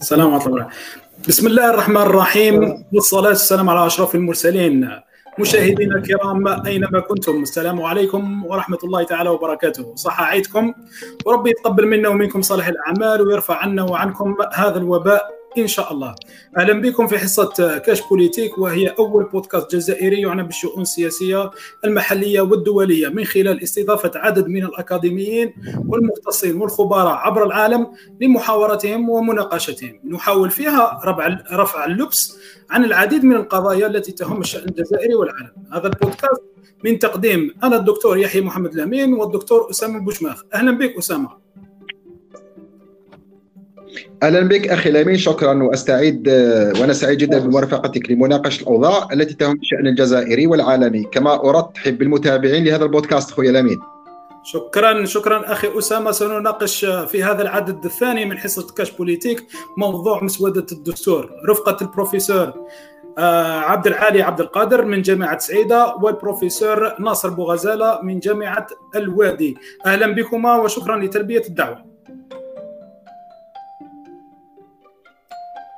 السلام عليكم. بسم الله الرحمن الرحيم. والصلاة والسلام على أشرف المرسلين. مشاهدينا الكرام أينما كنتم؟ السلام عليكم ورحمة الله تعالى وبركاته. صح عيدكم؟ وربي يتقبل منا ومنكم صالح الأعمال ويرفع عنا وعنكم هذا الوباء. إن شاء الله. أهلا بكم في حصة كاش بوليتيك وهي أول بودكاست جزائري يعنى بالشؤون السياسية المحلية والدولية من خلال استضافة عدد من الأكاديميين والمختصين والخبراء عبر العالم لمحاورتهم ومناقشتهم. نحاول فيها رفع اللبس عن العديد من القضايا التي تهم الشأن الجزائري والعالم. هذا البودكاست من تقديم أنا الدكتور يحيى محمد الأمين والدكتور أسامة بوشماخ. أهلا بك أسامة. أهلا بك أخي الأمين شكرا واستعيد وأنا سعيد جدا بمرافقتك لمناقشة الأوضاع التي تهم الشان الجزائري والعالمي. كما ارحب بالمتابعين لهذا البودكاست أخوي الأمين. شكرا شكرا أخي أسامة. سنناقش في هذا العدد الثاني من حصة كاش بوليتيك موضوع مسودة الدستور. رفقة البروفيسور آه، عبد العالي عبد القادر من جامعة سعيدة والبروفيسور ناصر بوغزالة من جامعة الوادي. أهلا بكما وشكرا لتلبية الدعوة.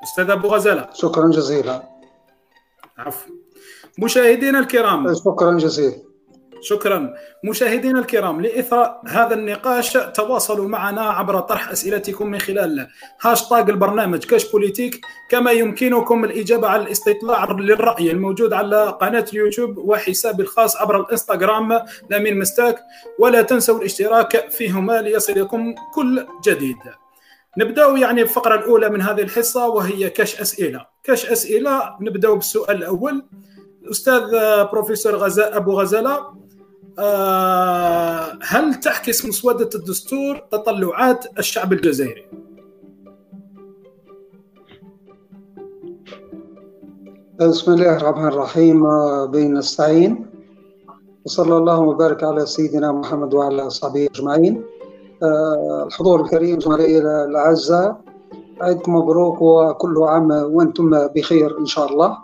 أستاذ أبو غزالة. شكرا جزيلا. عفوا. مشاهدينا الكرام. شكرا جزيلا. شكرا. مشاهدينا الكرام لاثراء هذا النقاش تواصلوا معنا عبر طرح أسئلتكم من خلال هاشتاج البرنامج كاش بوليتيك كما يمكنكم الإجابة على الاستطلاع للرأي الموجود على قناة اليوتيوب وحسابي الخاص عبر الإنستغرام. لامين مستاك ولا تنسوا الاشتراك فيهما ليصلكم كل جديد. نبداو يعني بالفقره الأولى من هذه الحصة وهي كاش أسئلة. كاش أسئلة نبداو بالسؤال الأول. أستاذ بروفيسور غزاء أبو غزالة آه، هل تعكس مسودة الدستور تطلعات الشعب الجزائري؟ بسم الله الرحمن الرحيم بين نستعين. وصلى الله وبارك على سيدنا محمد وعلى أصحابه أجمعين. آه، الحضور الكريم زملائي الأعزاء عيدكم مبروك وكل عام وأنتم بخير إن شاء الله.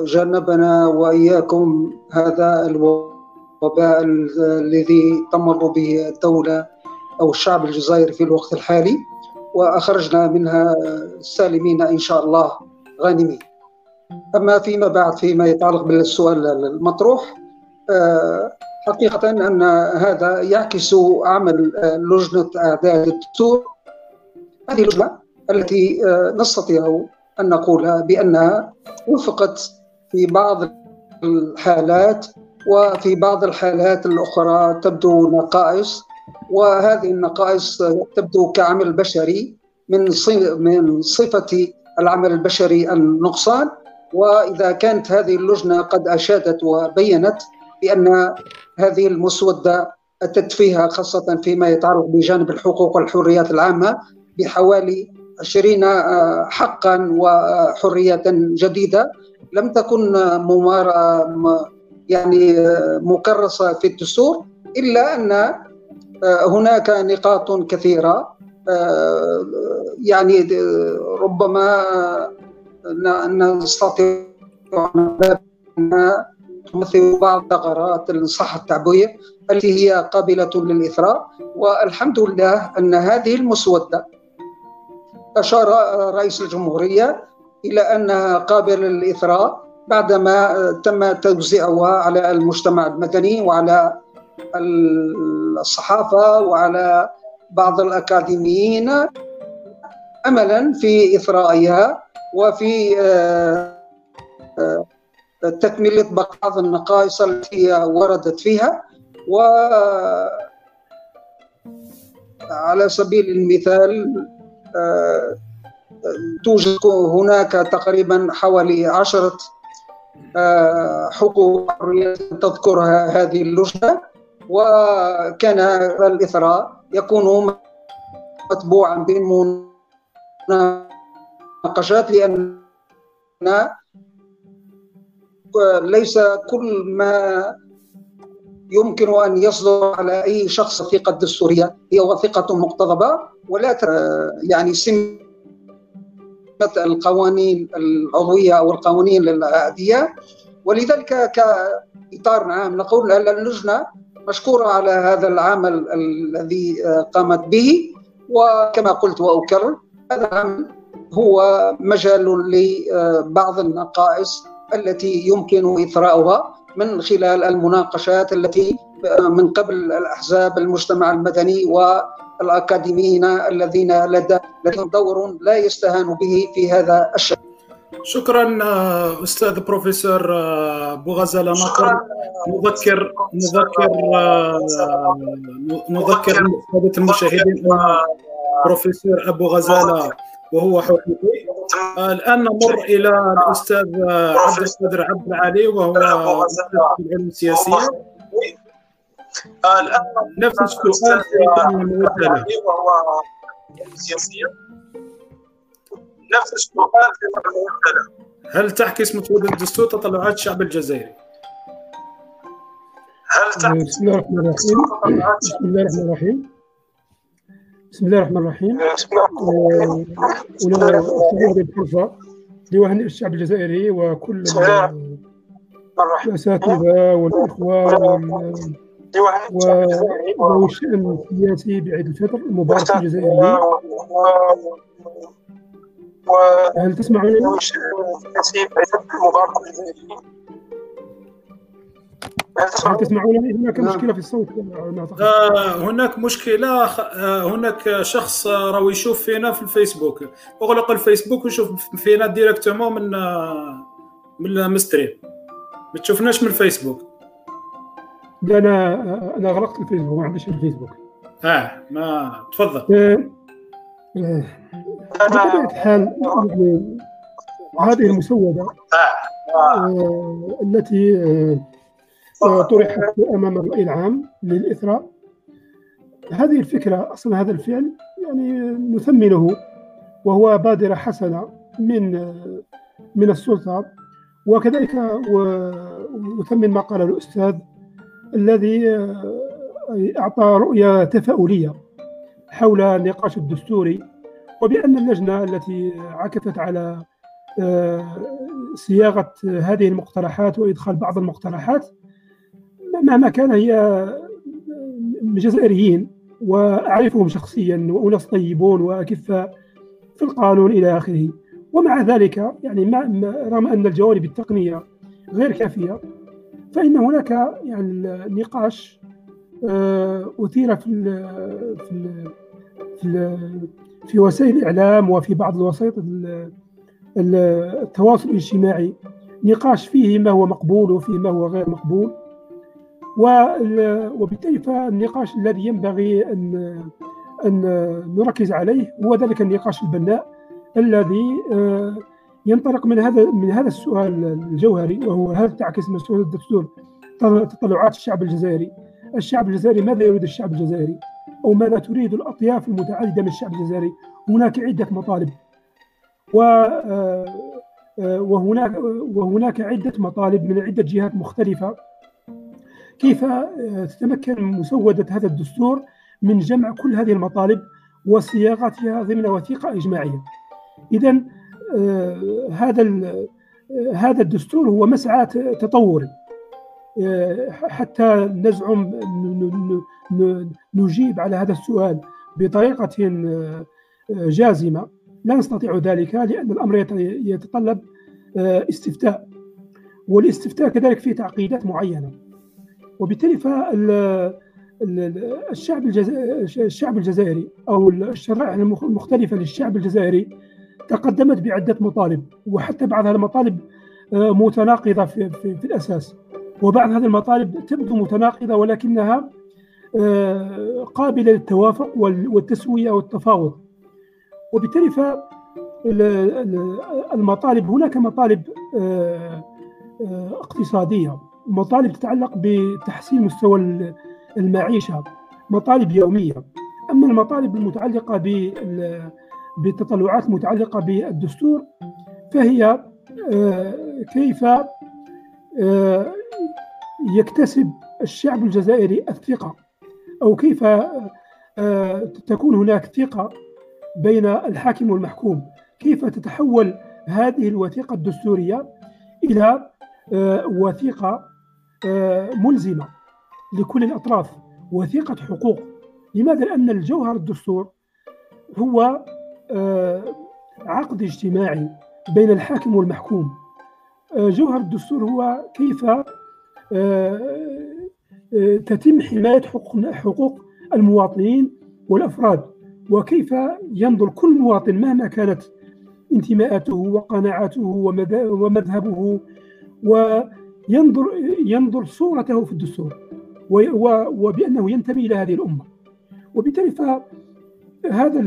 وجنبنا وإياكم هذا الوباء الذي تمر به الدولة أو الشعب الجزائري في الوقت الحالي وأخرجنا منها سالمين إن شاء الله غانمين. أما فيما بعد فيما يتعلق بالسؤال المطروح آه، حقيقة أن هذا يعكس عمل لجنة أعداد الدستور. هذه اللجنة التي آه، نستطيع أن نقول بأنها وفقت في بعض الحالات وفي بعض الحالات الأخرى تبدو نقائص وهذه النقائص تبدو كعمل بشري من من صفة العمل البشري النقصان. وإذا كانت هذه اللجنة قد أشادت وبينت بأن هذه المسودة أتت فيها خاصة فيما يتعلق بجانب الحقوق والحريات العامة بحوالي 20 آه، حقا وحرية جديدة. لم تكن ممار يعني آه، مكرسة في الدستور إلا أن آه، هناك نقاط كثيرة يعني ربما نستطيع تمثل بعض الثغرات الصحة التعبوية التي هي قابلة للإثراء والحمد لله أن هذه المسودة أشار رئيس الجمهورية إلى أنها قابلة للإثراء بعدما تم توزيعها على المجتمع المدني وعلى الصحافة وعلى بعض الأكاديميين أملا في إثرائها وفي آه، آه، تكملة بعض النقائص التي وردت فيها. و على سبيل المثال آه، توجد هناك تقريبا حوالي عشرة آه، حقوق تذكرها هذه اللجنة. وكان الإثراء يكون متبوعا بالمناقشات لأن ليس كل ما يمكن أن يصدر على أي شخص وثيقه دستورية هي وثيقه مقتضبة ولا يعني سمة القوانين العضوية أو القوانين العادية. ولذلك كإطار عام نقول أن اللجنة مشكورة على هذا العمل الذي قامت به. وكما قلت وأكرر هذا هو مجال لبعض النقائص التي يمكن إثراؤها من خلال المناقشات التي من قبل الأحزاب المجتمع المدني والأكاديميين الذين لديهم دور لا يستهان به في هذا الشأن. شكرا أستاذ بروفيسور بوغزاله ناصر نذكر نذكر نذكر المشاهدين بروفيسور أبو غزالة. وهو حقوقي الآن نمر إلى الأستاذ عبد القادر عبد العالي وهو في العلوم السياسيه نفس السؤال موجه وهو سياسيه نفس السؤال هل تعكس مسودة الدستور تطلعات الشعب الجزائري؟ هل تعكس بسم الله الرحمن الرحيم. بسم الله الرحمن الرحيم. بسم الله الرحمن الرحيم. ولا هذه الفرصة لوهن الشعب الجزائري وكل الأساتذة والإخوة وذوي الشأن السياسي بعيد الفطر المبارك الجزائري. هل تسمعونني؟ هل تسمعونني؟ هناك مشكلة في الصوت. آه هناك مشكلة. آه هناك شخص راهو يشوف فينا في الفيسبوك. اغلق الفيسبوك ويشوف فينا directement من آه من ال stream ما تشوفناش من الفيسبوك. لا أنا أنا غلقت الفيسبوك ما عنديش الفيسبوك. آه ما تفضل. آه بطبيعة الحال هذه المسودة آه التي آه طرحت أمام الرأي العام للإثراء. هذه الفكرة أصلا هذا الفعل يعني نثمنه وهو بادرة حسنة من من السلطة. وكذلك وثمن ما قال الأستاذ الذي أعطى رؤية تفاؤلية حول النقاش الدستوري وبأن اللجنة التي عكفت على صياغة هذه المقترحات وإدخال بعض المقترحات مهما كان هي جزائريين وأعرفهم شخصيا وأناس طيبون وأكفاء في القانون إلى آخره. ومع ذلك يعني رغم أن الجوانب التقنية غير كافية فإن هناك يعني نقاش أثير في ال في ال في, ال في وسائل الإعلام وفي بعض الوسائط التواصل الاجتماعي. نقاش فيه ما هو مقبول وفيه ما هو غير مقبول. وبالتالي فالنقاش الذي ينبغي أن أن نركز عليه هو ذلك النقاش البناء الذي ينطلق من هذا من هذا السؤال الجوهري وهو هل تعكس مسؤولية الدستور تطلعات الشعب الجزائري؟ الشعب الجزائري ماذا يريد الشعب الجزائري؟ أو ماذا تريد الأطياف المتعددة من الشعب الجزائري؟ هناك عدة مطالب. و وهناك وهناك عدة مطالب من عدة جهات مختلفة. كيف تتمكن مسودة هذا الدستور من جمع كل هذه المطالب وصياغتها ضمن وثيقة إجماعية؟ إذا هذا هذا الدستور هو مسعى تطوري حتى نزعم نجيب على هذا السؤال بطريقة جازمة. لا نستطيع ذلك لأن الأمر يتطلب استفتاء. والاستفتاء كذلك فيه تعقيدات معينة. وبالتالي الشعب الشعب الجزائري أو الشرائع المختلفة للشعب الجزائري تقدمت بعدة مطالب وحتى بعض المطالب متناقضة في, في, في الأساس. وبعض هذه المطالب تبدو متناقضة ولكنها قابلة للتوافق والتسوية والتفاوض. وبالتالي فالمطالب هناك مطالب اقتصادية. مطالب تتعلق بتحسين مستوى المعيشة مطالب يومية. أما المطالب المتعلقة بالتطلعات المتعلقة بالدستور فهي كيف يكتسب الشعب الجزائري الثقة؟ أو كيف تكون هناك ثقة بين الحاكم والمحكوم؟ كيف تتحول هذه الوثيقة الدستورية إلى وثيقة ملزمة لكل الأطراف وثيقة حقوق لماذا؟ لأن الجوهر الدستور هو عقد اجتماعي بين الحاكم والمحكوم جوهر الدستور هو كيف تتم حماية حقوق المواطنين والأفراد وكيف ينظر كل مواطن مهما كانت انتماءاته وقناعاته ومذهبه وينظر ينظر صورته في الدستور. وبأنه ينتمي إلى هذه الأمة. وبالتالي فهذا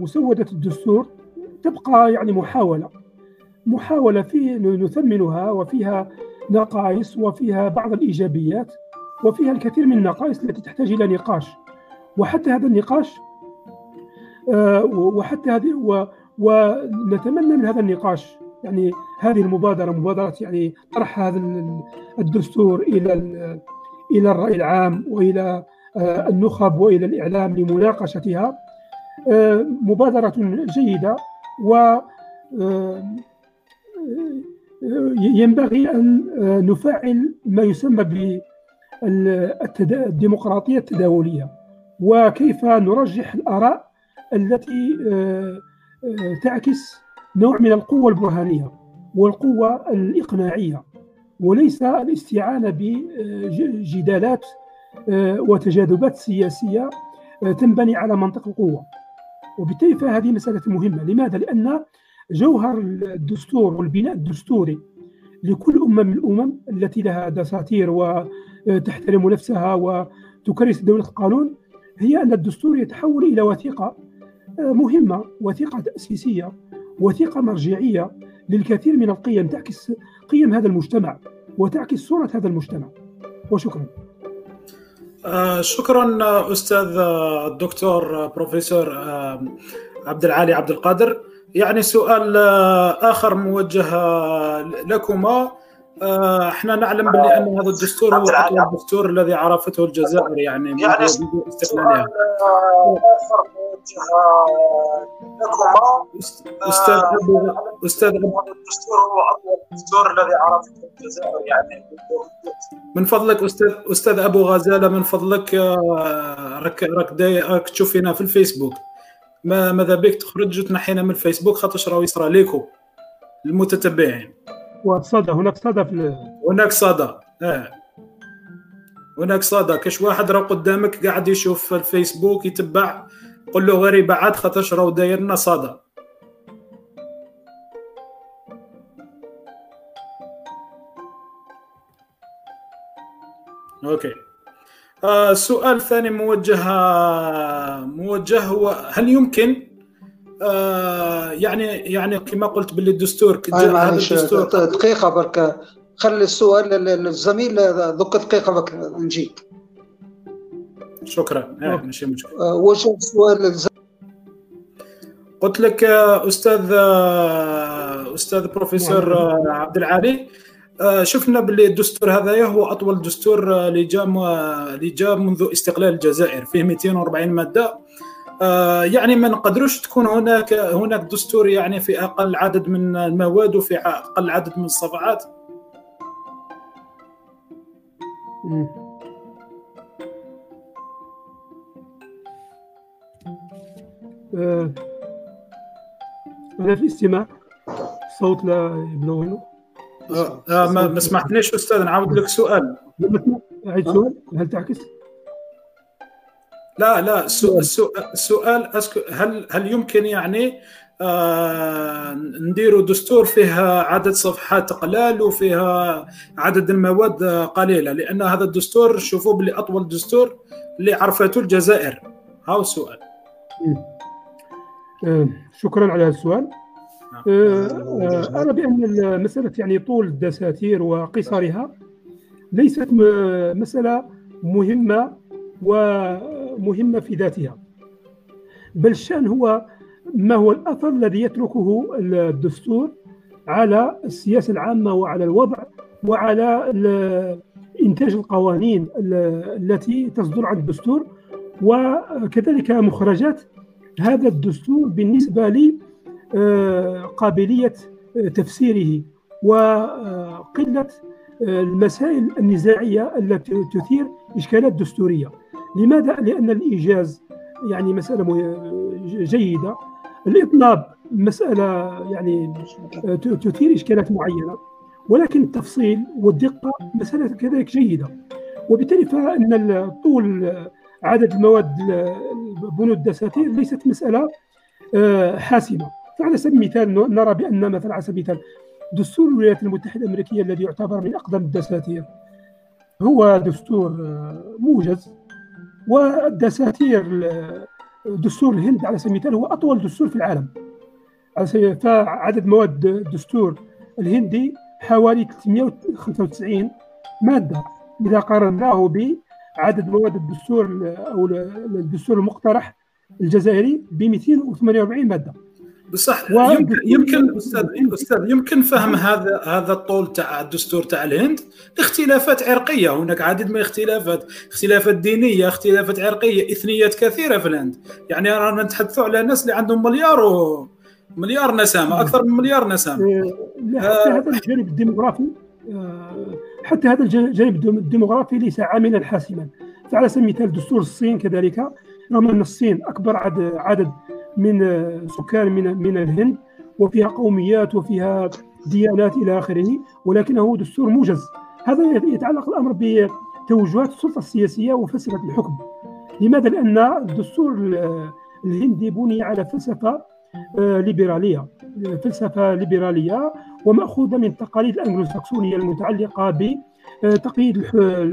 مسودة الدستور تبقى يعني محاولة. محاولة في نثمنها وفيها نقائص وفيها بعض الإيجابيات وفيها الكثير من النقائص التي تحتاج إلى نقاش. وحتى هذا النقاش آه، وحتى هذه ونتمنى من هذا النقاش يعني هذه المبادرة مبادرة يعني طرح هذا الدستور إلى إلى الرأي العام وإلى آه، النخب وإلى الإعلام لمناقشتها. آه، مبادرة جيدة و ينبغي أن نفعل ما يسمى بالديمقراطيه التداولية. وكيف نرجح الآراء التي آه، آه، تعكس نوع من القوة البرهانية والقوة الإقناعية وليس الاستعانة بجدالات آه، وتجاذبات سياسية تنبني على منطق القوة. وبالتالي فهذه مسألة مهمة. لماذا؟ لأن جوهر الدستور والبناء الدستوري لكل أمة من الأمم التي لها دساتير وتحترم نفسها وتكرس دولة القانون هي أن الدستور يتحول إلى وثيقة مهمة وثيقة تأسيسية وثيقة مرجعية للكثير من القيم تعكس قيم هذا المجتمع وتعكس صورة هذا المجتمع. وشكرا. آه شكرا أستاذ الدكتور بروفيسور آه عبد العالي عبد القادر يعني سؤال آه آخر موجه لكما. آه، إحنا نعلم بان هذا الدستور هو اطول دستور الذي عرفته الجزائر يعني منذ يعني استقلالها أستاذ ابو أستاذ الدستور هو اطول دستور الذي عرفته الجزائر يعني. من فضلك أستاذ أستاذ أبو غزالة من فضلك آه، رك رك راك تشوفينا في الفيسبوك. ما ماذا بك؟ تخرج وتنحينا من الفيسبوك خاطر راه يصرى ليكم المتتبعين. وصدى هناك صدى في هناك صدى آه. هناك صدى. كاش واحد راه قدامك قاعد يشوف في الفيسبوك يتبع قل له غير يبعد خاطرش راه داير لنا صدى. okay. آه السؤال الثاني موجه موجه هو هل يمكن آه يعني يعني كما قلت باللي الدستور هذا الدستور دقيقة برك. خلي السؤال للزميل ذوك دقيقة برك نجيك شكرا. آه ماشي مشكله آه واش السؤال للزميل قلت لك آه، أستاذ أستاذ بروفيسور عبد العالي. شفنا باللي الدستور هذايا هو أطول دستور اللي جاء اللي جاء منذ استقلال الجزائر فيه 240 مادة. يعني ما نقدروش تكون هناك هناك دستور يعني في أقل عدد من المواد وفي أقل عدد من الصفحات آه، أنا في استماع الصوت لا يبلغ آه آه ما سمحتنيش أستاذ نعاود لك سؤال. عيد سؤال؟ هل تعكس؟ لا لا السؤال هل هل يمكن يعني آه نديروا دستور فيها عدد صفحات قلال وفيها عدد المواد قليلة؟ لأن هذا الدستور شوفوا بلي أطول دستور اللي عرفته الجزائر. هاو السؤال. آه شكرا على هذا السؤال. نعم. آه أرى بأن مساله يعني طول الدساتير وقصرها. ليست مسألة مهمة و مهمة في ذاتها. بل الشأن هو ما هو الأثر الذي يتركه الدستور على السياسة العامة وعلى الوضع وعلى إنتاج القوانين التي تصدر عن الدستور. وكذلك مخرجات هذا الدستور بالنسبة لي آه، قابلية تفسيره وقلة المسائل النزاعية التي تثير إشكالات دستورية. لماذا؟ لأن الإيجاز يعني مسألة جيدة. الإطناب مسألة يعني تثير إشكالات معينة. ولكن التفصيل والدقة مسألة كذلك جيدة. وبالتالي فإن طول عدد المواد بنود الدساتير ليست مسألة آه، حاسمة. فعلى سبيل المثال نرى بأن مثلا على سبيل المثال دستور الولايات المتحدة الأمريكية الذي يعتبر من أقدم الدساتير هو دستور آه، موجز. والدساتير دستور الهند على سبيل المثال هو أطول دستور في العالم. فعدد مواد الدستور الهندي حوالي 395 مادة. إذا قارناه بعدد مواد الدستور أو الدستور المقترح الجزائري ب 248 مادة. بصح. يمكن يمكن أستاذ أستاذ يمكن فهم هذا هذا الطول تاع الدستور تاع الهند لاختلافات عرقية. هناك عديد من الاختلافات اختلافات دينية اختلافات عرقية إثنيات كثيرة في الهند. يعني رانا نتحدثوا على ناس اللي عندهم مليار و مليار نسمة أكثر من مليار نسمة إيه، حتى هذا الجانب الديموغرافي آه، حتى هذا الجانب الديموغرافي ليس عاملا حاسما. فعلى سبيل المثال دستور الصين كذلك رغم أن الصين أكبر عدد من سكان من من الهند وفيها قوميات وفيها ديانات إلى آخره ولكنه دستور موجز. هذا يتعلق الأمر بتوجهات السلطة السياسية وفلسفة الحكم. لماذا؟ لأن الدستور الهندي بني على فلسفة آه، ليبرالية فلسفة ليبرالية ومأخوذة من التقاليد الانجلو المتعلقة بتقييد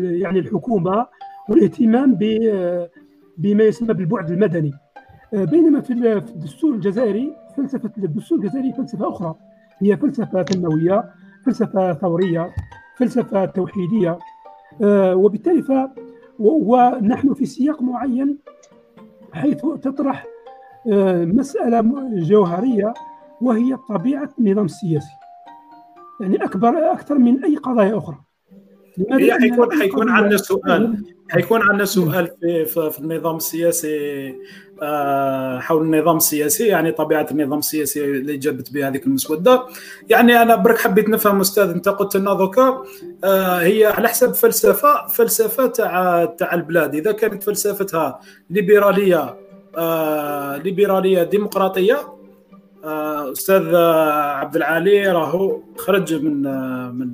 يعني الحكومة والاهتمام بما يسمى بالبعد المدني. آه، بينما في الدستور الجزائري فلسفه الدستور الجزائري فلسفة أخرى. هي فلسفة تنمويه فلسفة ثورية فلسفة توحيدية آه، وبالتالي ف ونحن في سياق معين حيث تطرح آه، مسألة جوهرية وهي طبيعة النظام السياسي. يعني اكبر أكثر من أي قضايا أخرى. هي حيكون حيكون عندنا سؤال. حيكون عندنا سؤال في في النظام السياسي آه، حول النظام السياسي يعني طبيعة النظام السياسي اللي جابت به هذيك المسودة. يعني أنا برك حبيت نفهم أستاذ أنت قلت لنا دوكا آه، هي على حسب فلسفة فلسفة تاع تاع البلاد. إذا كانت فلسفتها ليبرالية آه، ليبرالية ديمقراطية أستاذ عبد العالي راهو خرج من من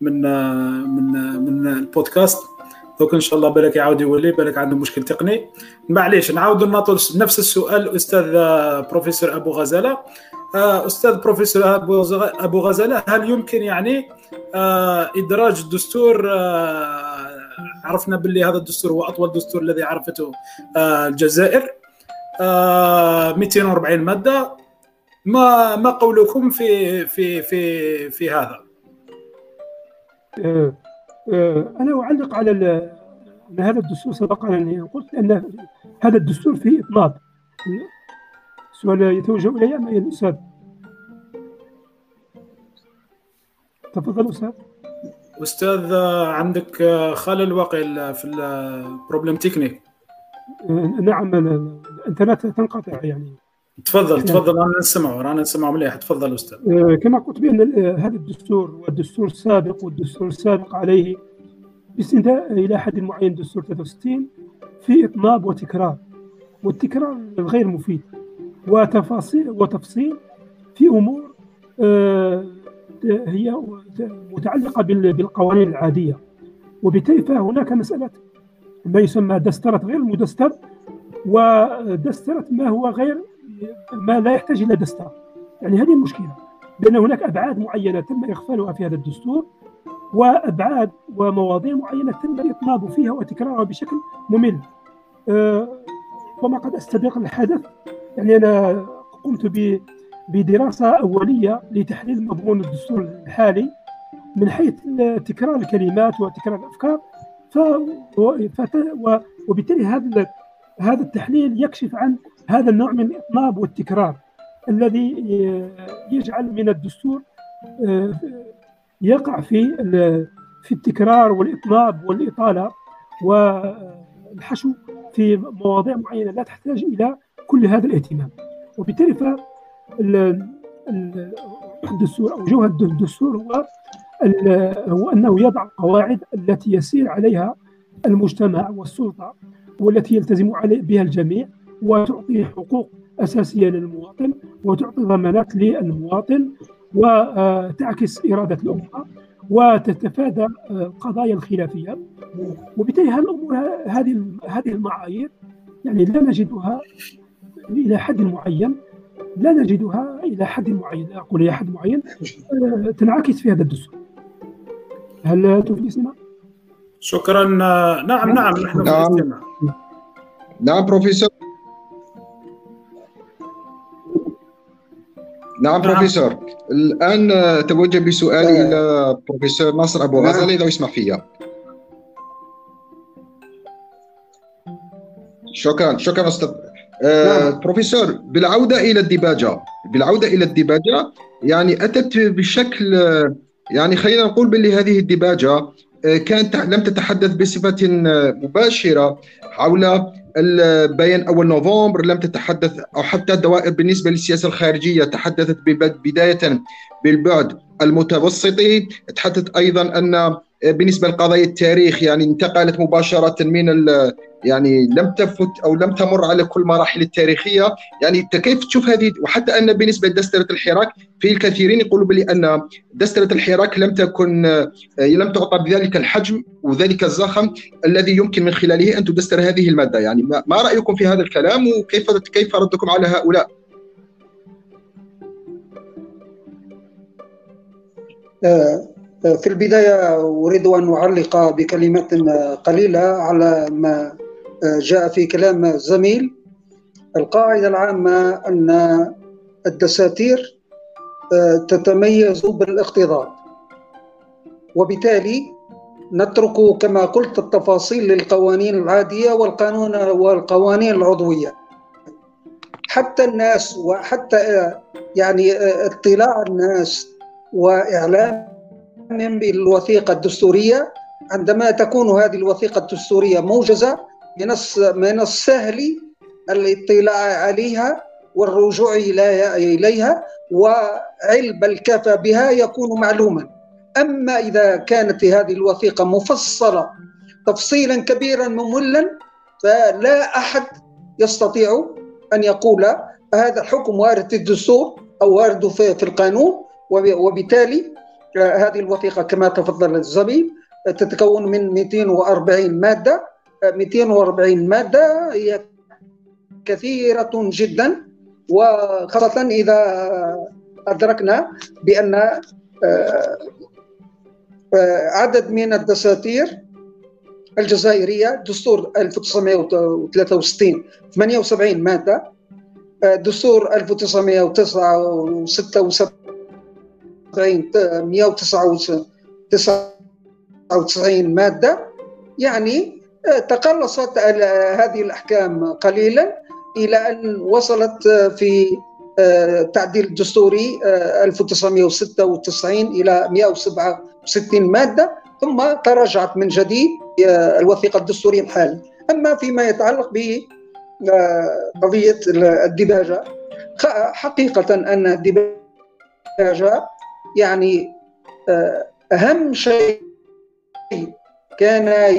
من من من البودكاست. دوك إن شاء الله بالك يعاود يولي بالك عنده مشكل تقني. معليش نعاود نعطوا نفس السؤال أستاذ بروفيسور أبو غزالة. آه، أستاذ بروفيسور أبو غزالة هل يمكن يعني آه، إدراج الدستور؟ آه، عرفنا باللي هذا الدستور هو أطول دستور الذي عرفته الجزائر. 240 مادة. ما ما قولكم في في في في هذا؟ آه، آه، أنا أعلق على ان هذا الدستور سبق اني قلت أن هذا الدستور فيه اطناب السؤال يتوجه إلي أم إلى الأستاذ؟ تفضل أستاذ. أستاذ عندك خلل واقع في ال problème technique نعم الإنترنت تنقطع يعني. تفضل تفضل أنا نسمع رانا نسمع مليح. تفضل أستاذ. آه، كما قلت بأن آه، هذا الدستور والدستور السابق والدستور السابق عليه باستنداء إلى حد معين دستور 63 في إطناب وتكرار والتكرار غير مفيد وتفاصيل وتفصيل في أمور آه، هي متعلقة بالقوانين العادية. وبالتالي فهناك مسألة ما يسمى دسترة غير المدستر ودسترة ما هو غير ما لا يحتاج إلى دستور يعني هذه المشكلة لأن هناك أبعاد معينة تم اغفالها في هذا الدستور وأبعاد ومواضيع معينة تم الاطناب فيها وتكرارها بشكل ممل. أه وما قد أستبق الحدث. يعني أنا قمت بدراسة أولية لتحليل مضمون الدستور الحالي. من حيث تكرار الكلمات وتكرار الأفكار ف... وبالتالي هذا هذا التحليل يكشف عن هذا النوع من الإطناب والتكرار الذي يجعل من الدستور يقع في في التكرار والإطناب والإطالة والحشو في مواضيع معينة لا تحتاج إلى كل هذا الاهتمام. وبالتالي ف الدستور أو جوهر الدستور هو هو أنه يضع القواعد التي يسير عليها المجتمع والسلطة والتي يلتزم بها الجميع وتعطي حقوق أساسية للمواطن وتعطي ضمانات للمواطن وتعكس إرادة الأمة وتتفادى القضايا الخلافية. وبالتالي هالأمور هذه هذه المعايير يعني لا نجدها إلى حد معين لا نجدها إلى حد معين أقول إلى حد معين تنعكس في هذا الدستور. هل سمع؟ شكرا. نعم نعم نحن نعم. نعم بروفيسور. نعم بروفيسور. الآن توجه بسؤال إلى بروفيسور ناصر أبو غزال اذا يسمح فيا. شكرا شكرا أستاذ. آه بروفيسور بالعودة إلى الديباجة بالعودة إلى الديباجة يعني أتت بشكل يعني خلينا نقول باللي هذه الديباجة كانت لم تتحدث بصفة مباشرة حول البيان أول نوفمبر لم تتحدث أو حتى الدوائر بالنسبة للسياسة الخارجية تحدثت بداية بالبعد المتوسطي. تحدث أيضا أن بالنسبة لقضايا التاريخ يعني انتقلت مباشرة من يعني لم تفت أو لم تمر على كل المراحل التاريخية. يعني انت كيف تشوف هذه؟ وحتى أن بالنسبة لدسترة الحراك في الكثيرين يقولوا بلي أن دسترة الحراك لم تكن لم تعطى بذلك الحجم وذلك الزخم الذي يمكن من خلاله أن تدستر هذه المادة. يعني ما رأيكم في هذا الكلام؟ وكيف كيف ردكم على هؤلاء؟ في البداية أريد أن أعلق بكلمات قليلة على ما جاء في كلام الزميل القاعدة العامة أن الدساتير تتميز بالاقتضاء وبالتالي نترك كما قلت التفاصيل للقوانين العادية والقانون والقوانين العضوية. حتى الناس وحتى يعني اطلاع الناس وإعلام بالوثيقة الدستورية. عندما تكون هذه الوثيقة الدستورية موجزة من من السهل الاطلاع عليها والرجوع إليها وعلم الكفى بها يكون معلوما. أما إذا كانت هذه الوثيقة مفصلة تفصيلا كبيرا مملا فلا أحد يستطيع أن يقول هذا الحكم وارد الدستور أو وارد في القانون وبالتالي هذه الوثيقة كما تفضل الزميل تتكون من 240 مادة. 240 مادة هي كثيرة جدا وخاصة إذا أدركنا بأن عدد من الدساتير الجزائرية دستور 1963 78 مادة. دستور 1976 199 مادة. يعني تقلصت هذه الأحكام قليلا إلى أن وصلت في التعديل الدستوري 1996 إلى 167 مادة. ثم تراجعت من جديد الوثيقة الدستورية الحالي أما فيما يتعلق بقضية الدباجة حقيقة أن الدباجة يعني أهم شيء كان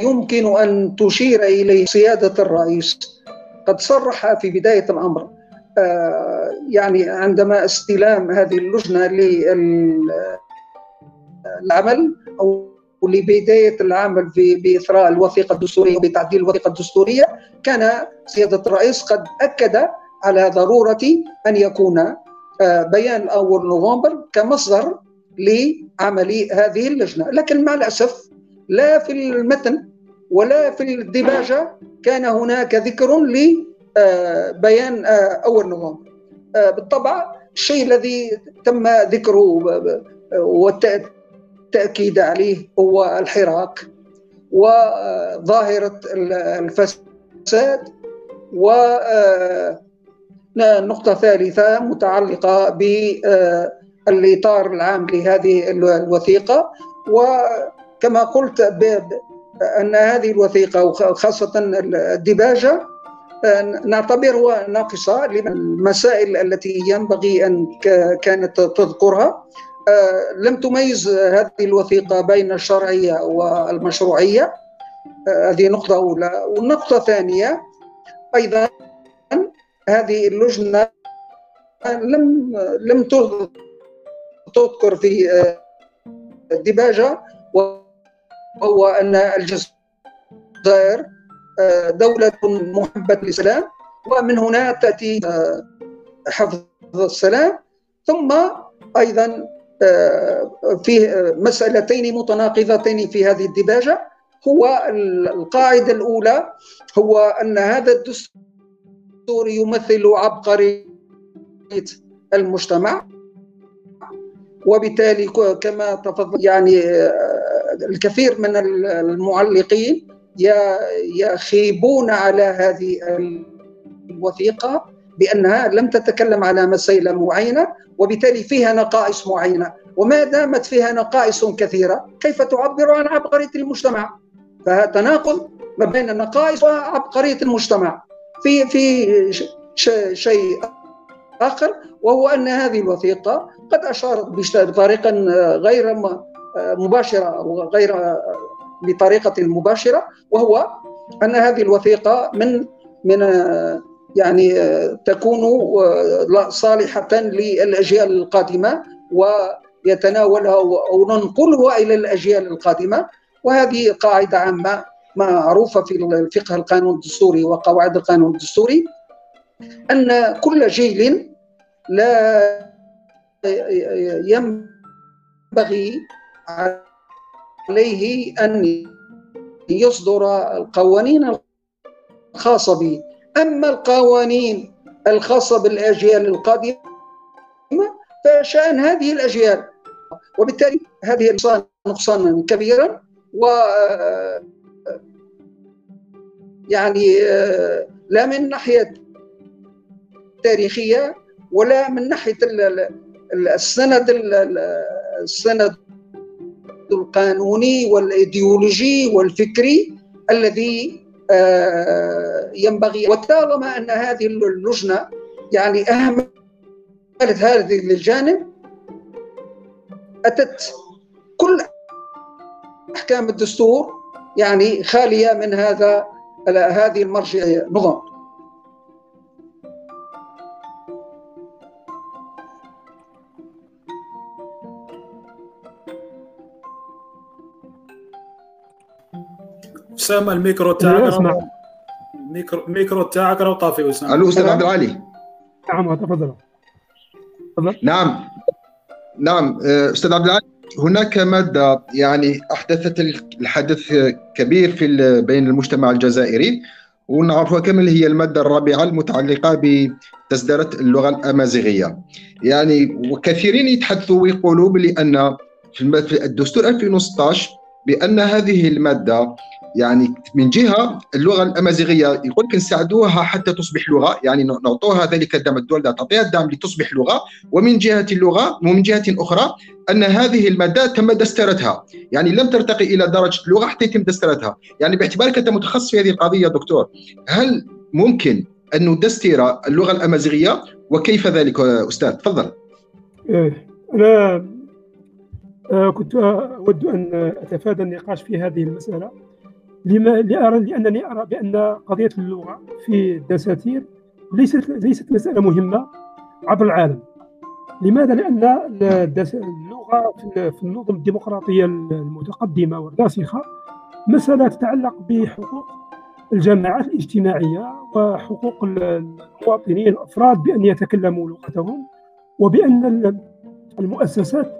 يمكن أن تشير إليه سيادة الرئيس. قد صرح في بداية الأمر يعني عندما استلام هذه اللجنة للعمل أو لبداية العمل بإثراء الوثيقة الدستورية وبتعديل الوثيقة الدستورية كان سيادة الرئيس قد أكد على ضرورة أن يكون بيان أول نوفمبر كمصدر لعمل هذه اللجنة. لكن مع الأسف لا في المتن ولا في الدباجة كان هناك ذكر لبيان أول نوفمبر. بالطبع الشيء الذي تم ذكره والتأكيد عليه هو الحراك وظاهرة الفساد و نقطة ثالثة متعلقة بالإطار العام لهذه الوثيقة وكما قلت أن هذه الوثيقة وخاصة الدباجة نعتبرها ناقصة للمسائل التي ينبغي أن كانت تذكرها. لم تميز هذه الوثيقة بين الشرعية والمشروعية. هذه نقطة أولى. والنقطة الثانية أيضا هذه اللجنة لم لم تذكر في الدباجه وهو أن الجزائر دولة محبة للسلام ومن هنا تأتي حفظ السلام. ثم أيضا في مسألتين متناقضتين في هذه الدباجة هو القاعدة الأولى هو أن هذا الدستور يمثل عبقرية المجتمع وبالتالي كما تفضل يعني الكثير من المعلقين يخيبون على هذه الوثيقة بأنها لم تتكلم على مسائل معينة وبالتالي فيها نقائص معينة. وما دامت فيها نقائص كثيرة كيف تعبر عن عبقرية المجتمع؟ فتناقض ما بين النقائص وعبقرية المجتمع. في في شيء آخر وهو أن هذه الوثيقة قد أشارت بطريقة غير مباشرة أو غير بطريقة مباشرة وهو أن هذه الوثيقة من من يعني تكون صالحة للأجيال القادمة ويتناولها أو ننقلها إلى الأجيال القادمة وهذه قاعدة عامة معروفة في الفقه القانون الدستوري وقواعد القانون الدستوري أن كل جيل لا ينبغي عليه أن يصدر القوانين الخاصة به. أما القوانين الخاصة بالأجيال القادمة فشأن هذه الأجيال وبالتالي هذه نقصانا كبيرا و يعني لا من ناحية تاريخية ولا من ناحية السند السند القانوني والإيديولوجي والفكري الذي ينبغي. وطالما أن هذه اللجنة يعني أهملت هذه الجانب أتت كل أحكام الدستور يعني خالية من هذا هذه المرجعية نظام. أسامة الميكرو تاعك micro micro تاعك راه طافي أسامة. ألو أستاذ عبد العالي. نعم تفضل تفضل. نعم. نعم أستاذ عبد العالي. هناك مادة يعني أحدثت الحدث كبير في بين المجتمع الجزائري ونعرفها كامل هي المادة الرابعة المتعلقة بتصدير اللغة الأمازيغية. يعني وكثيرين يتحدثوا ويقولوا بان في الدستور 2016 بأن هذه المادة يعني من جهة اللغة الأمازيغية يقول لك نساعدوها حتى تصبح لغة يعني نعطوها ذلك الدعم الدول تعطيها الدعم لتصبح لغة. ومن جهة اللغة ومن جهة أخرى أن هذه المادة تم دسترتها يعني لم ترتقي إلى درجة لغة حتى يتم دسترتها يعني باعتبارك أنت متخصص في هذه القضية دكتور هل ممكن أن ندستر اللغة الأمازيغية؟ وكيف ذلك أستاذ؟ تفضل. إيه أنا كنت أود أن أتفادى النقاش في هذه المسألة. لما لأرى لأنني أرى بأن قضية اللغة في الدساتير ليست ليست مسألة مهمة عبر العالم لماذا؟ لأن اللغة في النظم الديمقراطية المتقدمة والراسخة مسألة تتعلق بحقوق الجماعات الاجتماعية وحقوق المواطنين الأفراد بأن يتكلموا لغتهم وبأن المؤسسات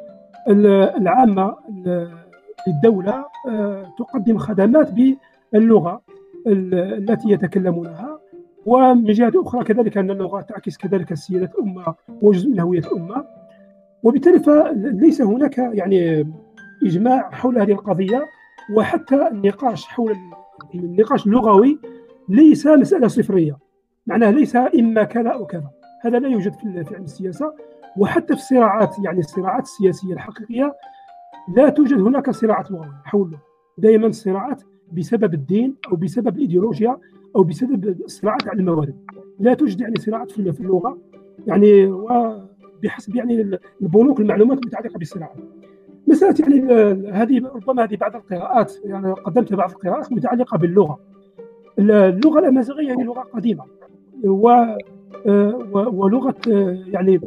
العامة للدولة آه، تقدم خدمات باللغة التي يتكلمونها. ومن جهة أخرى كذلك أن اللغة تعكس كذلك سيادة الأمة وجزء من هوية الأمة. وبالتالي فليس هناك يعني إجماع حول هذه القضية وحتى النقاش حول النقاش اللغوي ليس مسألة صفرية. معناه ليس إما كذا أو كذا. هذا لا يوجد في علم السياسة. وحتى في الصراعات يعني الصراعات السياسية الحقيقية لا توجد هناك صراعات لغوية. حول دائما الصراعات بسبب الدين أو بسبب الإيديولوجيا أو بسبب الصراعات على الموارد. لا توجد يعني صراعات في اللغة يعني وبحسب يعني البنوك المعلومات المتعلقة بالصراعات. مسألة يعني هذه ربما هذه بعض القراءات يعني قدمت بعض القراءات متعلقه باللغة. اللغة الأمازيغية هي لغة قديمة. و ولغة يعني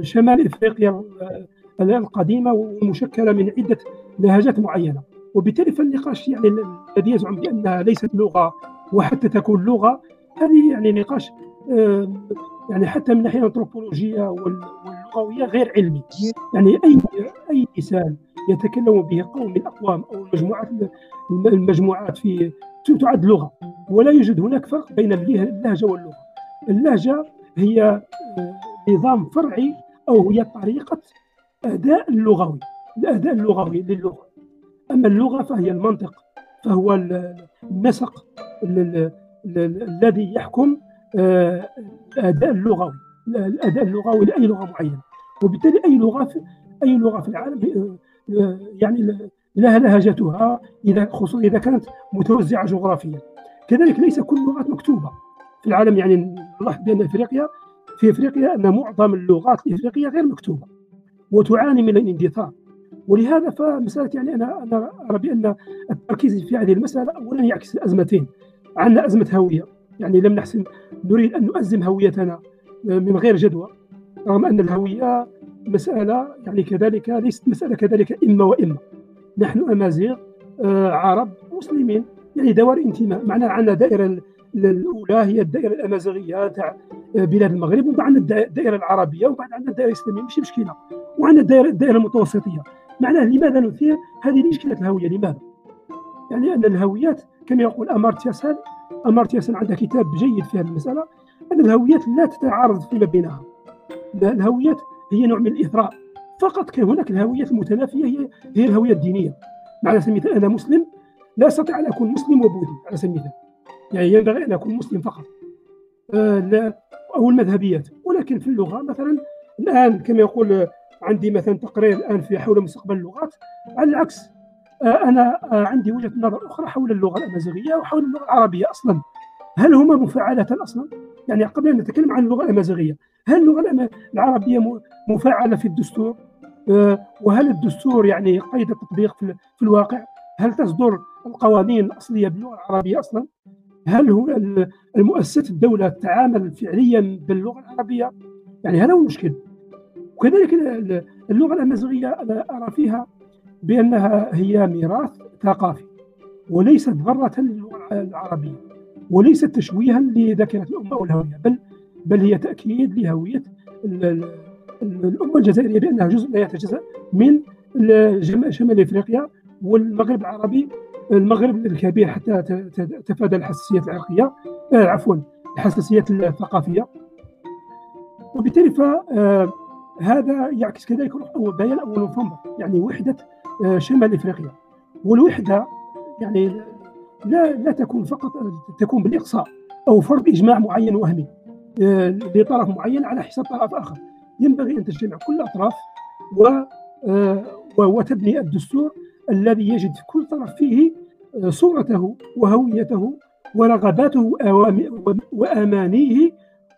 شمال إفريقيا القديمه ومشكلة من عدة لهجات معينة. وبالتالي فالنقاش يعني الذي يزعم بأنها ليست لغة وحتى تكون لغة هذه يعني نقاش يعني حتى من الناحيه الأنثروبولوجية واللغوية غير علمي. يعني أي أي لسان يتكلم به قوم من أقوام أو المجموعات المجموعات في تعد لغة ولا يوجد هناك فرق بين اللهجة واللغة. اللهجة هي آه، نظام فرعي أو هي طريقة اداء اللغوي الأداء اللغوي للغة. أما اللغة فهي المنطق فهو النسق الذي يحكم آه، الأداء اللغوي. الأداء اللغوي لأي لغة معينة. وبالتالي أي لغة في أي لغة في العالم آه، يعني لها لهجتها إذا خصوصا إذا كانت متوزعة جغرافيا. كذلك ليس كل اللغات مكتوبة. في العالم يعني نلاحظ بأن افريقيا في إفريقيا أن معظم اللغات الإفريقية غير مكتوبة. وتعاني من الاندثار ولهذا فمسألة يعني أنا أنا أرى بأن التركيز في هذه المسألة اولا يعكس أزمتين. عندنا أزمة هوية. يعني لم نحسن نريد أن نؤزم هويتنا من غير جدوى. رغم أن الهوية مسألة يعني كذلك ليست مسألة كذلك إما وإما. نحن أمازيغ آه، عرب مسلمين. يعني دوائر انتماء. معنا عندنا دائرة الأولى هي الدائرة الأمازيغية تاع بلاد المغرب ومن بعد الدائرة العربية وبعد عندنا الدائرة الإسلامية. ماشي مشكلة. وعندنا الدائره الدائرة المتوسطية. معناه لماذا نثير هذه مشكلة الهوية؟ لماذا؟ يعني أن الهويات كما يقول امارتيا سال امارتيا سال عنده كتاب جيد في هذه المسألة أن الهويات لا تتعارض فيما بينها. الهويات هي نوع من الإثراء. فقط كان هناك الهويات المتنافية هي هي الهوية الدينية. على سبيل المثال أنا مسلم لا أستطيع أن أكون مسلم وبوذي. على سبيل المثال. يعني ينبغي أن أكون مسلم فقط آه أو المذهبيات ولكن في اللغة مثلا الآن كما يقول عندي مثلا تقرير الآن في حول مستقبل اللغات على العكس آه أنا آه عندي وجهة نظر أخرى حول اللغة الأمازيغية وحول اللغة العربية أصلا هل هما مفعلتان أصلا؟ يعني قبل أن نتكلم عن اللغة الأمازيغية هل اللغة العربية مفعله في الدستور؟ آه، وهل الدستور يعني قيد التطبيق في الواقع؟ هل تصدر القوانين الأصلية باللغة العربية أصلا؟ هل هو المؤسسات الدولة تتعامل فعليا باللغة العربية؟ يعني هذا هو المشكل. وكذلك اللغة الأمازيغية أنا أرى فيها بأنها هي ميراث ثقافي وليست ضره للغة العربية وليست تشويها لذاكرة الأمة والهوية بل بل هي تأكيد لهوية الأمة الجزائرية بأنها جزء لا يتجزأ من شمال إفريقيا والمغرب العربي المغرب الكبير حتى تفادى الحساسيات العرقية. آه عفوا الحساسيات الثقافية. وبالتالي فهذا آه، يعكس كذلك بيان اول نوفمبر يعني وحدة آه شمال إفريقيا. والوحدة يعني لا لا تكون فقط تكون بالإقصاء أو فرض إجماع معين وهمي آه، لطرف معين على حساب طرف آخر. ينبغي أن تجتمع كل الاطراف و وتبني الدستور الذي يجد كل طرف فيه آه، صورته وهويته ورغباته وأمانيه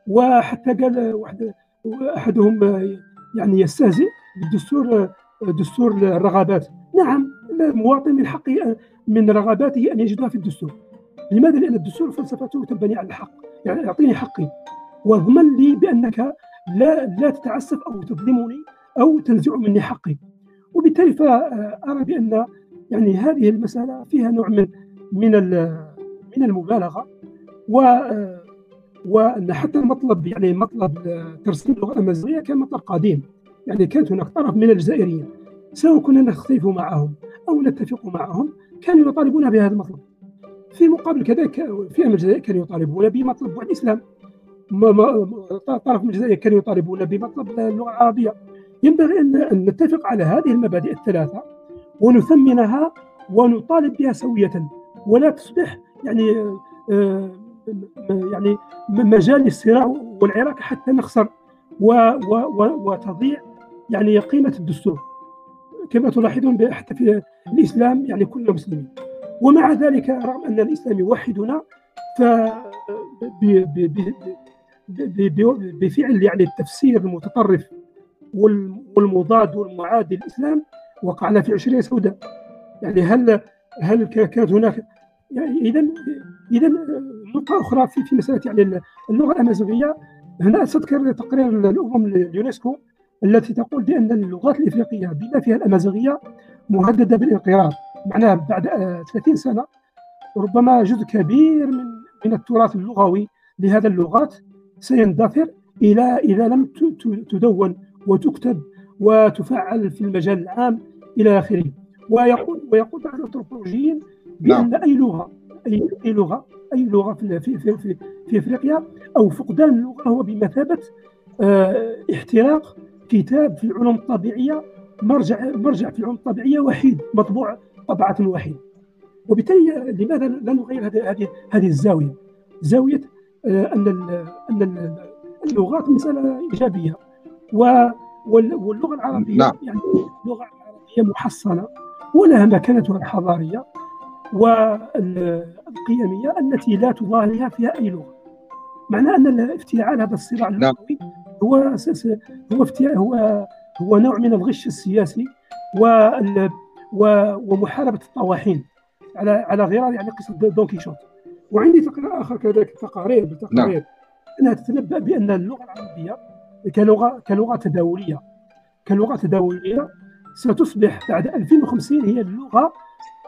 وحتى قال واحد أحدهم يعني يستهزئ بالدستور دستور الرغبات. نعم المواطن من حقه من رغباته أن يجدها في الدستور. لماذا؟ لأن الدستور فلسفته تنبني على الحق يعني اعطيني حقي. واضمن لي بأنك لا لا تتعسف أو تظلمني أو تنزع مني حقي. وبالتالي فأرى بأن يعني هذه المسألة فيها نوع من من من المبالغة و وأن حتى مطلب يعني مطلب ترسيم اللغة الأمازيغية كان مطلب قديم. يعني كانت هناك طرف من الجزائريين سواء كنا نختلف معهم أو نتفق معهم كانوا يطالبون بهذا المطلب. في مقابل كذلك في الجزائر كانوا يطالبون بمطلب الإسلام. طرف من الجزائر كانوا يطالبون بمطلب اللغة العربية. ينبغي ان نتفق على هذه المبادئ الثلاثة ونثمنها ونطالب بها سوية. ولا تصبح يعني آه، يعني مجال للصراع والعراك حتى نخسر وتضيع يعني قيمة الدستور. كما تلاحظون حتى في الإسلام يعني كلنا مسلمين. ومع ذلك رغم أن الإسلام يوحدنا ف بفعل يعني التفسير المتطرف والمضاد والمعادي للاسلام وقعنا في عشرية سوداء يعني هل هل كانت هناك يعني اذا اذا نقطة أخرى في في مسألة يعني اللغة الأمازيغية. هنا أستذكر تقرير الأمم اليونسكو التي تقول بأن اللغات الإفريقية بما فيها الأمازيغية مهددة بالانقراض. معناها بعد 30 سنة ربما جزء كبير من من التراث اللغوي لهذا اللغات سيندثر إلى إذا لم تدون وتكتب وتفعل في المجال العام إلى آخره. ويقول ويقول بعض الأنثروبولوجيين بأن نعم. أي لغه اي أي لغه أي لغة في في في, في, في إفريقيا أو فقدان اللغة هو بمثابة آه احتراق كتاب في العلوم الطبيعية مرجع مرجع في العلوم الطبيعية وحيد مطبوع طبعة واحدة وبالتالي لماذا لا نغير هذه هذه الزاوية؟ زاوية آه أن أن اللغات مساله إيجابية. واللغة العربية نعم. يعني اللغة العربية محصنة ولها مكانتها الحضارية والقيمية التي لا تضاهيها فيها أي لغة معنى أن افتعال هذا الصراع نعم. اللغوي هو هو هو هو نوع من الغش السياسي ومحاربة الطواحين على على غرار يعني قصة دون كيشوت وعندي تقرير آخر كذلك تقارير بتقارير نعم. أنها تتنبأ بأن اللغة العربية كلغه كلغة تداولية. كلغة تداولية ستصبح بعد 2050 هي اللغة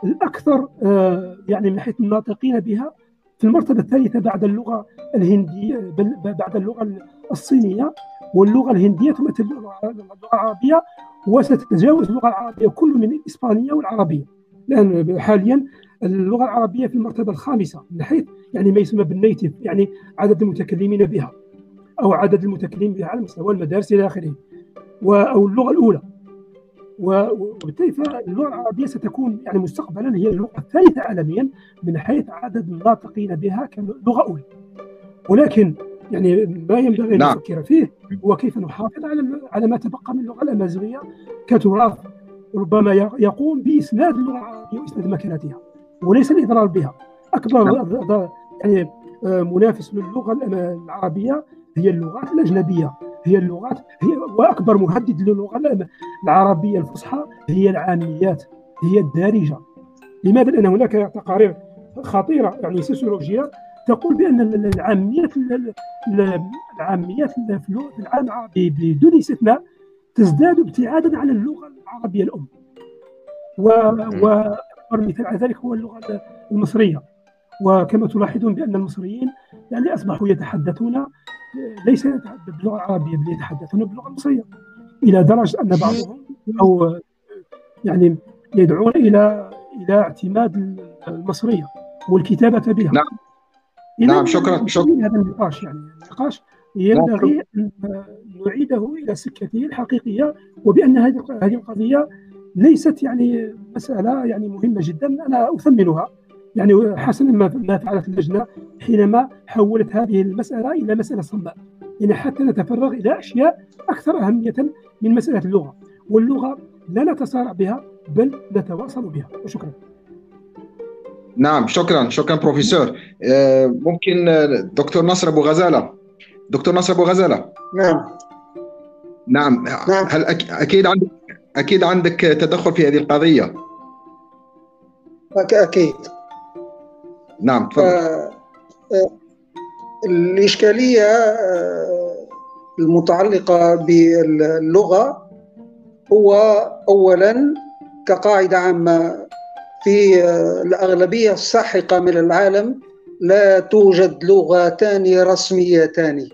الأكثر آه، يعني من حيث الناطقين بها في المرتبة الثالثة بعد اللغة الهندية بعد اللغة الصينية واللغة الهندية تمثل اللغة العربية وستتجاوز اللغة العربية كل من الإسبانية والعربية. لأن حاليا اللغة العربية في المرتبة الخامسة من حيث يعني ما يسمى بالنيتيف يعني عدد المتكلمين بها. أو عدد المتكلمين بها على مستوى المدارس إلى آخره. أو اللغة الأولى. وبالتالي فاللغة العربية ستكون يعني مستقبلا هي اللغة الثالثة عالميا من حيث عدد الناطقين بها كلغة أولى. ولكن يعني ما ينبغي أن نعم. نفكر فيه هو كيف نحافظ على على ما تبقى من اللغة الأمازيغية كتراث ربما يقوم بإسناد اللغة العربية وإسناد مكانتها. وليس الإضرار بها. أكبر نعم. يعني آه، منافس للغة العربية هي اللغات الاجنبيه هي اللغات هي وأكبر مهدد للغة العربية الفصحى هي العاميات هي الدارجة. لماذا؟ لأن هناك تقارير خطيرة يعني سوسيولوجيه تقول بأن العاميات العاميات في العالم العربي بدون استثناء تزداد ابتعادا عن اللغة العربية الأم. وأكبر مثال على ذلك هو اللغة المصرية. وكما تلاحظون بأن المصريين يعني أصبحوا يتحدثون ليس باللغة العربية بل يتحدثون باللغة المصرية إلى درجة أن بعضهم أو يعني يدعون إلى إلى اعتماد المصرية والكتابة بها. نعم. نعم شكرا شكرا. هذا النقاش يعني النقاش ينبغي أن نعيده إلى سكته الحقيقية وبأن هذه هذه القضية ليست يعني مسألة يعني مهمة جدا أنا أثمنها. يعني حسنا ما ما فعلت اللجنة حينما حولت هذه المسألة إلى مسألة صماء. يعني حتى نتفرغ إلى أشياء أكثر أهمية من مسألة اللغة. واللغة لا نتصارع بها بل نتواصل بها. وشكرا. نعم شكرا. شكرا بروفيسور. آه، ممكن آه، دكتور نصر أبو غزالة. دكتور نصر أبو غزالة. نعم. نعم, نعم. هل أكيد عندك أكيد عندك تدخل في هذه القضية. أكيد. نعم تفضل. آه، آه، الإشكالية آه، المتعلقة باللغة هو أولا كقاعدة عامة في الأغلبية الساحقة من العالم لا توجد لغتان رسميتان.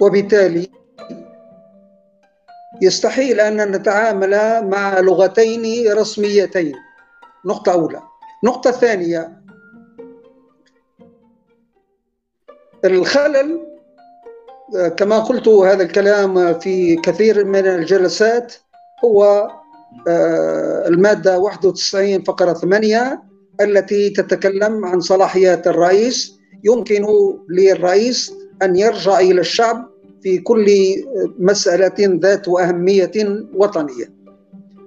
وبالتالي يستحيل أن نتعامل مع لغتين رسميتين. نقطة أولى. نقطة ثانية. الخلل كما قلت هذا الكلام في كثير من الجلسات هو آه، المادة 91 فقرة 8 التي تتكلم عن صلاحيات الرئيس. يمكن للرئيس أن يرجع إلى الشعب في كل مسألة ذات أهمية وطنية.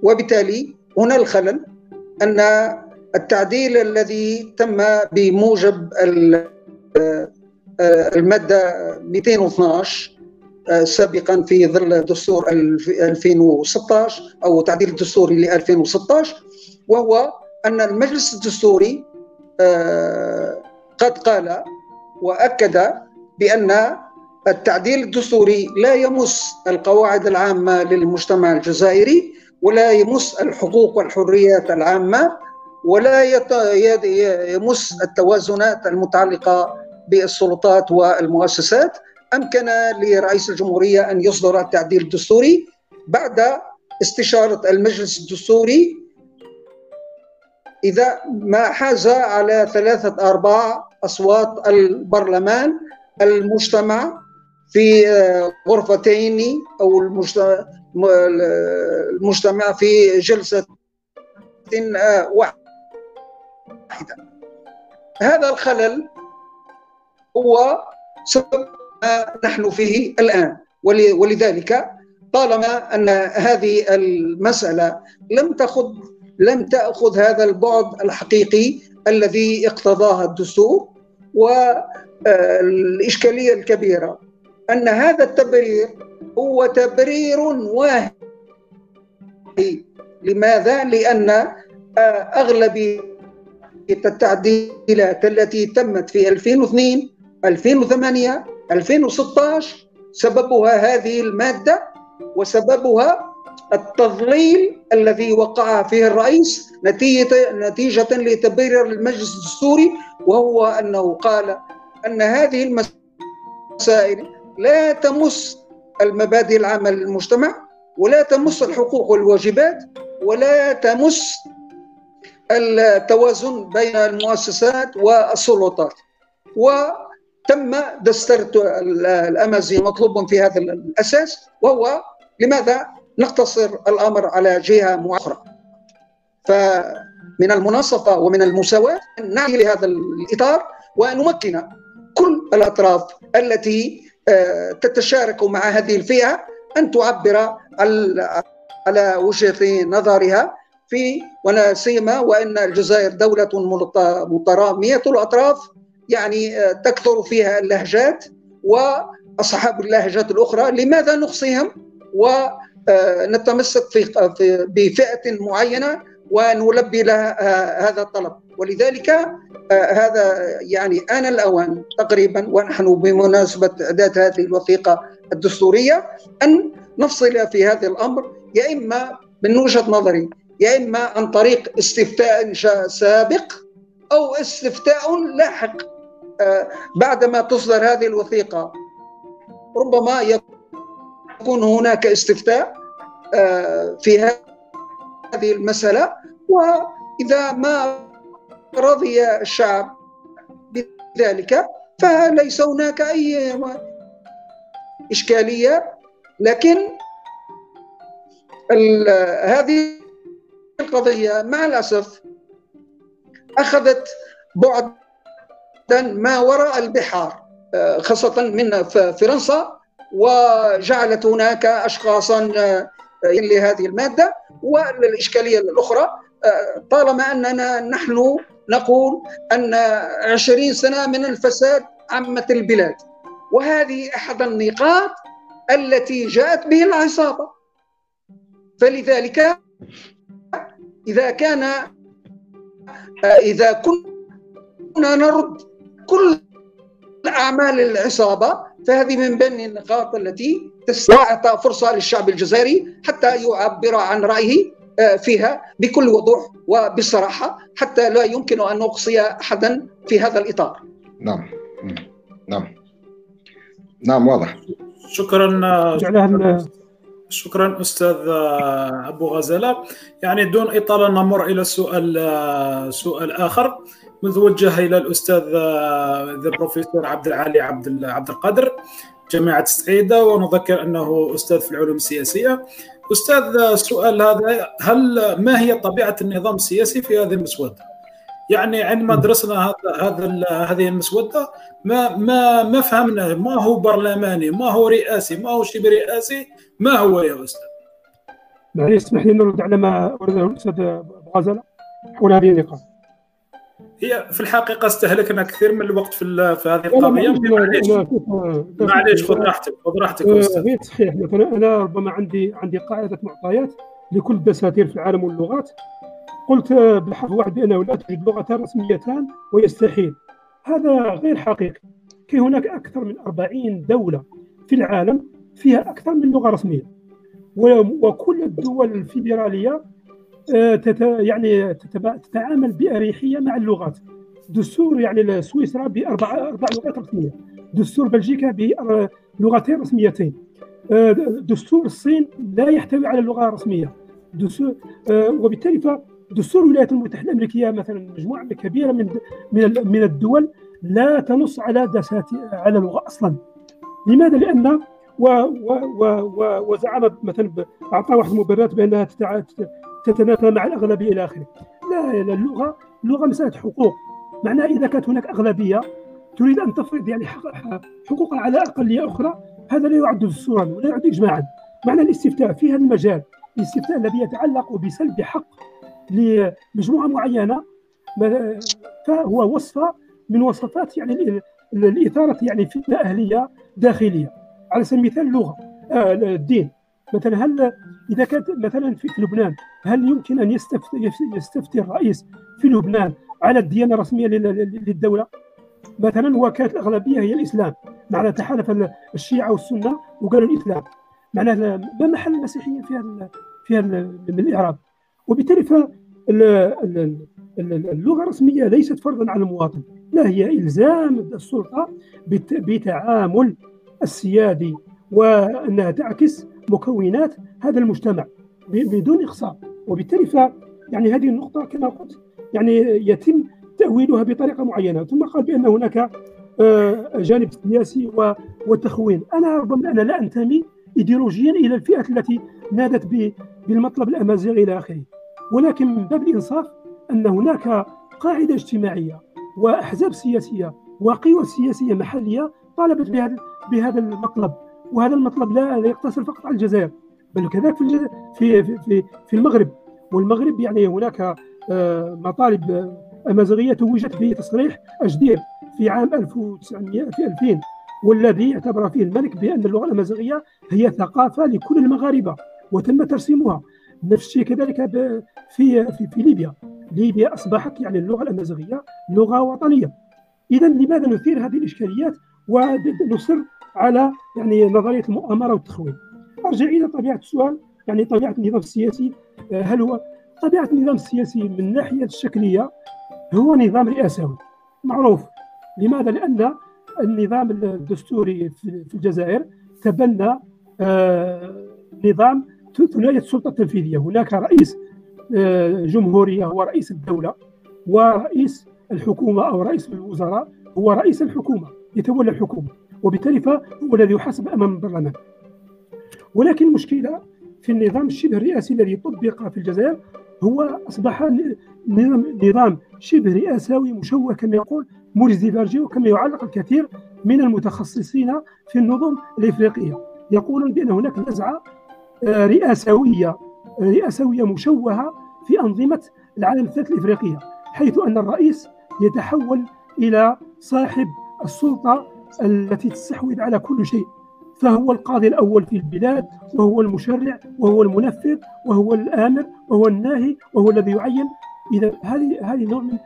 وبالتالي هنا الخلل أن التعديل الذي تم بموجب المادة 212 سابقا في ظل دستور 2016 أو تعديل الدستوري ل 2016 وهو أن المجلس الدستوري قد قال وأكد بأن التعديل الدستوري لا يمس القواعد العامة للمجتمع الجزائري ولا يمس الحقوق والحريات العامة ولا يمس التوازنات المتعلقة بالسلطات والمؤسسات. أمكن لرئيس الجمهورية أن يصدر التعديل الدستوري بعد استشارة المجلس الدستوري. إذا ما حاز على ثلاثة أرباع أصوات البرلمان المجتمع في غرفتين أو المجتمع في جلسة واحدة. هذا الخلل هو سبب ما نحن فيه الآن. ولذلك طالما أن هذه المسألة لم تأخذ لم تأخذ هذا البعد الحقيقي الذي اقتضاها الدستور والإشكالية الكبيرة أن هذا التبرير هو تبرير واهي لماذا؟ لأن أغلبية التعديلات التي تمت في 2002 2008 2016 سببها هذه المادة وسببها التضليل الذي وقع فيه الرئيس نتيجة, نتيجة لتبرير المجلس الدستوري وهو أنه قال أن هذه المسائل لا تمس المبادئ العامة للمجتمع ولا تمس الحقوق والواجبات ولا تمس التوازن بين المؤسسات والسلطات. وتم دسترة الأمازيغ مطلوب في هذا الأساس وهو لماذا نقتصر الأمر على جهة أخرى فمن المناصفة ومن المساواة أن نعي لهذا الإطار ونمكن كل الأطراف التي تتشارك مع هذه الفئة أن تعبر على وجهة نظرها في ولا سيما وإن الجزائر دولة متراميه الأطراف يعني تكثر فيها اللهجات وأصحاب اللهجات الأخرى. لماذا نقصيهم ونتمسك في بفئة معينة ونلبي لها هذا الطلب. ولذلك هذا يعني آن الأوان تقريبا ونحن بمناسبة إعداد هذه الوثيقة الدستورية أن نفصل في هذا الأمر يا إما من وجهة نظري يا إما عن طريق استفتاء سابق أو استفتاء لاحق بعدما تصدر هذه الوثيقة. ربما يكون هناك استفتاء في هذه المسألة. وإذا ما رضي الشعب بذلك فليس هناك أي إشكالية. لكن هذه القضية مع الأسف أخذت بعدا ما وراء البحار خاصة من فرنسا وجعلت هناك أشخاصا لهذه المادة. والإشكالية الأخرى طالما أننا نحن نقول أن عشرين سنة من الفساد عمت البلاد. وهذه أحد النقاط التي جاءت به العصابة. فلذلك إذا كان إذا كنا نرد كل أعمال العصابة فهذه من بين النقاط التي تعطى فرصة للشعب الجزائري حتى يعبر عن رأيه فيها بكل وضوح وبصراحة حتى لا يمكن أن نقصي أحدا في هذا الإطار. نعم. نعم. نعم. واضح. شكرا. شكرا أستاذ أبو غزالة. يعني دون إطالة نمر إلى سؤال سؤال آخر. متوجه إلى الأستاذ ذا بروفيسور عبد العالي عبد عبد القادر جامعة سعيده ونذكر أنه أستاذ في العلوم السياسية. أستاذ السؤال هذا هل ما هي طبيعة النظام السياسي في هذه المسودة؟ يعني عندما درسنا هذا هذا هذه المسودة ما ما ما فهمنا ما هو برلماني ما هو رئاسي ما هو شبه رئاسي ما هو يا أستاذ؟ معليش اسمح لي نرد على ما ورده الأستاذ غزاله حول هذه النقاط. هي في الحقيقة استهلكنا كثير من الوقت في في هذه القضية. معليش. معليش خذ راحتك خذ راحتك يا أستاذ. غير صحيح. مثلا أنا ربما عندي عندي قاعدة معطيات لكل الدساتير في العالم واللغات. قلت بحرف واحد بأنه لا توجد لغتان رسميتان ويستحيل هذا غير حقيقي. كي هناك أكثر من 40 دولة في العالم فيها أكثر من لغة رسمية. وكل الدول الفيدرالية آه، يعني تتعامل بأريحية مع اللغات. دستور يعني سويسرا باربع أربع لغات رسمية. دستور بلجيكا بلغتين رسميتين. آه، دستور الصين لا يحتوي على اللغة الرسميه دستور آه، وبالتالي دستور الولايات المتحدة الأمريكية مثلا مجموعة كبيرة من من من الدول لا تنص على دساتير على اللغة أصلا. لماذا؟ لأن و و و و وزعم مثلا أعطى واحد المبررات بأنها تتنافى مع الاغلبيه إلى آخره. لا اللغة اللغة مسألة حقوق. معناها إذا كانت هناك أغلبية تريد أن تفرض يعني حقوقها على اقليه أخرى هذا لا يعد دستورا ولا يعد اجماعا. معنى الاستفتاء في هذا المجال الاستفتاء الذي يتعلق بسلب حق لمجموعة معينة فهو وصفة من وصفات يعني الإثارة يعني فتنه أهلية داخلية. على سبيل المثال اللغة آه الدين. مثلا هل إذا كانت مثلا في لبنان هل يمكن أن يستفتي, الرئيس في لبنان على الديانة الرسمية للدولة؟ مثلا وكانت الأغلبية هي الإسلام. معنى تحالف الشيعة والسنة وقالوا الإسلام. معناه ما محل المسيحيين في في من الإعراب؟ وبالتالي اللغة الرسمية ليست فرضا على المواطن. لا هي إلزام السلطة بتعامل السيادي وانها تعكس مكونات هذا المجتمع بدون إخصاء. وبالتالي يعني هذه النقطة كما قلت يعني يتم تأويلها بطريقة معينة. ثم قال بأن هناك آه، جانب سياسي وتخوين أنا ربما أنا لا أنتمي ايديولوجيا إلى الفئة التي نادت بالمطلب الأمازيغي إلى آخره. ولكن من باب الإنصاف أن هناك قاعدة اجتماعية وأحزاب سياسية وقوى سياسية محلية طالبت بهذا بهذا المطلب. وهذا المطلب لا يقتصر فقط على الجزائر بل كذلك في في في في المغرب. والمغرب يعني هناك آه، مطالب أمازيغية توجت بتصريح أجدير في عام 1900 في 2000 والذي اعتبر فيه الملك بأن اللغة الأمازيغية هي ثقافة لكل المغاربة وتم ترسيمها. نفس الشيء كذلك في في في ليبيا. ليبيا أصبحت يعني اللغة الأمازيغية لغة وطنية. اذا لماذا نثير هذه الإشكاليات؟ ونصر على يعني نظرية المؤامرة والتخوين أرجع إلى طبيعة السؤال يعني طبيعة النظام السياسي. هل هو طبيعة النظام السياسي من الناحيه الشكلية هو نظام رئاسوي. معروف. لماذا؟ لأن النظام الدستوري في الجزائر تبنى آه، نظام ثنائيه السلطة التنفيذية. هناك رئيس آه، جمهورية هو رئيس الدولة ورئيس الحكومة أو رئيس الوزراء هو رئيس الحكومة. يتولى الحكومة وبالتالي فهو الذي يحاسب أمام البرلمان ولكن المشكلة في النظام الشبه الرئاسي الذي طبق في الجزائر هو أصبح نظام نظام شبه رئاسوي مشوه كما يقول موريس ديفارجي وكما يعلق الكثير من المتخصصين في النظم الإفريقية. يقولون بأن هناك نزعة آه، رئاسويه رئاسويه مشوهة في أنظمة العالم الثالث الإفريقية حيث أن الرئيس يتحول إلى صاحب السلطة التي تستحوذ على كل شيء. فهو القاضي الأول في البلاد وهو المشرع وهو المنفذ وهو الآمر وهو الناهي وهو الذي يعين. إذا هذه هذه نوع من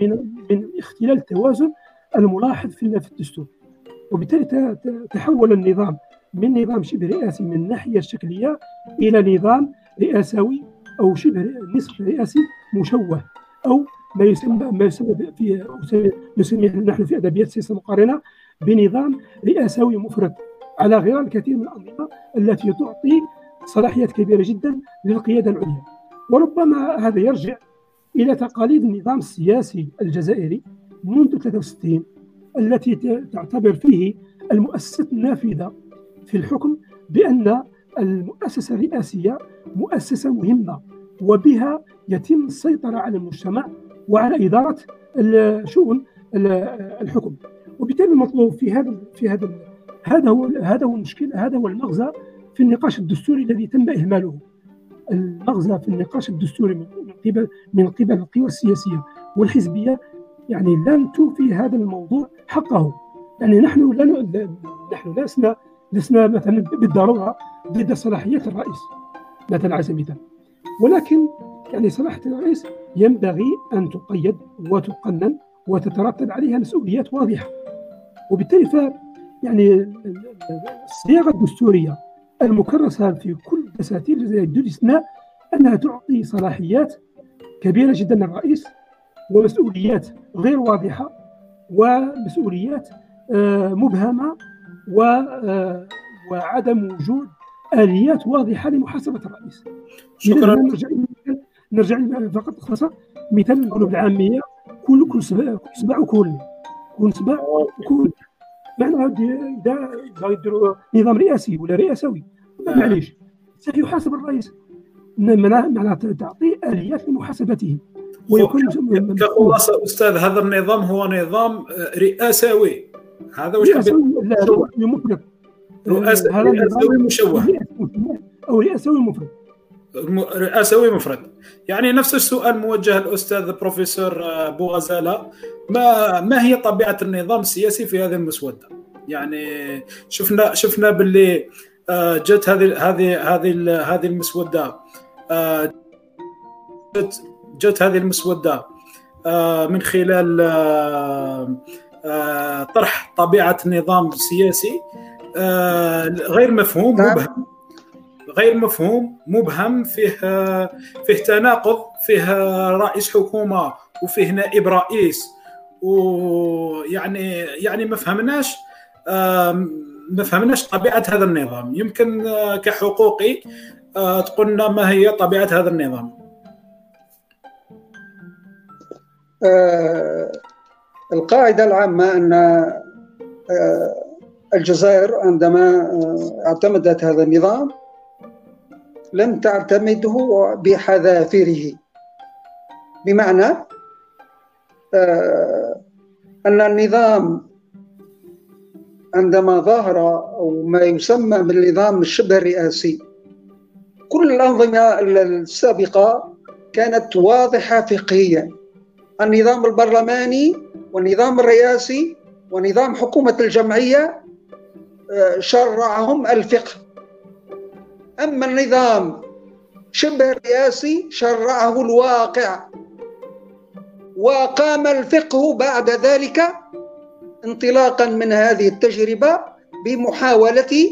من من, اختلال التوازن الملاحظ في الدستور. وبالتالي تحول النظام من نظام شبه رئاسي من الناحيه الشكليه إلى نظام رئاسوي أو شبه نصف رئاسي مشوه أو ما يسمى ما يسمى في نسميه نحن في أدبيات السياسة المقارنه بنظام رئاسوي مفرط على غرار الكثير من الأنظمة التي تعطي صلاحيات كبيرة جدا للقيادة العليا. وربما هذا يرجع إلى تقاليد النظام السياسي الجزائري منذ 63 التي تعتبر فيه المؤسسات النافذة في الحكم بأن المؤسسة الرئاسية مؤسسة مهمة وبها يتم السيطرة على المجتمع وعلى إدارة شؤون الحكم. وبالتالي المطلوب في هذا في هذا هذا هو هذا هو المشكل هذا هو المغزى في النقاش الدستوري الذي تم إهماله. المغزى في النقاش الدستوري من قبل من قبل القوى السياسية والحزبية يعني لن توفي هذا الموضوع حقه. يعني نحن لا نحن لسنا لسنا مثلا بالضرورة ضد صلاحيات الرئيس مثلا على سبيل المثال ولكن يعني صلاحية الرئيس ينبغي أن تقيد وتقنن وتترتب عليها مسؤوليات واضحة. وبالتالي ف يعني الصياغة الدستورية المكرسة في كل دساتير الجزائر بدون استثناء أنها تعطي صلاحيات كبيرة جدا للرئيس ومسؤوليات غير واضحة ومسؤوليات آه، مبهمة آه، وعدم وجود آليات واضحة لمحاسبة الرئيس. شكرا. نرجع فقط خاصة مثال نقولوا بالعامية كل كل سبع كل. سبع وكل كل. سبع وكل معنى إذا بغاو يديروا نظام رئاسي ولا رئاسوي. معليش. سيحاسب الرئيس. معناها تعطي آليات لمحاسبته. ويكون كخلاصه أستاذ هذا النظام هو نظام رئاسوي. هذا واش لا هو مفرد. رئاسوي مشوه. أو رئاسوي مفرد. رئاسوي مفرد. يعني نفس السؤال موجه الأستاذ بروفيسور بوغزاله ما ما هي طبيعة النظام السياسي في هذه المسودة؟ يعني شفنا شفنا باللي آه، جت هذه هذه هذه هذه المسودة آه، جت جت هذه المسودة آه، من خلال طرح طبيعة النظام السياسي غير مفهوم. مبهم غير مفهوم مبهم فيه فيه تناقض فيه رئيس حكومة وفيه نائب رئيس. ويعني يعني ما فهمناش ما فهمناش طبيعة هذا النظام. يمكن آه، كحقوقي آه، تقولنا ما هي طبيعة هذا النظام. آه، القاعدة العامة أن الجزائر عندما اعتمدت هذا النظام لم تعتمده بحذافيره. بمعنى أن النظام عندما ظهر أو ما يسمى بالنظام الشبه الرئاسي كل الأنظمة السابقة كانت واضحة فقهيا. النظام البرلماني والنظام الرئاسي ونظام حكومة الجمعية آه، شرعهم الفقه. أما النظام شبه الرئاسي شرعه الواقع وقام الفقه بعد ذلك انطلاقا من هذه التجربة بمحاولة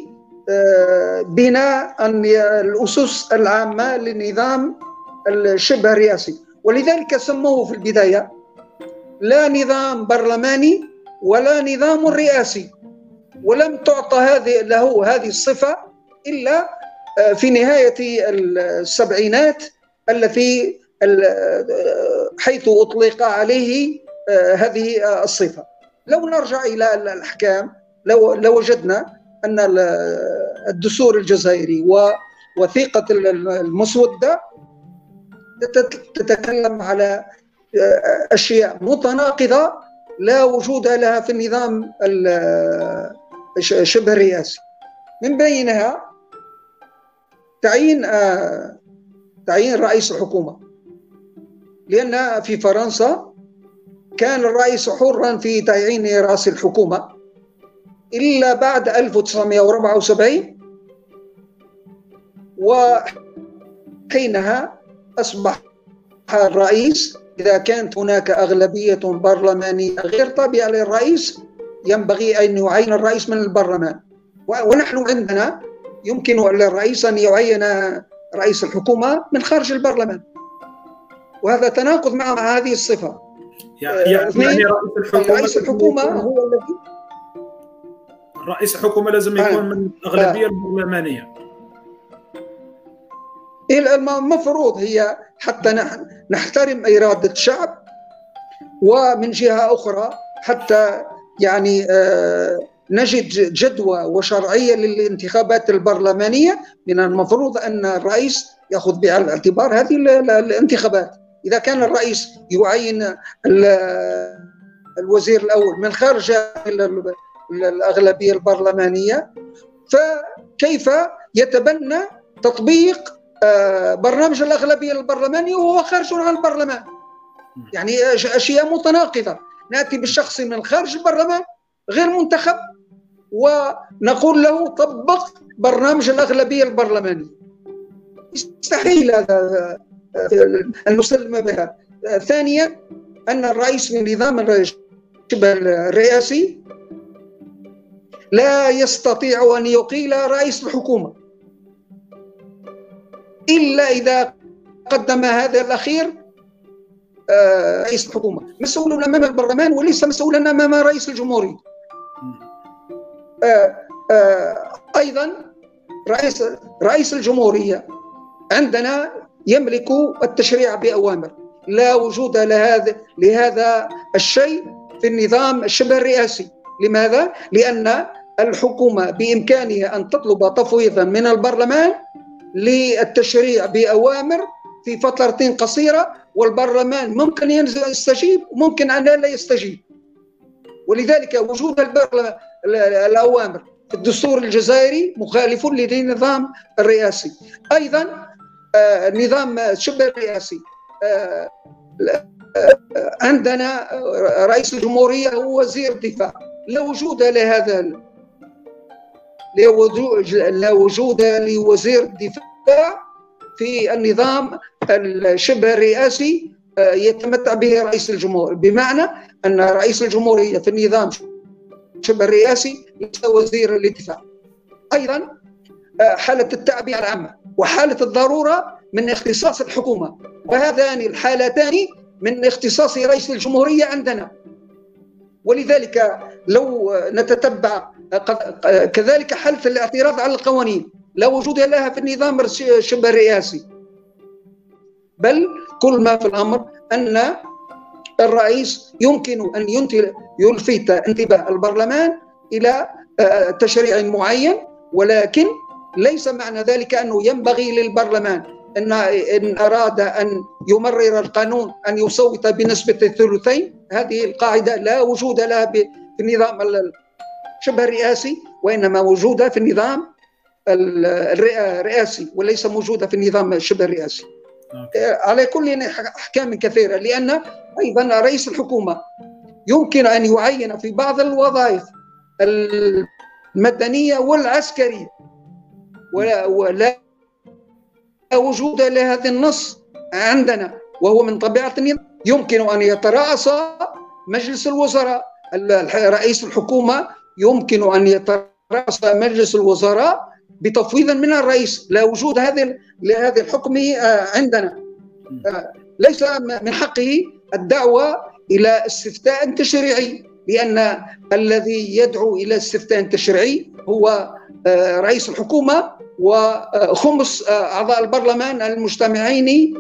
آه، بناء الأسس العامة للنظام الشبه الرئاسي. ولذلك سموه في البداية لا نظام برلماني ولا نظام رئاسي ولم تعطى هذه له هذه الصفة إلا آه، في نهاية السبعينات التي آه، حيث أطلق عليه هذه الصفة. لو نرجع إلى الأحكام لو لوجدنا أن الدستور الجزائري ووثيقه المسودة تتكلم على أشياء متناقضة لا وجود لها في النظام شبه الرئاسي. من بينها تعيين تعيين رئيس الحكومة. لأن في فرنسا كان الرئيس حرا في تعيين رأس الحكومة إلا بعد 1974 وحينها أصبح الرئيس إذا كانت هناك أغلبية برلمانية غير طبيعة للرئيس ينبغي أن يعين الرئيس من البرلمان. ونحن عندنا يمكن للرئيس أن يعين رئيس الحكومة من خارج البرلمان. وهذا تناقض مع هذه الصفة. يعني, يعني رئيس الحكومة رئيس الحكومة هو الذي رئيس الحكومة لازم يكون من الاغلبيه البرلمانية. المفروض هي حتى نحترم إرادة الشعب ومن جهة أخرى حتى يعني آه، نجد جدوى وشرعية للانتخابات البرلمانية من المفروض أن الرئيس يأخذ بعين الاعتبار هذه الانتخابات. إذا كان الرئيس يعين الوزير الأول من خارج الأغلبية البرلمانية فكيف يتبنى تطبيق آه، برنامج الأغلبية البرلمانية وهو خارج عن البرلمان؟ يعني أشياء متناقضة. نأتي بالشخص من خارج البرلمان غير منتخب ونقول له طبق برنامج الأغلبية البرلمانية. يستحيل هذا المسلمه بها. ثانيا أن الرئيس من نظام شبه الرئاسي لا يستطيع أن يقيل رئيس الحكومة. إلا إذا قدم هذا الأخير آه، رئيس الحكومة. مسؤول أمام البرلمان وليس مسؤولا أمام رئيس الجمهورية. آه، أيضا رئيس رئيس الجمهورية عندنا يملك التشريع بأوامر. لا وجود لهذا لهذا الشيء في النظام الشبه الرئاسي. لماذا؟ لأن الحكومة بإمكانها أن تطلب تفويضا من البرلمان للتشريع بأوامر في فترة قصيرة والبرلمان ممكن يستجيب وممكن أن لا يستجيب. ولذلك وجود البرلمان الأوامر. الدستور الجزائري مخالف للنظام الرئاسي. أيضا آه، شبه الرئاسي. آه، آه، عندنا رئيس الجمهورية هو وزير الدفاع. لا وجود لهذا لا وجود لوزير الدفاع في النظام الشبه الرئاسي يتمتع به رئيس الجمهور. بمعنى أن رئيس الجمهورية في النظام شبه الرئاسي ليس وزير الدفاع. أيضا آه، حالة التعبئة العامة وحالة الضرورة من اختصاص الحكومة. وهذان الحالتان من اختصاص رئيس الجمهورية عندنا. ولذلك لو نتتبع كذلك حالة الاعتراض على القوانين. لا وجود لها في النظام الشبه الرئاسي بل كل ما في الأمر أن الرئيس يمكن أن يلفت انتباه البرلمان إلى آه، تشريع معين ولكن ليس معنى ذلك أنه ينبغي للبرلمان إن إن أراد أن يمرر القانون أن يصوت بنسبة الثلثين. هذه القاعدة لا وجود لها في النظام شبه الرئاسي وإنما وجودها في النظام الرئاسي وليس موجودة في النظام شبه الرئاسي. على كل أحكام كثيرة لأن أيضا رئيس الحكومة يمكن أن يعين في بعض الوظائف المدنية والعسكرية. ولا, ولا وجود لهذا النص عندنا وهو من طبيعة يمكن أن يتراءس مجلس الوزراء. رئيس الحكومة يمكن أن يتراءس مجلس الوزراء بتفويض من الرئيس. لا وجود هذه لهذه الحكم آه، عندنا. آه، ليس من حقه الدعوة إلى استفتاء تشريعي لأن الذي يدعو إلى استفتاء تشريعي هو آه، رئيس الحكومة وخمس أعضاء البرلمان المجتمعين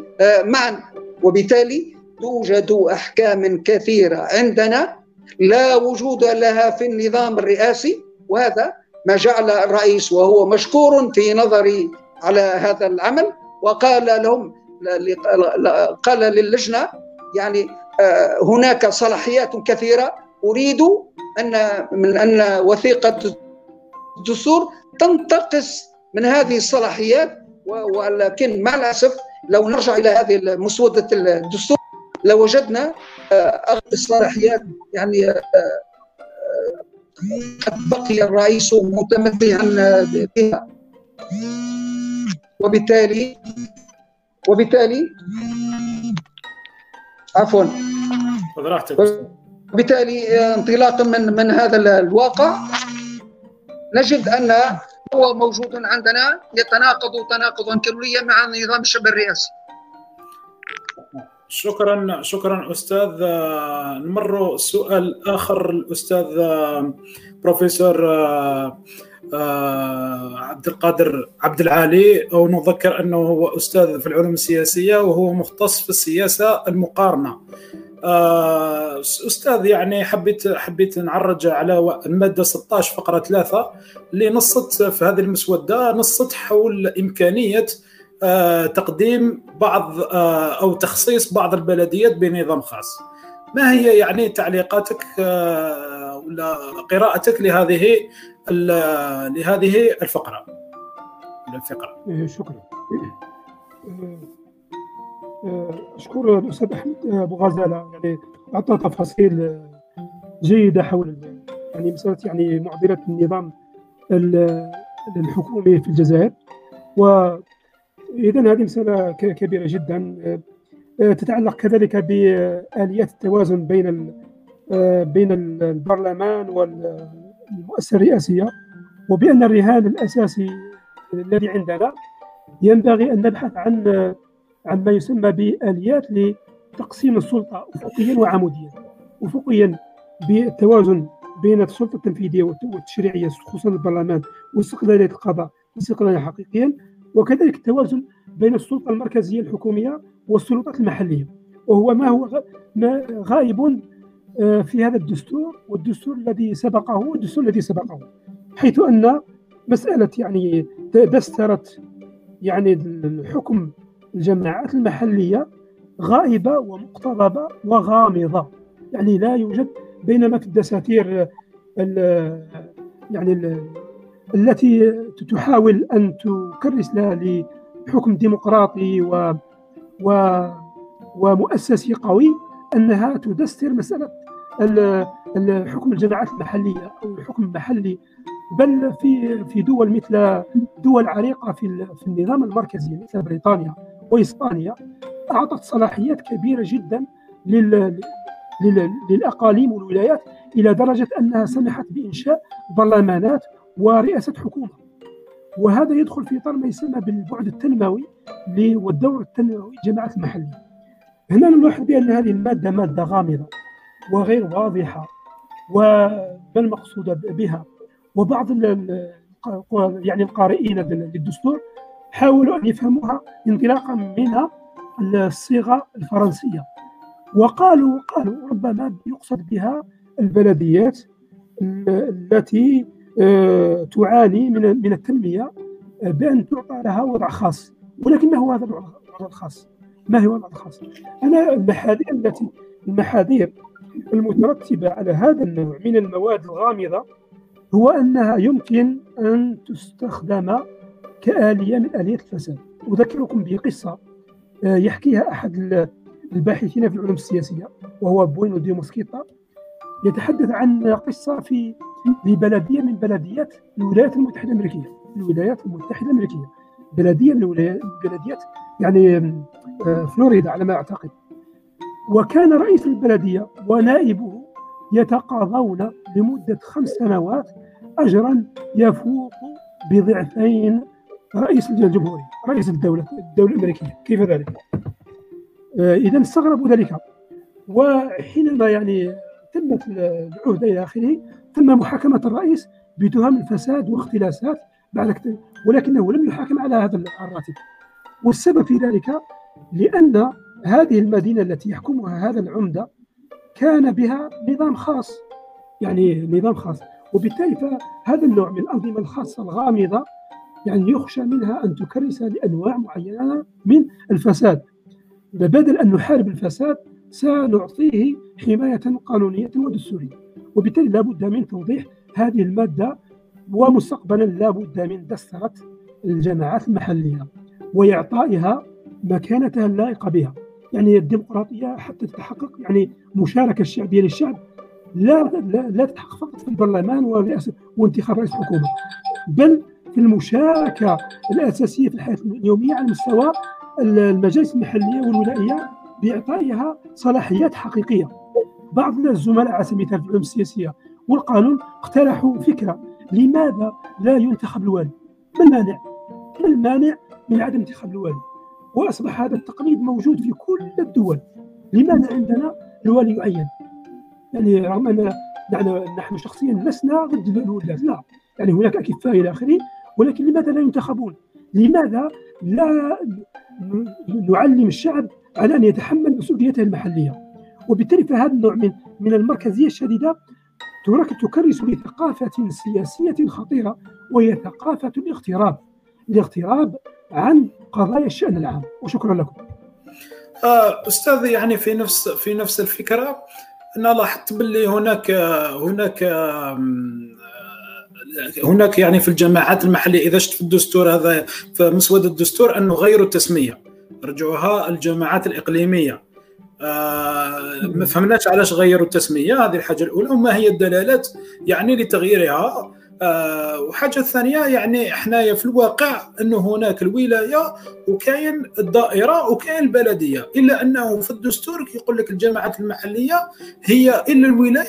معا. وبالتالي توجد أحكام كثيرة عندنا لا وجود لها في النظام الرئاسي وهذا ما جعل الرئيس وهو مشكور في نظري على هذا العمل. وقال لهم قال للجنة يعني آه، هناك صلاحيات كثيرة. أريد أن من أن وثيقة الدستور تنتقص من هذه الصلاحيات ولكن مع الأسف لو نرجع إلى هذه مسوده الدستور لوجدنا آه، الصلاحيات يعني آه، قد بقي الرئيس متمتعا بها. وبالتالي وبالتالي عفوا. وبالتالي انطلاقا من من هذا الواقع نجد أن هو موجود عندنا يتناقض تناقضا كليا مع نظام الشبه الرئاسي. شكرا شكرا أستاذ. نمر سؤال آخر الأستاذ بروفيسور عبد القادر عبد العالي أو نذكر أنه هو أستاذ في العلوم السياسية وهو مختص في السياسة المقارنة. أستاذ يعني حبيت حبيت نعرج على المادة 16 فقرة 3 اللي نصت في هذه المسودة نصت حول إمكانية آه، تقديم بعض آه، أو تخصيص بعض البلديات بنظام خاص. ما هي يعني تعليقاتك آه، ولا قراءتك لهذه لهذه الفقرة. الفقرة. إيه، شكرا. أشكر الأستاذ أحمد أبو غزالة. يعني أعطى تفاصيل جيدة حول يعني مسألة يعني معضلة النظام الحكومي في الجزائر. و إذا هذه مسألة كبيرة جدا. تتعلق كذلك بآليات التوازن بين بين البرلمان والمؤسسه الرئاسيه وبأن الرهان الأساسي الذي عندنا ينبغي أن نبحث عن عن ما يسمى باليات لتقسيم السلطة افقيا وعموديا. افقيا بالتوازن بين السلطة التنفيذية والتشريعية خصوصا البرلمان واستقلالية القضاء استقلالا حقيقيا وكذلك التوازن بين السلطة المركزية الحكومية والسلطات المحلية. وهو ما هو ما غائب في هذا الدستور والدستور الذي سبقه والدستور الذي سبقه حيث أن مسألة يعني دستره يعني الحكم الجماعات المحلية غائبة ومقتضبة وغامضة. يعني لا يوجد بينما في الدساتير يعني التي تحاول أن تكرس لها لحكم ديمقراطي و, و ومؤسسي قوي أنها تدستر مسألة الحكم الجماعات المحلية أو الحكم المحلي بل في في دول مثل دول عريقة في في النظام المركزي مثل بريطانيا وإسبانيا أعطت صلاحيات كبيرة جدا لل للأقاليم والولايات إلى درجة أنها سمحت بإنشاء برلمانات ورئاسة حكومة. وهذا يدخل في إطار ما يسمى بالبعد التنموي والدور التنموي للجماعات المحلية. هنا نلاحظ بأن هذه المادة مادة غامضة. وغير واضحة وما المقصود بها. وبعض يعني القارئين للدستور حاولوا أن يفهموها انطلاقا من الصيغة الفرنسية. وقالوا قالوا ربما يقصد بها البلديات التي آه، تعاني من من التنمية بأن تعطى لها وضع خاص. ولكنه هذا الوضع الخاص ما هو الوضع الخاص؟ أنا المحاذير التي المحاذير المترتبة على هذا النوع من المواد الغامضة هو أنها يمكن أن تستخدم كآلية من آليات الفساد أذكركم بقصة آه، يحكيها أحد الباحثين في العلوم السياسية وهو بوينو دي موسكيتا. يتحدث عن قصة في لبلدية من بلديات الولايات المتحدة الأمريكية. الولايات المتحدة الأمريكية. بلدية من البلديات يعني آه، فلوريدا على ما أعتقد. وكان رئيس البلدية ونائبه يتقاضون لمدة خمس سنوات أجرا يفوق بضعفين رئيس الجمهورية رئيس الدولة الدولة الأمريكية. كيف ذلك؟ آه، إذا استغربوا ذلك. وحينما يعني تمت العهدة إلى آخره تم محاكمة الرئيس بتهم الفساد واختلاسات بعد ولكنه لم يحاكم على هذا الراتب. والسبب في ذلك لأن هذه المدينة التي يحكمها هذا العمدة كان بها نظام خاص يعني نظام خاص. وبالتالي فهذا النوع من الأنظمة الخاصة الغامضة يعني يخشى منها أن تكرس لأنواع معينة من الفساد. بدل أن نحارب الفساد سنعطيه حماية قانونية ودستورية. وبالتالي لا بد من توضيح هذه المادة ومستقبلا لا بد من دسترة الجماعات المحلية وإعطائها مكانتها اللائقة بها. يعني الديمقراطية حتى تتحقق يعني مشاركة الشعبية للشعب لا لا, لا تتحقق فقط في البرلمان وانتخاب رئيس حكومة بل في المشاركة الأساسية في الحياة اليومية على مستوى المجالس المحلية والولائية بإعطائها صلاحيات حقيقية بعض الزملاء على سبيل المثال في العلوم السياسية والقانون اقترحوا فكرة لماذا لا ينتخب الوالي؟ ما المانع؟ ما المانع من عدم انتخاب الوالي؟ وأصبح هذا التقليد موجود في كل الدول لماذا عندنا الوالي يعين؟ يعني رغم أن نحن شخصيا لسنا ضد الولاة لا يعني هناك أكفاء إلى آخره ولكن لماذا لا ينتخبون؟ لماذا لا نعلم الشعب على أن يتحمل مسؤوليته المحلية؟ وبالتالي فهذا النوع من من المركزية الشديدة تكرس لثقافة سياسية خطيرة وهي ثقافة الاغتراب الاغتراب عن قضايا الشأن العام وشكرا لكم. آه، أستاذ يعني في نفس في نفس الفكرة أنا لاحظت باللي هناك هناك هناك يعني في الجماعات المحلية إذا شفت في الدستور هذا في مسوده الدستور أنه غيروا التسمية. رجعوها الجماعات الإقليمية. آه ما فهمناش علاش غيروا التسمية هذه الحاجة الأولى وما هي الدلالات يعني لتغييرها. آه وحاجة ثانية يعني حنايا في الواقع إنه هناك الولاية وكاين الدائرة وكاين البلدية إلا أنه في الدستور يقول لك الجماعات المحلية هي إلا الولاية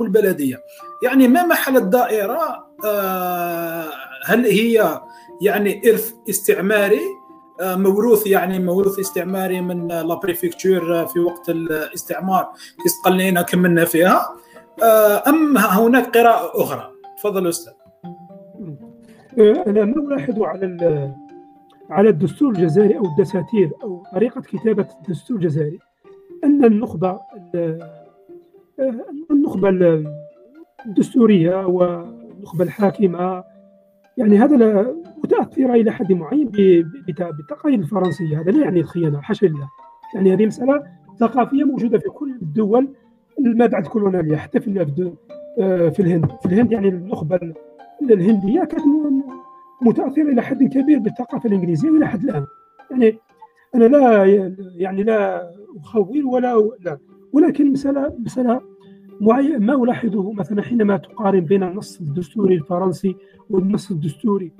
والبلدية. يعني ما محل الدائرة؟ آه هل هي يعني إرث استعماري؟ آه، موروث يعني موروث استعماري من لا في وقت الاستعمار استقلينا كملنا فيها. أم هناك قراءة أخرى؟ تفضل أستاذ. آه، أنا ما الاحظ على على الدستور الجزائري أو الدساتير أو طريقة كتابة الدستور الجزائري أن النخبة النخبة الدستورية والنخبة الحاكمة يعني هذا متاثره إلى حد معين بالتقاليد الفرنسية هذا لا يعني الخيانة حاشا لله. يعني هذه مسألة ثقافية موجودة في كل الدول ما بعد كولونياليه حتى في آه، في الهند. في الهند يعني النخبه الهندية كانت متأثرة إلى حد كبير بالثقافة الإنجليزية وإلى حد الآن. يعني أنا لا يعني لا اخول ولا لا. ولكن مساله معين ما ألاحظه مثلا حينما تقارن بين النص الدستوري الفرنسي والنص الدستوري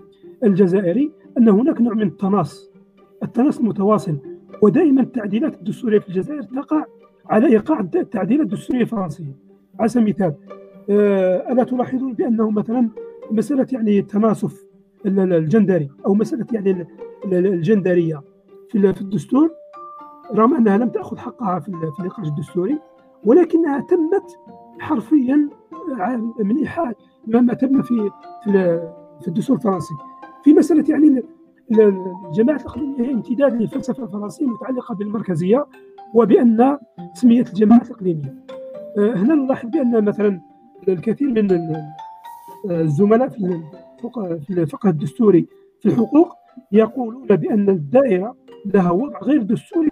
الجزائري أن هناك نوع من التناص. التناص المتواصل ودائما التعديلات الدستورية في الجزائر تقع على إيقاع التعديلات الدستوريه الفرنسيه على سبيل المثال آه، ألا تلاحظون بأنه مثلا مسألة يعني التناسف الجندري أو مسألة يعني الجندرية في الدستور رغم أنها لم تأخذ حقها في النقاش الدستوري ولكنها تمت حرفيا من إيحاء ما تم في في الدستور الفرنسي. في مسألة يعني الجماعه الأقليمية هي امتداد للفلسفة الفرنسية المتعلقة بالمركزية وبأن تسمية الجماعات الاقليميه آه، هنا نلاحظ بأن مثلا الكثير من الزملاء في الفقه الدستوري في الحقوق يقولون بأن الدائرة لها وضع غير دستوري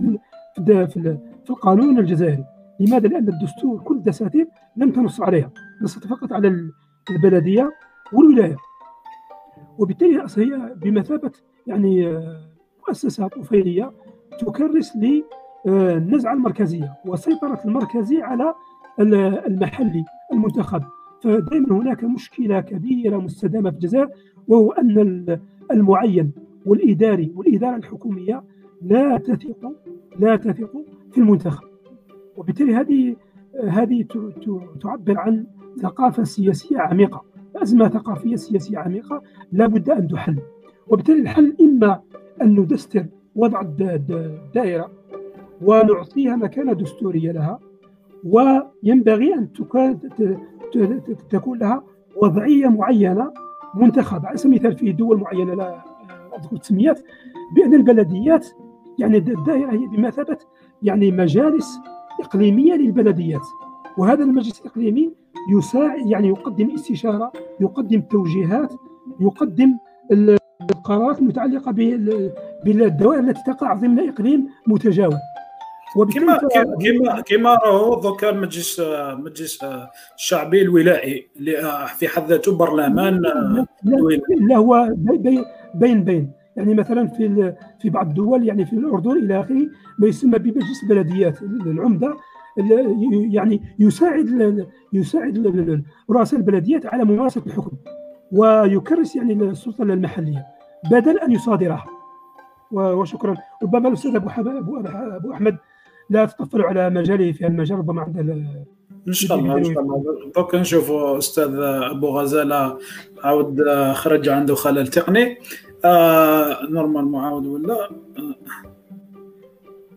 في القانون الجزائري. لماذا؟ لأن الدستور كل الدساتير لم تنص عليها. نصت فقط على البلدية والولاية. وبالتالي هي بمثابة يعني آه، مؤسسة طفيلية تكرس للنزعة المركزية وسيطرة المركزي على المحلي المنتخب. فدائما هناك مشكلة كبيرة مستدامة في الجزائر وهو أن المعين والإداري والإدارة الحكومية لا تثق لا تثق في المنتخب. وبالتالي هذه هذه تعبر عن ثقافة سياسية عميقة. أزمة ثقافية سياسية عميقة لا بد أن تحل. وبالتالي الحل إما أن ندستر وضع الدائرة ونعطيها مكانة دستورية لها وينبغي أن تكون لها وضعية معينة منتخبة على سبيل المثال في دول معينة لا أذكر تسميات بأن البلديات يعني الدائرة هي بمثابة يعني مجالس إقليمية للبلديات. وهذا المجلس الإقليمي يساعد يعني يقدم استشارة يقدم توجيهات يقدم القرارات المتعلقة بالدوائر التي تقع ضمن إقليم متجاور. كما كما كما راهو دوكا المجلس المجلس الشعبي الولائي اللي في حد ذاته برلمان لا, لا هو بين بين. يعني مثلا في في بعض الدول يعني في الأردن إلى آخره ما يسمى بمجلس البلديات العمدة يعني يساعد يساعد رؤساء البلديات على ممارسه الحكم ويكرس يعني السلطة المحلية بدل أن يصادرها. وشكرا. ربما الأستاذ ابو أبو أحمد لا تطفل على مجاله في المجال ربما عند ان شاء الله ان شاء الله دوك نشوفوا أستاذ أبو غزالة عاود خرج عنده خلل تقني. آه normal معاود ولا؟ آه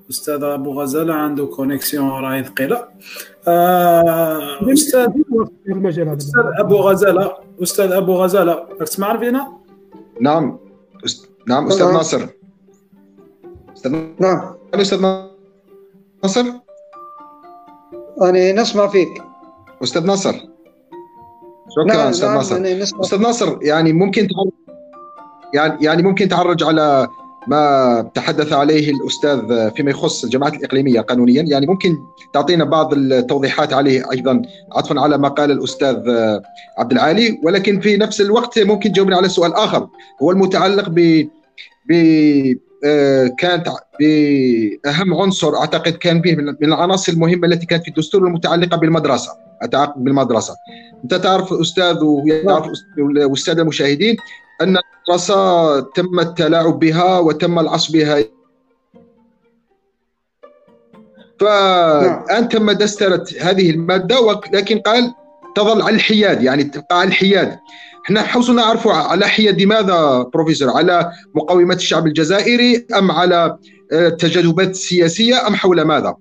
أستاذ أبو غزالة عنده connexion راهي ثقيله آه أستاذ أستاذ أبو غزالة أستاذ أبو غزالة تسمعنا فينا؟ نعم. نعم أستاذ ناصر. أستاذ نعم أستاذ ناصر. أنا نسمع فيك. أستاذ ناصر شكرا نعم أستاذ نعم ناصر أستاذ ناصر يعني ممكن يعني يعني ممكن تعرج على ما تحدث عليه الأستاذ فيما يخص الجماعات الإقليمية قانونيا. يعني ممكن تعطينا بعض التوضيحات عليه أيضا عطفا على ما قال الأستاذ عبد العالي. ولكن في نفس الوقت ممكن تجاوبنا على سؤال آخر هو المتعلق ب ب كانت بأهم عنصر أعتقد كان به من العناصر المهمة التي كانت في الدستور المتعلقة بالمدرسة. بالمدرسة. أنت تعرف أستاذ ويعرف والساده المشاهدين أن المدرسة تم التلاعب بها وتم العصب بها. فالان تم دسترة هذه المادة ولكن قال تظل على الحياد يعني تبقى على الحياد. إحنا حوصلنا نعرفوا على حياد لماذا بروفيسور؟ على مقاومة الشعب الجزائري أم على التجاذبات السياسيه أم حول ماذا؟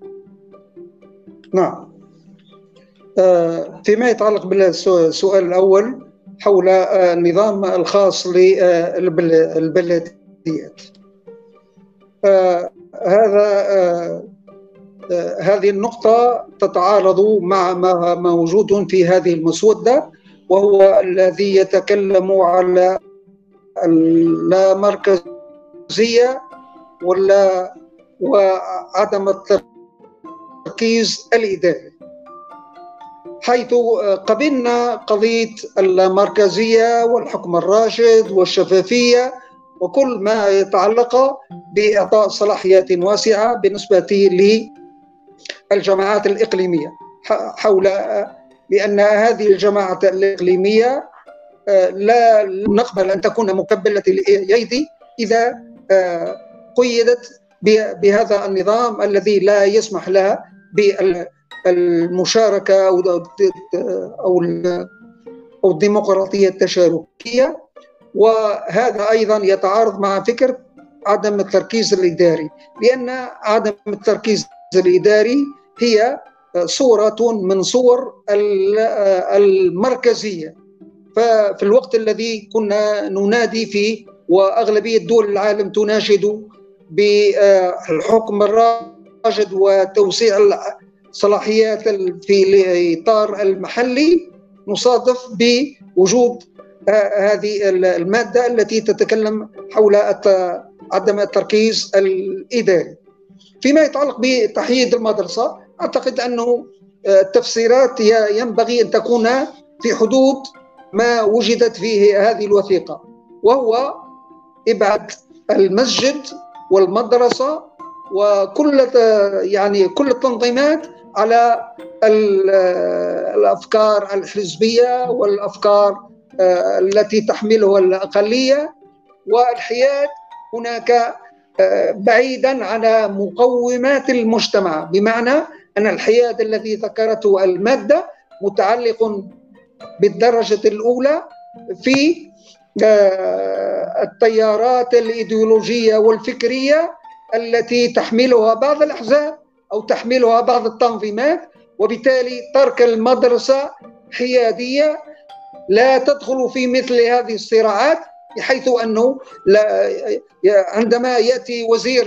نعم. آه، فيما يتعلق بالسؤال الأول حول آه، النظام الخاص للبلديات آه، هذا هذه النقطة تتعارض مع ما موجود في هذه المسودة. وهو الذي يتكلم على اللامركزية ولا وعدم التركيز الإداري. حيث قبلنا قضية اللامركزية والحكم الراشد والشفافية وكل ما يتعلق بإعطاء صلاحيات واسعة بالنسبة للجماعات الإقليمية حول بأن هذه الجماعة الإقليمية لا نقبل أن تكون مكبلة اليد إذا قيدت بهذا النظام الذي لا يسمح لها بالمشاركة أو أو الديمقراطية التشاركية. وهذا أيضا يتعارض مع فكرة عدم التركيز الإداري لأن عدم التركيز الإداري هي صورة من صور المركزية. ففي الوقت الذي كنا ننادي فيه وأغلبية دول العالم تناشد بالحكم الراشد وتوسيع الصلاحيات في الإطار المحلي نصادف بوجود هذه المادة التي تتكلم حول عدم التركيز الإداري. فيما يتعلق بتحييد المدرسة أعتقد أنه التفسيرات ينبغي أن تكون في حدود ما وجدت فيه هذه الوثيقة وهو إبعاد المسجد والمدرسة وكل يعني كل التنظيمات على الأفكار الحزبية والأفكار التي تحملها الأقلية. والحياد هناك بعيدا على مقومات المجتمع بمعنى أن الحياد الذي ذكرته المادة متعلق بالدرجة الأولى في التيارات الإيديولوجية والفكرية التي تحملها بعض الأحزاب أو تحملها بعض التنظيمات وبالتالي ترك المدرسة حيادية لا تدخل في مثل هذه الصراعات بحيث أنه لا عندما يأتي وزير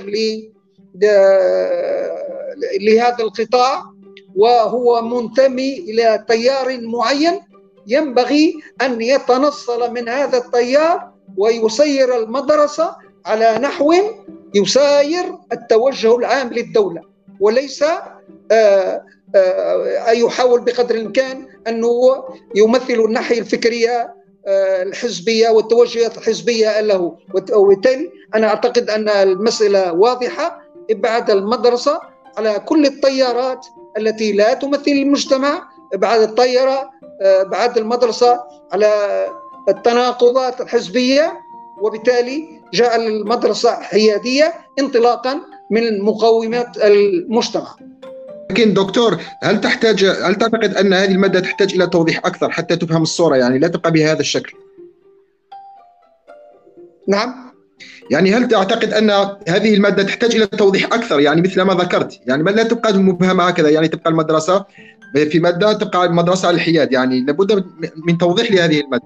لهذا القطاع وهو منتمي إلى تيار معين ينبغي أن يتنصل من هذا التيار ويسير المدرسة على نحو يساير التوجه العام للدولة. وليس يحاول بقدر الإمكان أنه يمثل الناحية الفكرية الحزبية والتوجهات الحزبية له. وبالتالي أنا أعتقد أن المسألة واضحة. إبعاد المدرسة على كل التيارات التي لا تمثل المجتمع ابعاد الطيارة ابعاد المدرسة على التناقضات الحزبية. وبالتالي جعل المدرسة حيادية انطلاقا من مقومات المجتمع. لكن دكتور هل تحتاج هل تعتقد أن هذه المادة تحتاج إلى توضيح أكثر حتى تفهم الصورة؟ يعني لا تبقى بهذا الشكل؟ نعم. يعني هل تعتقد أن هذه المادة تحتاج إلى توضيح أكثر؟ يعني مثل ما ذكرت يعني لا تبقى مبهمة هكذا يعني تبقى المدرسة في مادة تبقى المدرسة على الحياد يعني لابد من توضيح لهذه المادة.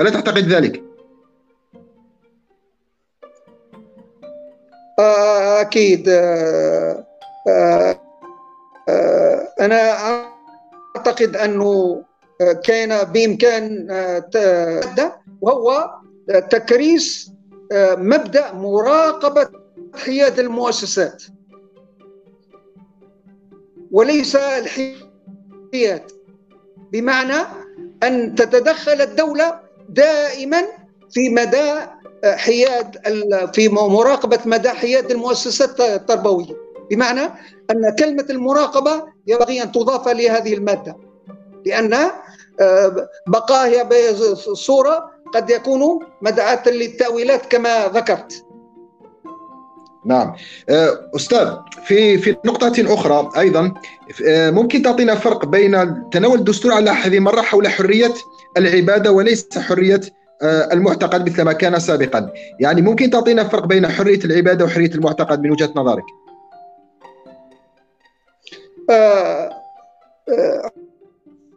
ألا تعتقد ذلك؟ أكيد. أنا أعتقد أنه كان بإمكان وهو تكريس مبدأ مراقبة حياد المؤسسات. وليس الحياد بمعنى أن تتدخل الدولة دائما في مدى حياد في مراقبة مدى حياد المؤسسات التربوية. بمعنى أن كلمة المراقبة ينبغي أن تضاف لهذه المادة لأن بقائها بصورة قد يكون مدعاة للتأويلات كما ذكرت. نعم. أستاذ في في نقطة أخرى أيضا ممكن تعطينا فرق بين تناول الدستور على هذه المرة حول حرية العبادة وليس حرية المعتقد مثل ما كان سابقا. يعني ممكن تعطينا فرق بين حرية العبادة وحرية المعتقد من وجهة نظرك؟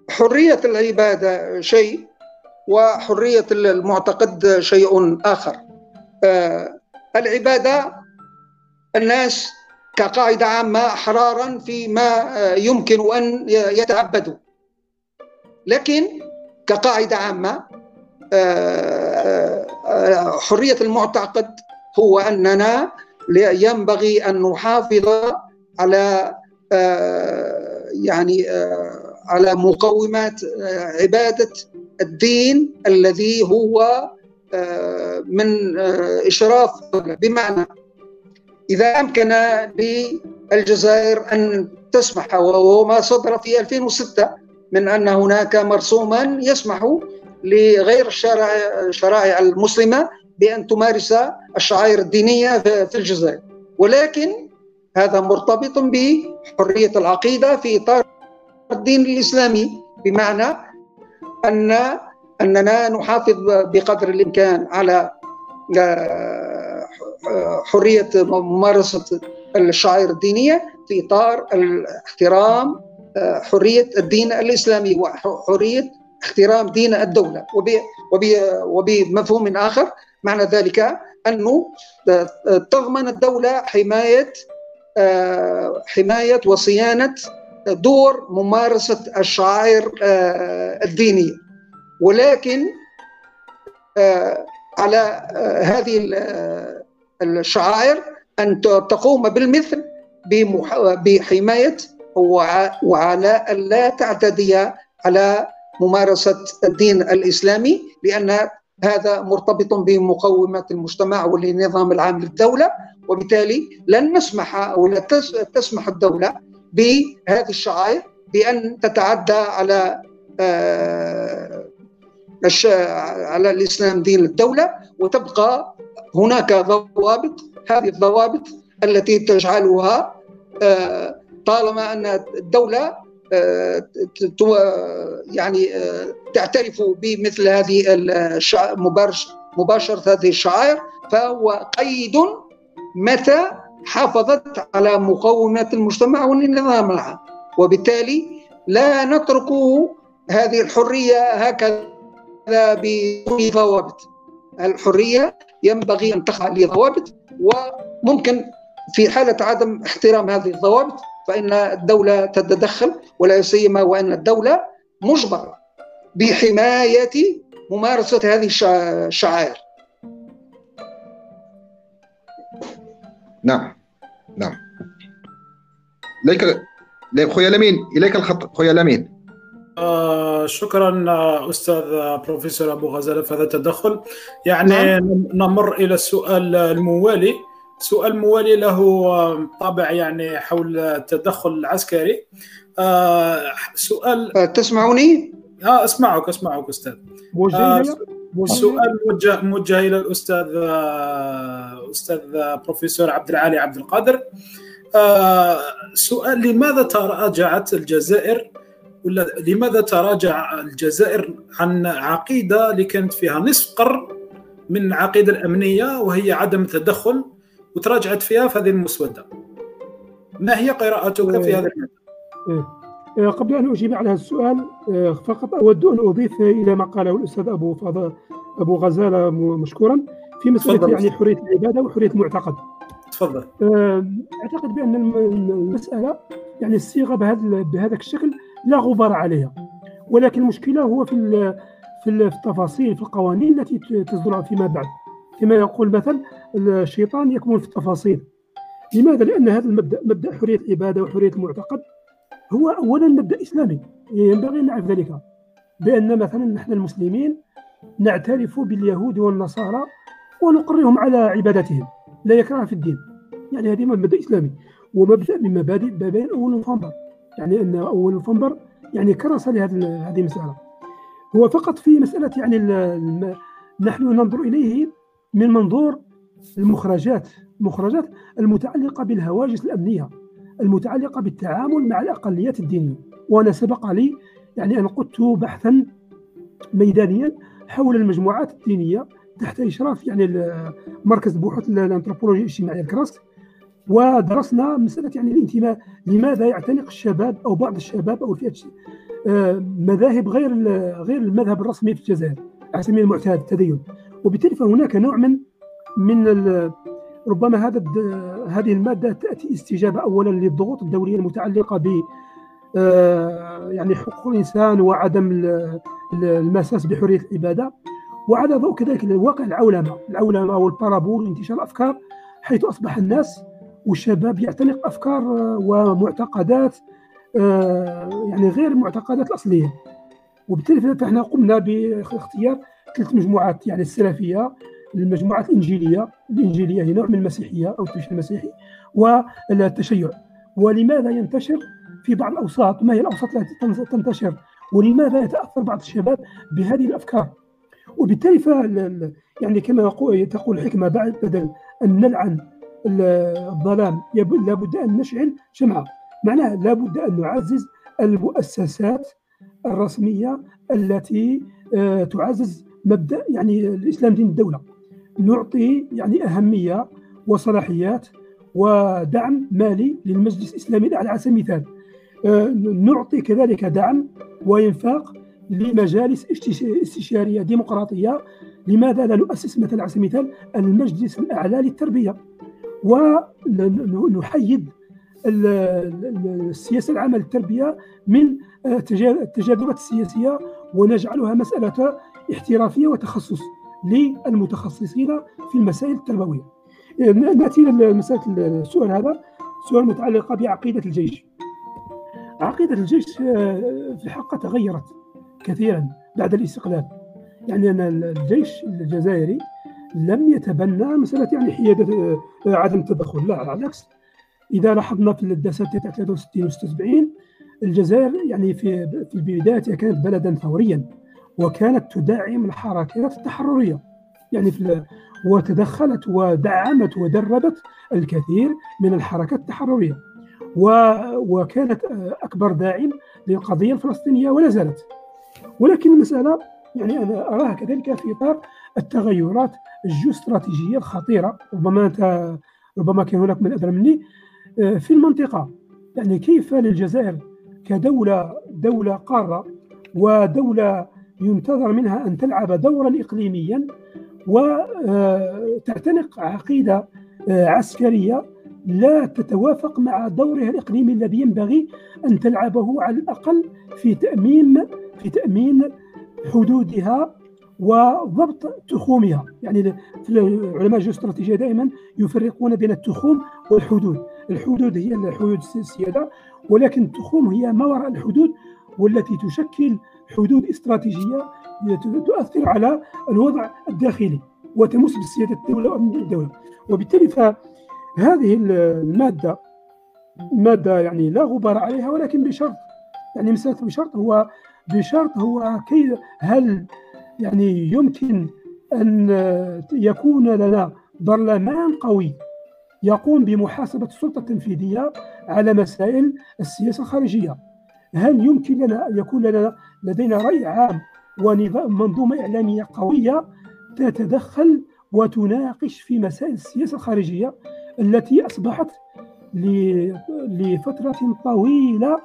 حرية العبادة شيء وحرية المعتقد شيء آخر. العبادة الناس كقاعدة عامة أحرارا فيما يمكن أن يتعبدوا. لكن كقاعدة عامة حرية المعتقد هو أننا ينبغي أن نحافظ على يعني على مقومات عبادة الدين الذي هو من إشراف بمعنى إذا أمكن للجزائر أن تسمح وهو ما صدر في 2006 من أن هناك مرسوما يسمح لغير الشرائع المسلمة بأن تمارس الشعائر الدينية في الجزائر. ولكن هذا مرتبط بحرية العقيدة في إطار الدين الإسلامي. بمعنى أن أننا نحافظ بقدر الإمكان على حرية ممارسة الشعائر الدينية في إطار احترام حرية الدين الإسلامي وحرية احترام دين الدولة. وبمفهوم آخر معنى ذلك أنه تضمن الدولة حماية حماية وصيانة دور ممارسة الشعائر الدينية. ولكن على هذه الشعائر أن تقوم بالمثل بحماية وعلى ألا تعتدي على ممارسة الدين الإسلامي لأن هذا مرتبط بمقومات المجتمع والنظام العام للدولة وبالتالي لن نسمح أو لا تسمح الدولة بهذه الشعائر بأن تتعدى على على الإسلام دين الدولة وتبقى هناك ضوابط هذه الضوابط التي تجعلها طالما أن الدولة يعني تعترف بمثل هذه مباشرة هذه الشعائر فهو قيد متى حافظت على مقومات المجتمع والنظام العام. وبالتالي لا نترك هذه الحرية هكذا بدون ضوابط. الحرية ينبغي أن تخضع لضوابط وممكن في حالة عدم احترام هذه الضوابط فإن الدولة تتدخل ولا سيما وأن الدولة مجبرة بحماية ممارسة هذه الشعائر. نعم. نعم. إليك خويا لمين؟ إليك الخط خويا لمين؟ آه شكرا أستاذ بروفيسور أبو غزالة في هذا التدخل. يعني نعم. نمر إلى السؤال الموالي. سؤال موالي له طابع يعني حول التدخل العسكري. آه سؤال تسمعوني؟ آه أسمعك أسمعك أستاذ. آه سؤال موجه موجه إلى الأستاذ أستاذ بروفيسور عبد العالي عبد القادر. آه سؤال لماذا تراجعت الجزائر؟ ولا لماذا تراجع الجزائر عن عقيدة اللي كانت فيها نصف قرن من العقيده الأمنية وهي عدم التدخل وتراجعت فيها في هذه المسودة. ما هي قراءتك في هذا المجال؟ قبل أن أجيب على هذا السؤال فقط أود أن أضيف إلى ما قاله الأستاذ أبو فضل أبو غزالة مشكورا في مسألة يعني حرية العبادة وحرية المعتقد. تفضل. أعتقد بأن المسألة يعني الصيغة بهذا بهذا الشكل لا غبار عليها ولكن المشكلة هو في في التفاصيل في القوانين التي تصدر فيما بعد كما يقول مثلا الشيطان يكمن في التفاصيل لماذا؟ لأن هذا المبدأ مبدأ حرية العبادة وحرية المعتقد هو أولا مبدأ إسلامي ينبغي أن نعرف ذلك بأن مثلا نحن المسلمين نعترف باليهود والنصارى ونقرهم على عبادتهم لا يكره في الدين. يعني هذه مبدأ إسلامي. ومبدأ من مبادئ بين أول نوفمبر. يعني أن أول نوفمبر يعني كرس لهذه هذه المسألة. هو فقط في مسألة يعني نحن ننظر إليه من منظور المخرجات المخرجات المتعلقة بالهواجس الأمنية. المتعلقة بالتعامل مع الأقليات الدينيه وأنا سبق لي يعني أن قدت بحثا ميدانيا حول المجموعات الدينية تحت إشراف يعني مركز بحوث الأنثروبولوجيا الاجتماعية الكراست ودرسنا مسألة يعني الانتماء لماذا يعتنق الشباب أو بعض الشباب أو الفئات آه، مذاهب غير غير المذهب الرسمي في الجزائر على سبيل المعتاد التدين. وبالتالي فهناك نوع من من ربما هذا هذه المادة تأتي استجابة اولا للضغوط الدوليه المتعلقة ب آه، يعني حقوق الإنسان وعدم المساس بحرية العبادة وعلى ضوء كذلك الواقع العولمة العولمة والبارابول وانتشار الأفكار حيث أصبح الناس والشباب يعتنق أفكار آه، ومعتقدات آه، يعني غير المعتقدات الأصلية. وبالتالي فإحنا قمنا باختيار ثلاث مجموعات يعني السلفية المجموعات الإنجيلية الإنجيلية هي نوع من المسيحية أو التشيع المسيحي والتشيع. ولماذا ينتشر في بعض الأوساط؟ ما هي الأوساط التي تنتشر؟ ولماذا يتأثر بعض الشباب بهذه الأفكار؟ وبالتالي ف يعني كما تقول الحكمة بعد بدل أن نلعن الظلام لابد أن نشعل شمعة. معناها لابد أن نعزز المؤسسات الرسمية التي آه، تعزز مبدأ يعني الإسلام دين الدولة. نعطي يعني أهمية وصلاحيات ودعم مالي للمجلس الإسلامي الاعلى على سبيل المثال. آه، نعطي كذلك دعم وإنفاق لمجالس استشارية ديمقراطية. لماذا لا نؤسس مثلا على سبيل المثال المجلس الأعلى للتربية؟ ونحيد السياسة العامة للتربية من التجاذبات السياسية ونجعلها مسألة احترافية وتخصص. للمتخصصين في المسائل التربوية. نأتي لمساله السؤال هذا سؤال متعلق بعقيدة الجيش. عقيدة الجيش آه، في الحقيقة تغيرت كثيرا بعد الاستقلال. يعني أن الجيش الجزائري لم يتبنى مسألة يعني حيادة آه، عدم التدخل لا على العكس إذا لاحظنا في الدساتير تاع 63 و 76 الجزائر يعني في في البداية كانت بلدا ثوريا وكانت تدعم الحركات التحررية. يعني في وتدخلت ودعمت ودربت الكثير من الحركات التحررية. وكانت أكبر داعم للقضية الفلسطينية ولا زالت. ولكن المسألة يعني أنا أراها كذلك في إطار التغيرات الجيوستراتيجية الخطيرة. ربما أنت ربما كان هناك من أدرى مني آه، في المنطقة. يعني كيف للجزائر كدولة دولة قارة ودولة ينتظر منها أن تلعب دورا إقليميا وتعتنق عقيدة آه، عسكرية لا تتوافق مع دورها الإقليمي الذي ينبغي أن تلعبه على الأقل في تأمين في تأمين حدودها وضبط تخومها. يعني علماء الجيوستراتيجيه دائما يفرقون بين التخوم والحدود. الحدود هي الحدود السيادة ولكن التخوم هي ما وراء الحدود والتي تشكل حدود استراتيجية تؤثر على الوضع الداخلي وتمس بسياده الدولة وأمن الدولة. وبالتالي فهذه المادة مادة يعني لا غبار عليها ولكن بشرط يعني مسألة بشرط هو بشرط هو كي هل يعني يمكن أن يكون لنا برلمان قوي يقوم بمحاسبة السلطة التنفيذية على مسائل السياسة الخارجية؟ هل يمكن لنا أن يكون لنا لدينا رأي عام ونظام منظومة إعلامية قوية تتدخل وتناقش في مسائل السياسة الخارجية التي أصبحت لفترة طويلة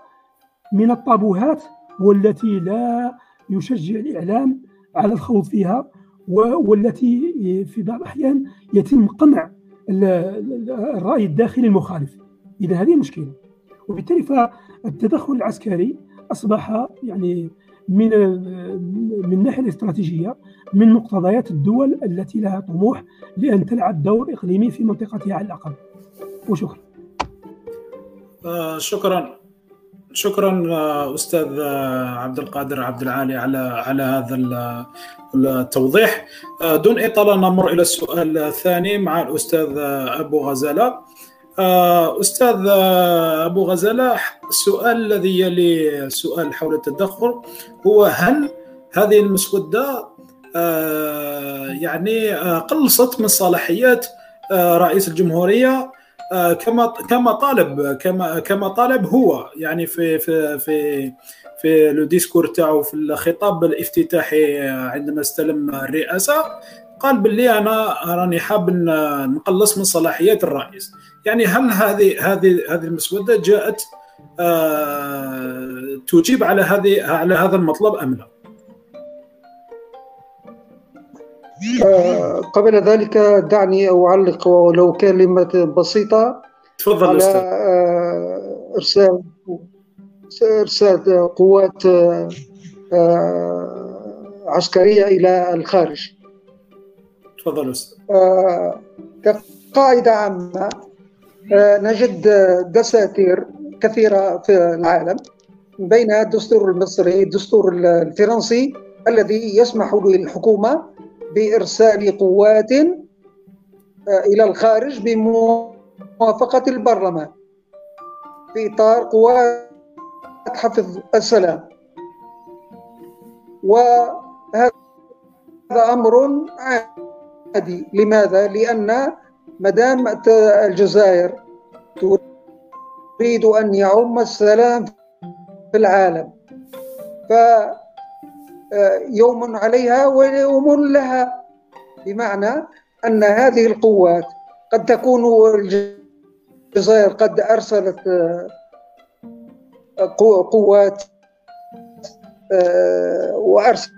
من الطابوهات والتي لا يشجع الإعلام على الخوض فيها والتي في بعض الأحيان يتم قمع الرأي الداخلي المخالف. إذا هذه مشكلة. وبالتالي فالتدخل العسكري أصبح يعني من من الناحيه الاستراتيجية من مقتضيات الدول التي لها طموح لأن تلعب دور إقليمي في منطقتها على الأقل. وشكرا. آه شكرا. شكرا أستاذ عبد القادر عبد العالي على على هذا التوضيح. دون إطالة نمر إلى السؤال الثاني مع الأستاذ أبو غزالة. أستاذ أبو غزالة السؤال الذي يلي السؤال حول التدخل هو هل هذه المسودة يعني قلصت من صلاحيات رئيس الجمهورية آه، كما كما طالب كما كما طالب هو يعني في في في في لو ديسكور تاعو في الخطاب الافتتاحي عندما استلم الرئاسة. قال باللي أنا راني حاب نقلص من صلاحيات الرئيس. يعني هل هذه هذه هذه المسودة جاءت آه، تجيب على هذه على هذا المطلب أم لا؟ آه، قبل ذلك دعني أعلق ولو كلمة بسيطة تفضل على آه، إرسال إرسال قوات عسكرية إلى الخارج. تفضل أستاذ. كقاعدة عامة نجد دساتير كثيرة في العالم بينها الدستور المصري الدستور الفرنسي الذي يسمح للحكومة بإرسال قوات آه، إلى الخارج بموافقة البرلمان في إطار قوات حفظ السلام. وهذا أمر عادي لماذا؟ لأن مدام الجزائر تريد أن يعم السلام في العالم. ف يوم عليها ويوم لها. بمعنى أن هذه القوات قد تكون الجزائر قد أرسلت آه، قوات آه، وأرسلت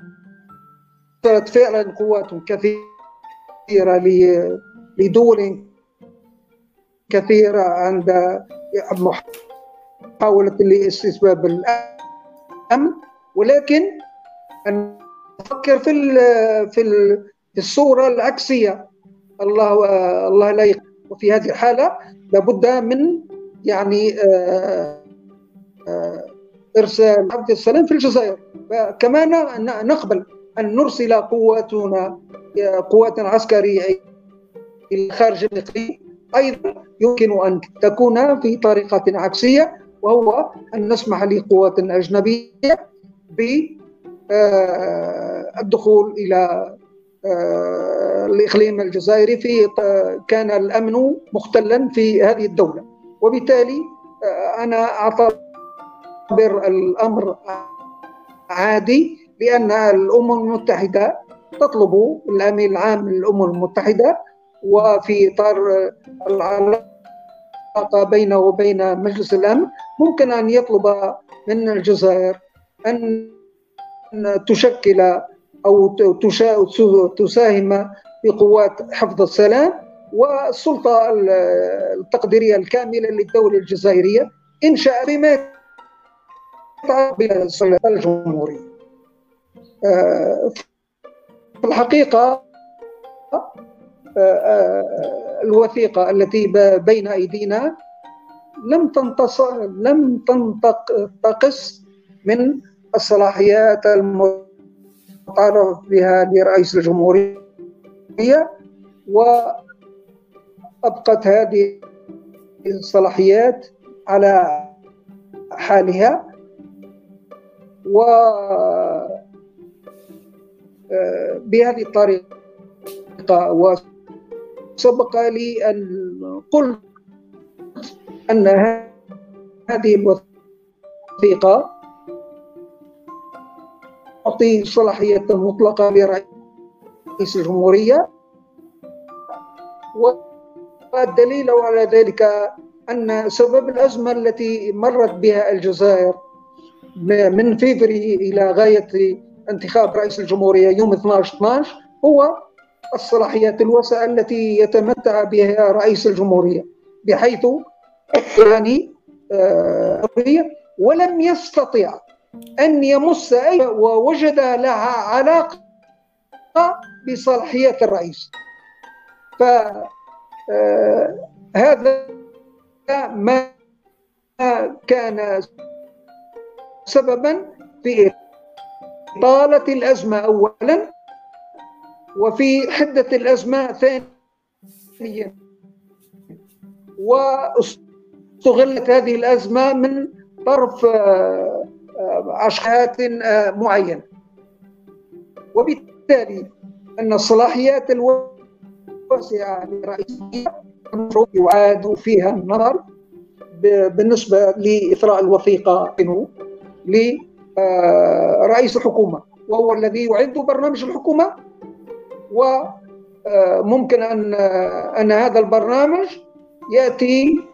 فعلا قوات كثيرة. لدول كثيرة عند محاولة لاستتباب الأمن ولكن أن نفكر في في الصورة العكسية. الله الله لا وفي هذه الحالة لابد من يعني آه، آه، إرسال عبد السلام في الجزائر. كما نقبل. أن نرسل قواتنا قوات عسكريه إلى خارج الاقليم أيضا يمكن أن تكون في طريقة عكسية وهو أن نسمح لقوات أجنبية ب آه، إلى آه، الإقليم الجزائري في كان الأمن مختلا في هذه الدولة. وبالتالي آه، أنا أعتبر الأمر عادي. لأن الأمم المتحدة تطلب الأمين العام للأمم المتحدة وفي إطار العلاقة بينه وبين مجلس الأمن ممكن أن يطلب من الجزائر أن تشكل أو تساهم في قوات حفظ السلام والسلطة التقديرية الكاملة للدولة الجزائرية إن شاء بما الجمهورية. في الحقيقة آه، الوثيقة التي بين أيدينا لم تنتصر لم تنتقص من الصلاحيات المعترف بها لرئيس الجمهورية وأبقت هذه الصلاحيات على حالها و بهذه الطريقة وسبق لي أن قلت أن هذه الوثيقة تعطي صلاحية مطلقة لرئيس الجمهورية والدليل على ذلك أن سبب الأزمة التي مرت بها الجزائر من فيفري إلى غاية انتخاب رئيس الجمهورية يوم 12 12 هو الصلاحيات الواسعة التي يتمتع بها رئيس الجمهورية بحيث يعني ولم يستطع أن يمس أي ووجد لها علاقة بصلاحية الرئيس. فهذا آه، ما كان سببا في إطالة الأزمة أولا وفي حدة الأزمة ثانيا. واستغلت هذه الأزمة من طرف أشخاص معينة وبالتالي أن الصلاحيات الواسعة للرئيسية يعاد فيها النظر بالنسبة لإثراء الوثيقة لرئيس الحكومة وهو الذي يعد برنامج الحكومة وممكن أن أن هذا البرنامج يأتي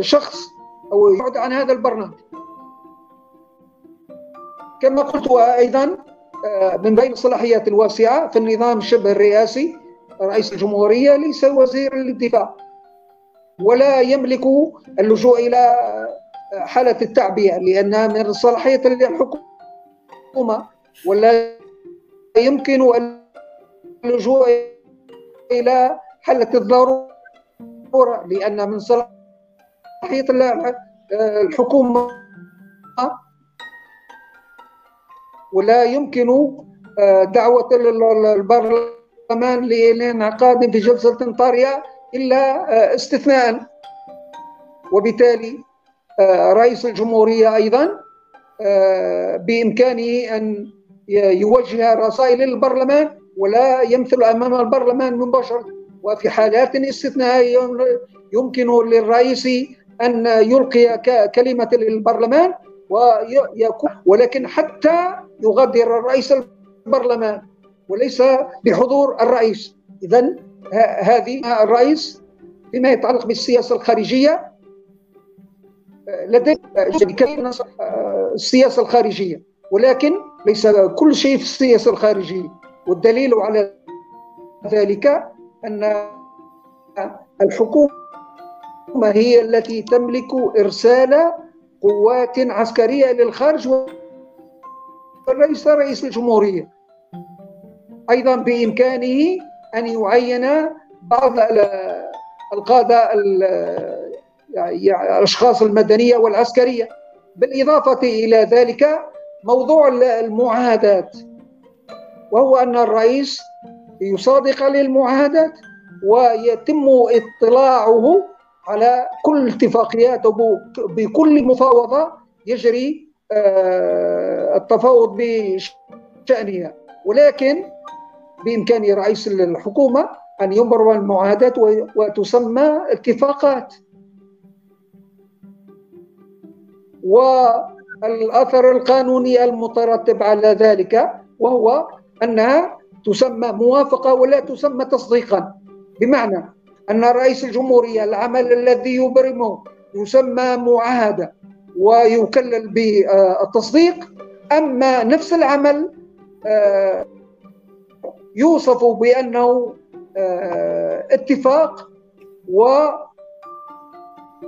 شخص أو يعد عن هذا البرنامج. كما قلت أيضا من بين الصلاحيات الواسعة في النظام شبه الرئاسي رئيس الجمهورية ليس وزير الدفاع ولا يملك اللجوء إلى حالة التعبئة لأنها من صلاحية الحكومة ولا يمكن اللجوء إلى حالة الضرورة لأن من صلاحية الحكومة ولا يمكن دعوة البرلمان لانعقاد في جلسة طارئة إلا استثناء. وبالتالي رئيس الجمهورية أيضا بإمكانه أن يوجه رسائل للبرلمان ولا يمثل أمام البرلمان مباشرة وفي حالات استثنائية يمكن للرئيس أن يلقي كلمة للبرلمان ويكون ولكن حتى يغادر الرئيس البرلمان وليس بحضور الرئيس. إذا هذه الرئيس فيما يتعلق بالسياسة الخارجية لديه كثير السياسة الخارجية. ولكن ليس كل شيء في السياسة الخارجية. والدليل على ذلك أن الحكومة هي التي تملك إرسال قوات عسكرية للخارج وليس رئيس الجمهورية. أيضا بإمكانه أن يعين بعض القادة الأشخاص المدنية والعسكرية. بالإضافة إلى ذلك موضوع المعاهدات وهو أن الرئيس يصادق للمعاهدات ويتم اطلاعه على كل اتفاقيات بكل مفاوضة يجري التفاوض بشأنها. ولكن بإمكان رئيس الحكومة أن يمر المعاهدات وتسمى اتفاقات والأثر القانوني المترتب على ذلك وهو أنها تسمى موافقة ولا تسمى تصديقا. بمعنى أن رئيس الجمهورية العمل الذي يبرمه يسمى معاهدة ويكلل بالتصديق أما نفس العمل يوصف بأنه اتفاق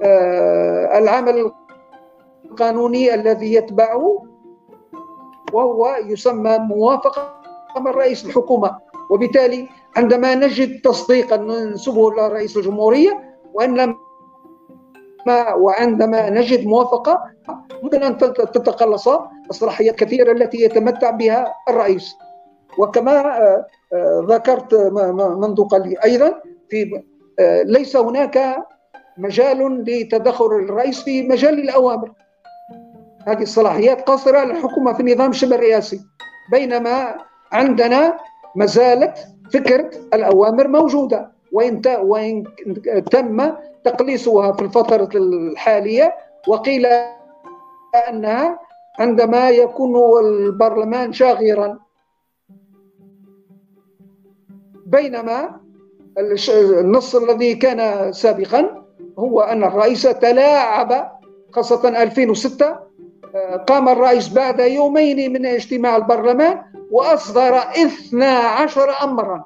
والعمل القانوني الذي يتبعه وهو يسمى موافقة من رئيس الحكومة. وبالتالي عندما نجد تصديقا ننسبه لرئيس الجمهورية وإنما وعندما نجد موافقة ممكن أن تتقلص الصلاحيات الكثيرة التي يتمتع بها الرئيس. وكما ذكرت منذ قليل أيضا في ليس هناك مجال لتدخل الرئيس في مجال الأوامر. هذه الصلاحيات قاصرة للحكومة في النظام الشبه الرئاسي. بينما عندنا ما زالت فكرة الأوامر موجودة. وإن وإن تم تقليصها في الفترة الحالية وقيل أنها عندما يكون البرلمان شاغرا. بينما النص الذي كان سابقا هو أن الرئيس تلاعب خاصة 2006 قام الرئيس بعد يومين من اجتماع البرلمان وأصدر 12 أمرا.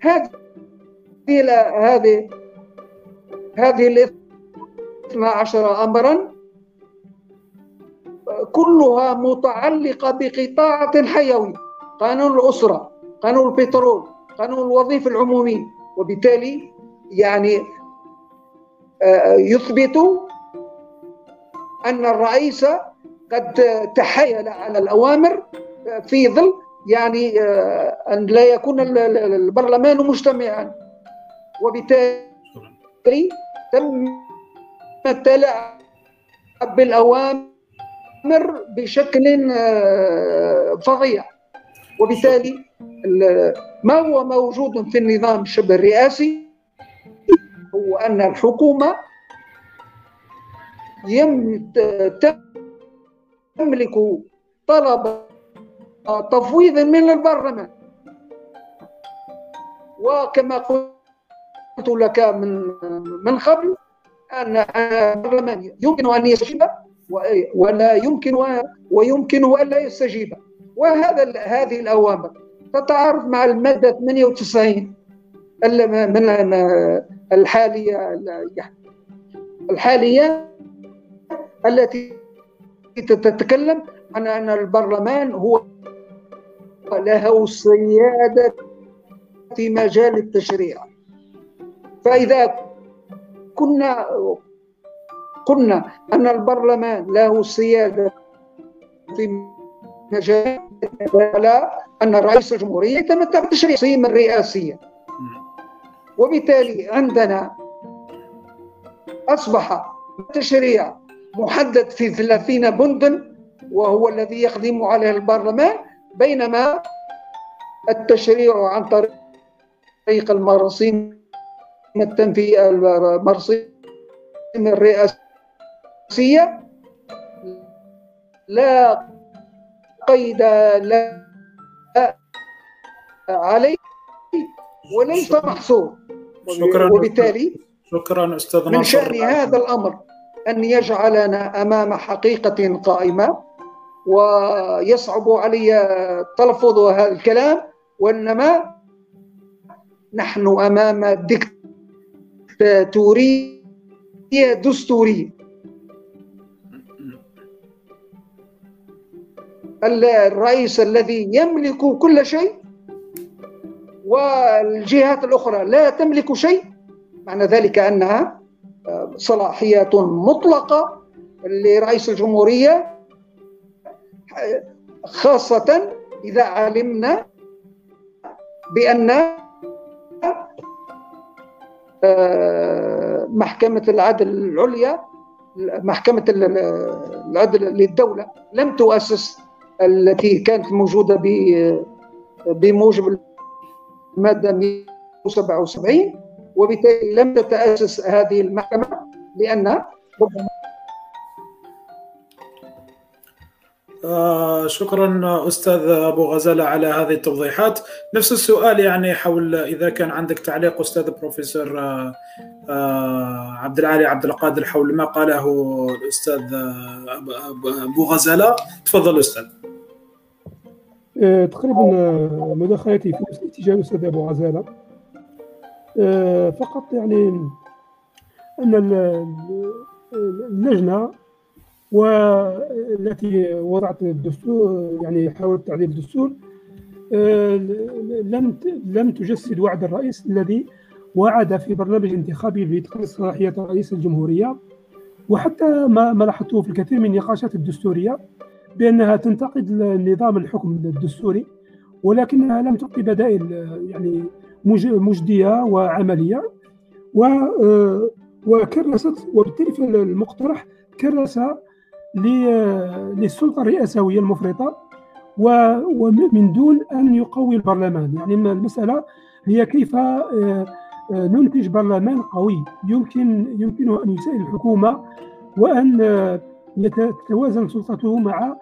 هذه هذه هذه ال 12 أمرا كلها متعلقة بقطاع حيوي قانون الأسرة قانون البترول قانون الوظيفة العمومي وبالتالي يعني يثبت أن الرئيس قد تحايل على الأوامر في ظل يعني أن لا يكون البرلمان مجتمعا. وبالتالي تم التلاعب بالأوامر بشكل فظيع. وبالتالي ما هو موجود في النظام الشبه الرئاسي؟ هو أن الحكومة تملك طلب تفويض من البرلمان. وكما قلت لك من من قبل أن البرلمان يمكن أن يستجيب ولا يمكن ويمكن الا يستجيب. وهذا هذه الأوامر. تتعارض مع المادة 98 من الحاليه الحالية التي تتكلم عن أن البرلمان هو له السياده في مجال التشريع. فإذا كنا قلنا أن البرلمان له السياده في مجال ولا أن رئيس الجمهورية يتمتع بالتشريع الرئاسيه وبالتالي عندنا أصبح التشريع محدد في 30 بندا وهو الذي يخدم عليه البرلمان بينما التشريع عن طريق المراسيم التنفيذ المراسيم الرئاسية لا قيد لا عليه وليس محصور. شكرا وبالتالي شكرا أستاذ من شأن هذا الأمر أن يجعلنا أمام حقيقة قائمة ويصعب علي تلفظ هذا الكلام وإنما نحن أمام ديكتاتورية دستورية. الرئيس الذي يملك كل شيء والجهات الأخرى لا تملك شيء معنى ذلك أنها صلاحيات مطلقة لرئيس الجمهورية خاصة إذا علمنا بأن آه، محكمة العدل العليا محكمة العدل للدولة لم تؤسس التي كانت موجودة بموجب المادة 177 وبالتالي لم تتأسس هذه المحكمة لأن آه شكرا أستاذ أبو غزالة على هذه التوضيحات. نفس السؤال يعني حول إذا كان عندك تعليق أستاذ بروفيسور آه آه عبد العالي عبد القادر حول ما قاله الأستاذ آه، ابو غزالة. تفضل أستاذ. آه، تقريبا آه، مداخلتي في نفس الاتجاه الاستاذ أبو غزالة. فقط يعني أن اللجنة والتي وضعت الدستور يعني حاولت تعديل الدستور آه، لم لم تجسد وعد الرئيس الذي وعد في برنامج انتخابي بتقليص صلاحيات رئيس الجمهورية. وحتى ما لاحظته في الكثير من النقاشات الدستورية بأنها تنتقد النظام الحكم الدستوري ولكنها لم تعطي بدائل يعني مجدية وعملية. و آه، وكرست وبالتالي في المقترح كرس للسلطة الرئاسوية المفرطة ومن دون أن يقوي البرلمان. يعني المسألة هي كيف آه، آه، ننتج برلمان قوي. يمكن يمكنه أن يسائل الحكومة وأن تتوازن سلطته مع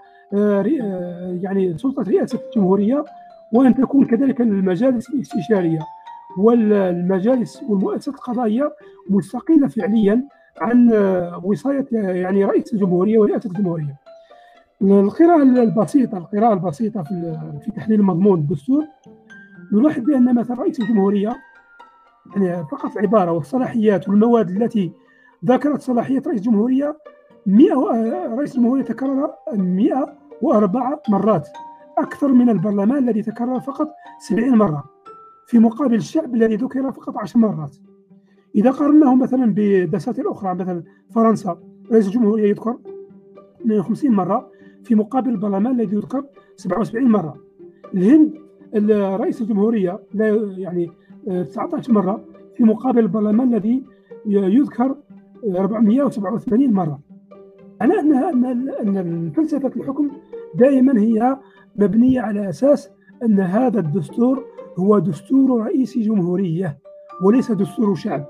يعني سلطة رئاسة الجمهورية وأن تكون كذلك المجالس الاستشارية والمجالس والمؤسسات القضائية مستقلة فعليا عن وصاية يعني رئيس الجمهورية ورئاسة الجمهورية. القراءة البسيطة القراءة البسيطة في في تحليل مضمون الدستور نلاحظ بأن مثلا رئيس الجمهورية يعني فقط العباره والصلاحيات والمواد التي ذكرت صلاحية رئيس الجمهورية 100 رئيس الجمهورية تكرر 104 مرات أكثر من البرلمان الذي تكرر فقط 70 مرة في مقابل الشعب الذي ذكر فقط 10 مرات. إذا قارناه مثلا بدساتير أخرى مثلا فرنسا رئيس الجمهورية يذكر 150 مرة في مقابل البرلمان الذي يذكر 77 مرة. الهند رئيس الجمهورية لا يعني 19 مرة في مقابل البرلمان الذي يذكر 487 مرة. على ان ان أن فلسفة الحكم دائما هي مبنية على أساس أن هذا الدستور هو دستور رئيس جمهورية وليس دستور شعب.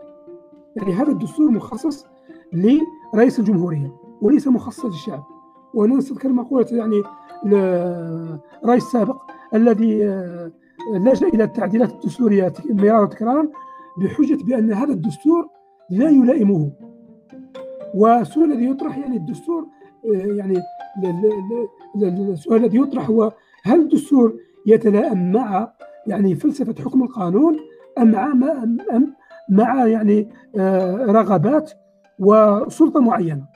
يعني هذا الدستور مخصص لرئيس الجمهورية وليس مخصص للشعب. وأنا نستذكر مقولة يعني الرئيس السابق الذي آه، لجأ إلى التعديلات الدستورية مرارا وتكرارا بحجة بأن هذا الدستور لا يلائمه. والسؤال الذي يطرح يعني الدستور يعني السؤال الذي يطرح هو هل الدستور يتلائم مع يعني فلسفة حكم القانون أم مع ام مع يعني آه، رغبات وسلطة معينة؟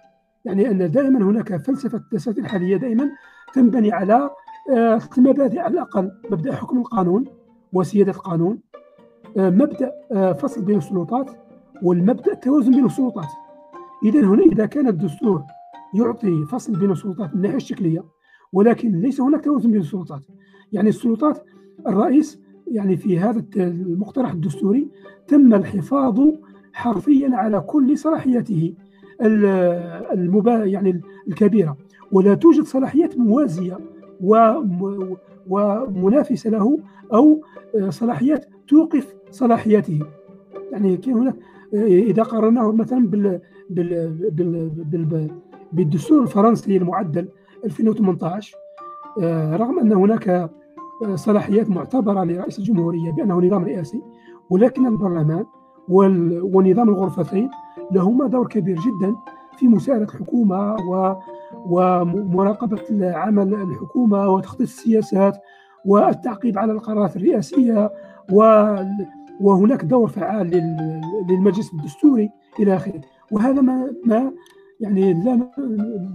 يعني أن دائما هناك فلسفة الدساتير الحالية دائما تنبني على آه، مبادئ على الأقل مبدأ حكم القانون وسيادة القانون مبدأ فصل بين السلطات والمبدأ التوازن بين السلطات. اذا هنا إذا كان الدستور يعطي فصل بين السلطات من الناحية الشكلية ولكن ليس هناك توازن بين السلطات. يعني السلطات الرئيس يعني في هذا المقترح الدستوري تم الحفاظ حرفيا على كل صلاحياته المبا يعني الكبيرة. ولا توجد صلاحيات موازية ومنافسة له أو صلاحيات توقف صلاحياته. يعني كاين هناك إذا قارناه مثلا بال بال بال بال بالدستور الفرنسي المعدل 2018 آه، رغم أن هناك آه، صلاحيات معتبرة لرئيس الجمهورية بأنه نظام رئاسي ولكن البرلمان ونظام الغرفتين لهما دور كبير جدا في مساعدة الحكومة و ومراقبة عمل الحكومة وتخطيط السياسات والتعقيب على القرارات الرئاسية وهناك دور فعال للمجلس الدستوري إلى آخره. وهذا ما ما يعني لا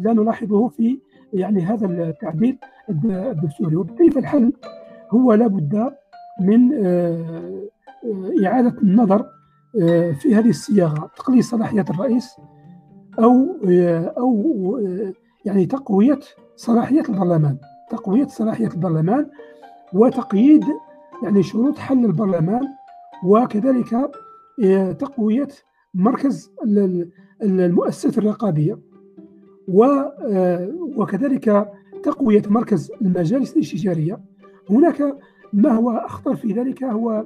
لا نلاحظه في يعني هذا التعديل الدستوري. وبالتالي فالحل هو لابد من آه، آه، إعادة النظر آه، في هذه الصياغة. تقليل صلاحيات الرئيس أو أو يعني تقوية صلاحيات البرلمان. تقوية صلاحيات البرلمان وتقييد يعني شروط حل البرلمان وكذلك تقوية مركز المؤسسات الرقابية. وكذلك تقوية مركز المجالس الاستشارية هناك ما هو أخطر في ذلك هو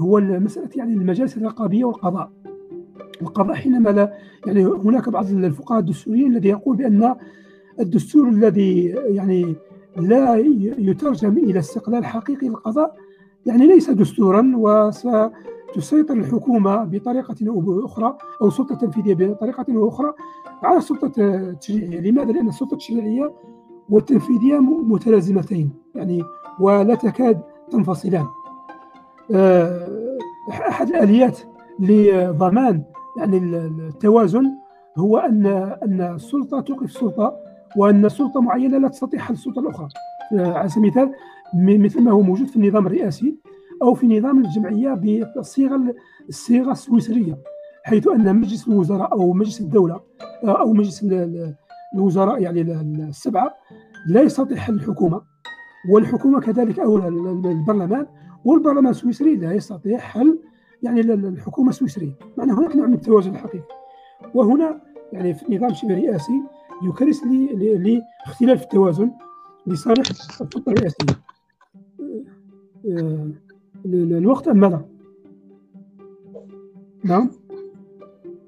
هو مسألة يعني المجالس الرقابية والقضاء. القضاء حينما لا يعني هناك بعض الفقهاء الدستوريين الذي يقول بأن الدستور الذي يعني لا يترجم إلى استقلال حقيقي للقضاء يعني ليس دستورا وستسيطر الحكومة بطريقة أو أخرى أو السلطة التنفيذية بطريقة أو أخرى على السلطة التشريعية لماذا؟ لأن السلطة التشريعية والتنفيذية متلازمتين يعني ولا تكاد تنفصلان. آه، أحد الآليات لضمان يعني التوازن هو أن أن السلطة توقف السلطة وأن سلطة معينة لا تستطيع حل السلطة الأخرى. آه، على سبيل المثال مثل ما هو موجود في النظام الرئاسي أو في نظام الجمعية بالصيغه الصيغة السويسرية حيث أن مجلس الوزراء أو مجلس الدولة أو مجلس الوزراء يعني السبعة لا يستطيع حل الحكومة والحكومة كذلك أو البرلمان والبرلمان السويسري لا يستطيع حل يعني الحكومة السويسرية. معنى هناك نوع من التوازن الحقيقي. وهنا يعني في النظام الشبه الرئاسي يكرس لاختلاف التوازن لصالح السلطه الرئاسية. آه، الوقت أم ماذا؟ نعم.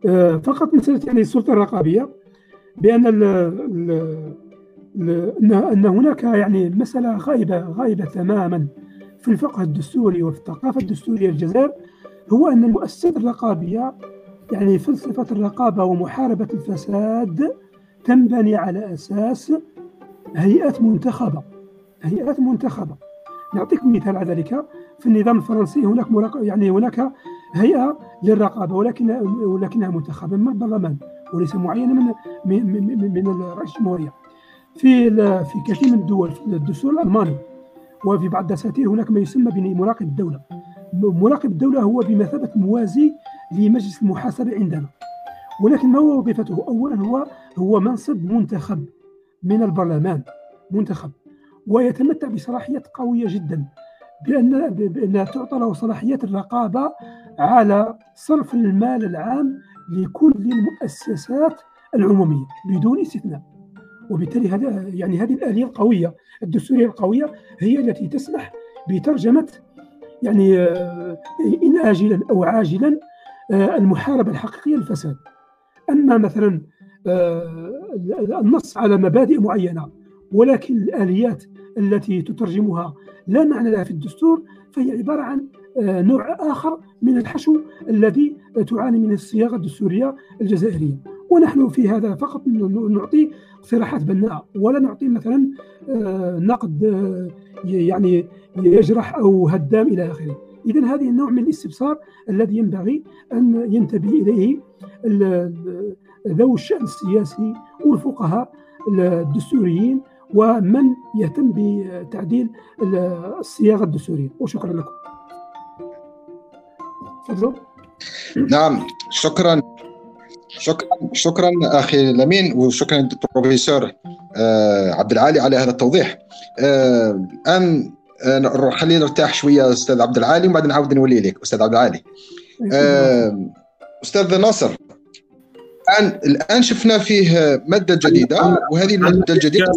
آه، فقط مسألة يعني السلطة الرقابية بأن ال ال أن هناك يعني مسألة غائبة غائبة تماما في الفقه الدستوري وفي الثقافة الدستورية الجزائر هو أن المؤسسات الرقابية يعني فلسفة الرقابة ومحاربة الفساد تنبني على أساس هيئات منتخبة. هيئات منتخبة. نعطيكم مثال على ذلك. في النظام الفرنسي هناك يعني هناك هيئة للرقابة ولكن ولكنها منتخبة من البرلمان وليس معينة من من من, رئيس الجمهورية. في في كثير من الدول في الدستور الألماني وفي بعض الدساتير هناك ما يسمى بمراقب الدولة. مراقب الدولة هو بمثابة موازي لمجلس المحاسبة عندنا. ولكن ما هو وظيفته؟ اولا هو هو منصب منتخب من البرلمان منتخب ويتمتع بصلاحيات قوية جدا. بأن بانها تعطى له صلاحيات الرقابة على صرف المال العام لكل المؤسسات العمومية بدون استثناء. وبالتالي هذا يعني هذه الآلية القوية الدستورية القوية هي التي تسمح بترجمة يعني آه، إن اجلا أو عاجلا آه، المحاربة الحقيقية للفساد. أما مثلا آه، النص على مبادئ معينة ولكن الآليات التي تترجمها. لا معنى لها في الدستور فهي عبارة عن نوع آخر من الحشو الذي تعاني من الصياغة الدستورية الجزائرية. ونحن في هذا فقط نعطي اقتراحات بناءه ولا نعطي مثلا آه، نقد آه، يعني يجرح أو هدام إلى آخره. اذا هذه النوع من الاستبصار الذي ينبغي أن ينتبه إليه ذوي الشأن السياسي والفقهاء الدستوريين ومن يهتم بتعديل الصياغة الدستورية. وشكرا لكم. تفضلوا نعم شكرا. شكرا شكرا أخي لمين وشكرا بروفيسور آه عبد العالي على هذا التوضيح. آه الان آه خلينا نرتاح شوية أستاذ عبد العالي وبعدين نعاود نولي لك أستاذ عبد العالي. آه أستاذ ناصر. الآن الآن شفنا فيه مادة جديدة وهذه المادة الجديدة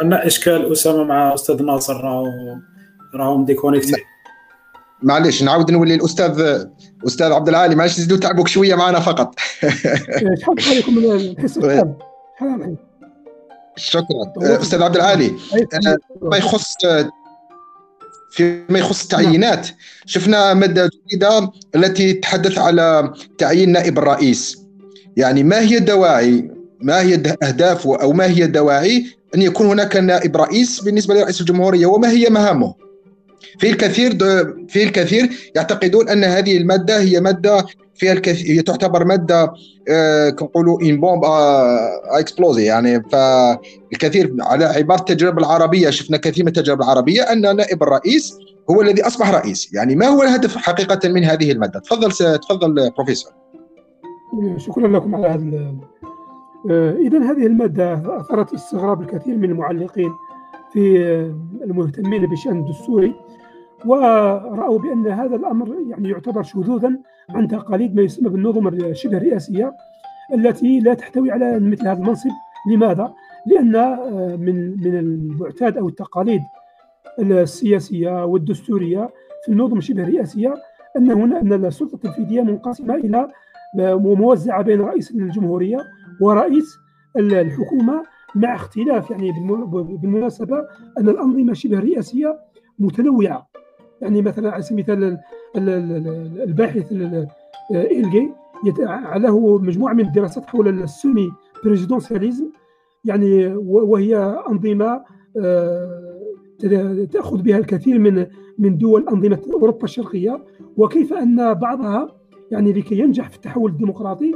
عندنا إشكال أسامة مع أستاذ ناصر راهو راهم ديكونيكتي معلش نعاود نولي الأستاذ أستاذ عبد العالي معلش تزيدوا تعبوك شوية معنا فقط. شحال عليكم. من الحصه شكرا. أستاذ عبد العالي ما يخص فيما يخص التعيينات شفنا مادة جديدة التي تتحدث على تعيين نائب الرئيس. يعني ما هي الدواعي ما هي أهداف أو ما هي الدواعي أن يكون هناك نائب رئيس بالنسبة لرئيس الجمهورية وما هي مهامه؟ في الكثير في الكثير يعتقدون أن هذه المادة هي مادة فيها الكثير هي تعتبر مادة آه كنقولوا ان بومب اكسبلوزي يعني فالكثير على عبارة التجربة العربية شفنا كثير من التجارب العربية أن نائب الرئيس هو الذي أصبح رئيس يعني ما هو الهدف حقيقة من هذه المادة؟ تفضل تفضل بروفيسور. شكرا لكم على هذا آه، اذا هذه المادة أثرت استغراب الكثير من المعلقين في المهتمين بالشأن الدستوري ورأوا بأن هذا الأمر يعني يعتبر شذوذا عن تقاليد ما يسمى بالنظم الشبه الرئاسية التي لا تحتوي على مثل هذا المنصب لماذا؟ لأن آه، من من المعتاد أو التقاليد السياسية والدستورية في النظم الشبه الرئاسية أن هنا أن السلطة التنفيذية منقسمة إلى وموزعة آه، بين رئيس الجمهورية ورئيس الحكومة مع اختلاف يعني بالمناسبة أن الأنظمة شبه الرئاسية متنوعة. يعني مثلا على سبيل المثال الباحث إلجي له مجموعة من الدراسات حول السيمي بريزيدونسياليزم يعني وهي أنظمة آه، تأخذ بها الكثير من من دول أنظمة أوروبا الشرقية. وكيف أن بعضها يعني لكي ينجح في التحول الديمقراطي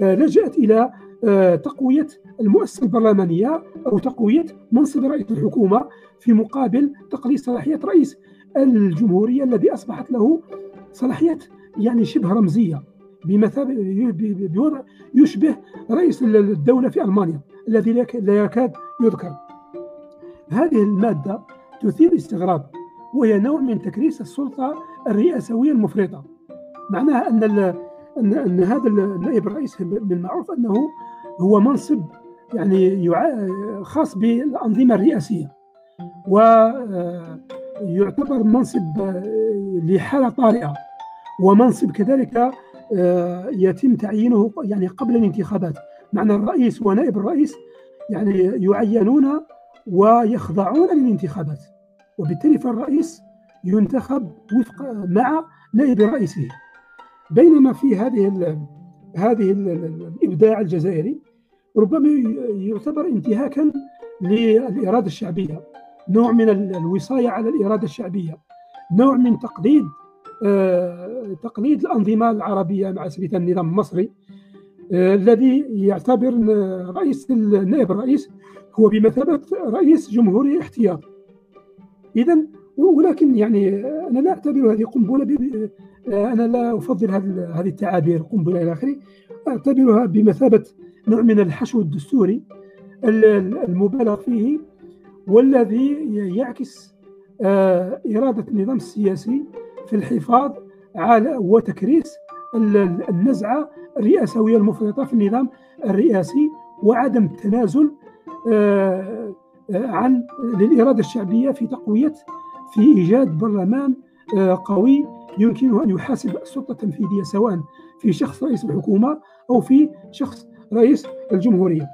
آه، لجأت إلى آه، تقوية المؤسسة البرلمانية أو تقوية منصب رئيس الحكومة في مقابل تقليص صلاحيات رئيس الجمهورية الذي أصبحت له صلاحيات يعني شبه رمزية بمثابة بوضع يشبه رئيس الدولة في ألمانيا الذي لا يكاد يذكر. هذه المادة تثير استغراب وهي نوع من تكريس السلطة الرئاسوية المفرطة. معناها أن أن أن هذا النائب الرئيس من المعروف أنه هو منصب يعني خاص بالأنظمة الرئاسية. ويعتبر منصب آه، لحالة طارئة. ومنصب كذلك آه، يتم تعيينه يعني قبل الانتخابات. معنى الرئيس ونائب الرئيس يعني يعينون ويخضعون للانتخابات. وبالتالي فالرئيس ينتخب وفق مع نائب رئيسه. بينما في هذه ال هذه ال الإبداع الجزائري ربما يعتبر انتهاكا للإرادة الشعبية. نوع من الوصاية على الإرادة الشعبية. نوع من تقليد آه تقليد الأنظمة العربية مع سبيل النظام المصري آه الذي يعتبر رئيس النائب الرئيس هو بمثابة رئيس جمهوري احتياط اذا ولكن يعني أنا لا أعتبر هذه قنبلة أنا لا أفضل هذه التعابير قنبلة إلى آخره. أعتبرها بمثابة نوع من الحشو الدستوري المبالغ فيه والذي يعكس آه، إرادة النظام السياسي في الحفاظ على وتكريس النزعة الرئاسوية المفرطة في النظام الرئاسي وعدم التنازل آه، آه، عن للإرادة الشعبية في تقوية في إيجاد برلمان قوي يمكنه أن يحاسب السلطة التنفيذية سواء في شخص رئيس الحكومة أو في شخص رئيس الجمهورية.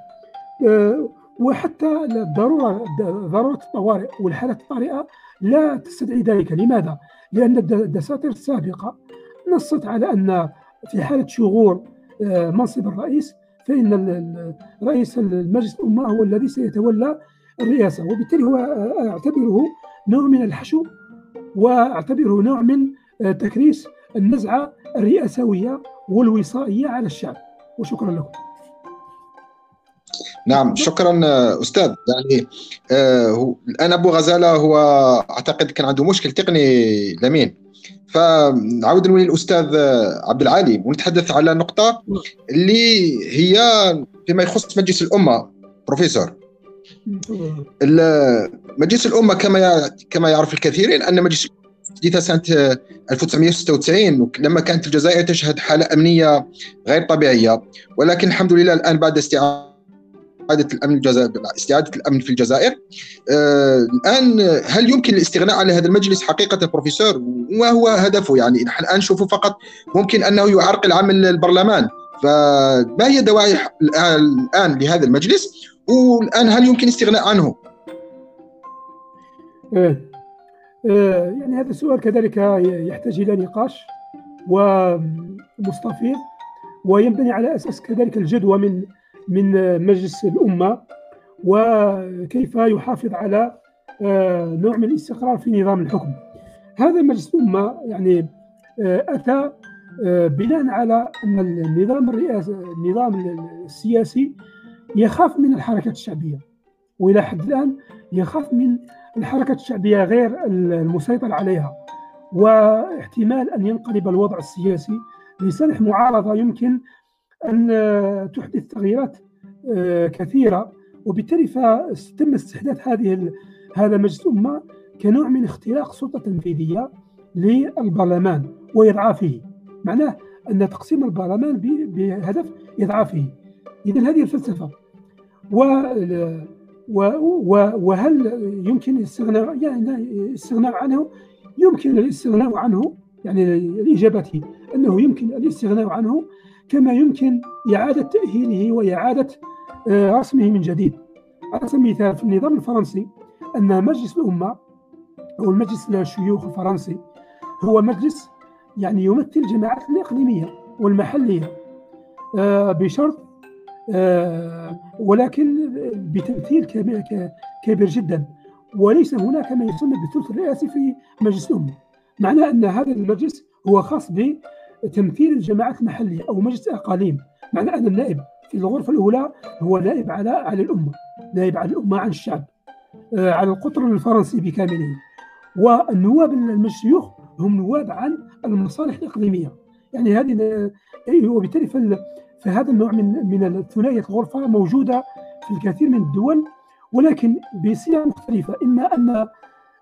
وحتى ضرورة ضرورة الطوارئ والحالات الطارئة لا تستدعي ذلك. لماذا؟ لأن الدساتير السابقة نصت على أن في حالة شغور آه، منصب الرئيس فإن رئيس المجلس الأمة هو الذي سيتولى الرئاسة. وبالتالي هو آه، أعتبره نوع من الحشو وأعتبره نوع من آه، تكريس النزعة الرئاسوية والوصائية على الشعب. وشكرا لكم. نعم شكرا أستاذ. يعني آه الآن أبو غزالة هو أعتقد كان عنده مشكل تقني لمين. فنعود نولي الأستاذ عبد العالي ونتحدث على نقطة اللي هي فيما يخص مجلس الأمة. بروفيسور مجلس الأمة كما كما يعرف الكثيرين أن مجلس حديث سنه 1996 لما كانت الجزائر تشهد حالة أمنية غير طبيعية. ولكن الحمد لله الآن بعد استعادة استعاده الأمن الجزائر استعادة الأمن في الجزائر آه الآن هل يمكن الاستغناء عن هذا المجلس حقيقة بروفيسور؟ وما هو هدفه يعني نحن الآن نشوفه فقط ممكن أنه يعرقل عمل البرلمان. فما هي دواعي الآن لهذا المجلس؟ والآن هل يمكن الاستغناء عنه؟ إيه يعني هذا السؤال كذلك يحتاج إلى نقاش ومستفيض وينبني على أساس كذلك الجدوى من من مجلس الأمة وكيف يحافظ على آه، نوع من الاستقرار في نظام الحكم. هذا مجلس الأمة يعني آه، أتى آه، بناء على أن النظام الرئاسي النظام السياسي يخاف من الحركات الشعبية وإلى حد الآن يخاف من الحركات الشعبية غير المسيطر عليها واحتمال أن ينقلب الوضع السياسي لصالح معارضة يمكن أن تحدث تغييرات آه، كثيرة. وبالتالي فتم استحداث هذه هذا مجلس الأمة كنوع من اختراق سلطة تنفيذية للبرلمان وإضعافه. معناه أن تقسيم البرلمان بهدف إضعافه. إذا هذه الفلسفة. و وهل يمكن الاستغناء يعني الاستغناء عنه؟ يمكن الاستغناء عنه يعني الإجابة أنه يمكن الاستغناء عنه كما يمكن إعادة تأهيله وإعادة آه، رسمه من جديد. على سبيل المثال في النظام الفرنسي أن مجلس الأمة أو المجلس الشيوخ الفرنسي هو مجلس يعني يمثل الجماعات الإقليمية والمحلية آه، بشرط آه، ولكن بتمثيل كبير جدا. وليس هناك ما يسمى بالثلث الرئاسي في مجلس الأمة معناه أن هذا المجلس هو خاص تمثيل الجماعات المحلية أو مجلس الأقاليم. معنى أن النائب في الغرفة الأولى هو نائب على على الأمة نائب على الأمة عن الشعب آه، على القطر الفرنسي بكامله. والنواب المشيوخ هم نواب عن المصالح الإقليمية. يعني هذه وبالتالي فهذا النوع من من ثنائيه الغرفة موجودة في الكثير من الدول ولكن بصيغة مختلفة. إما أن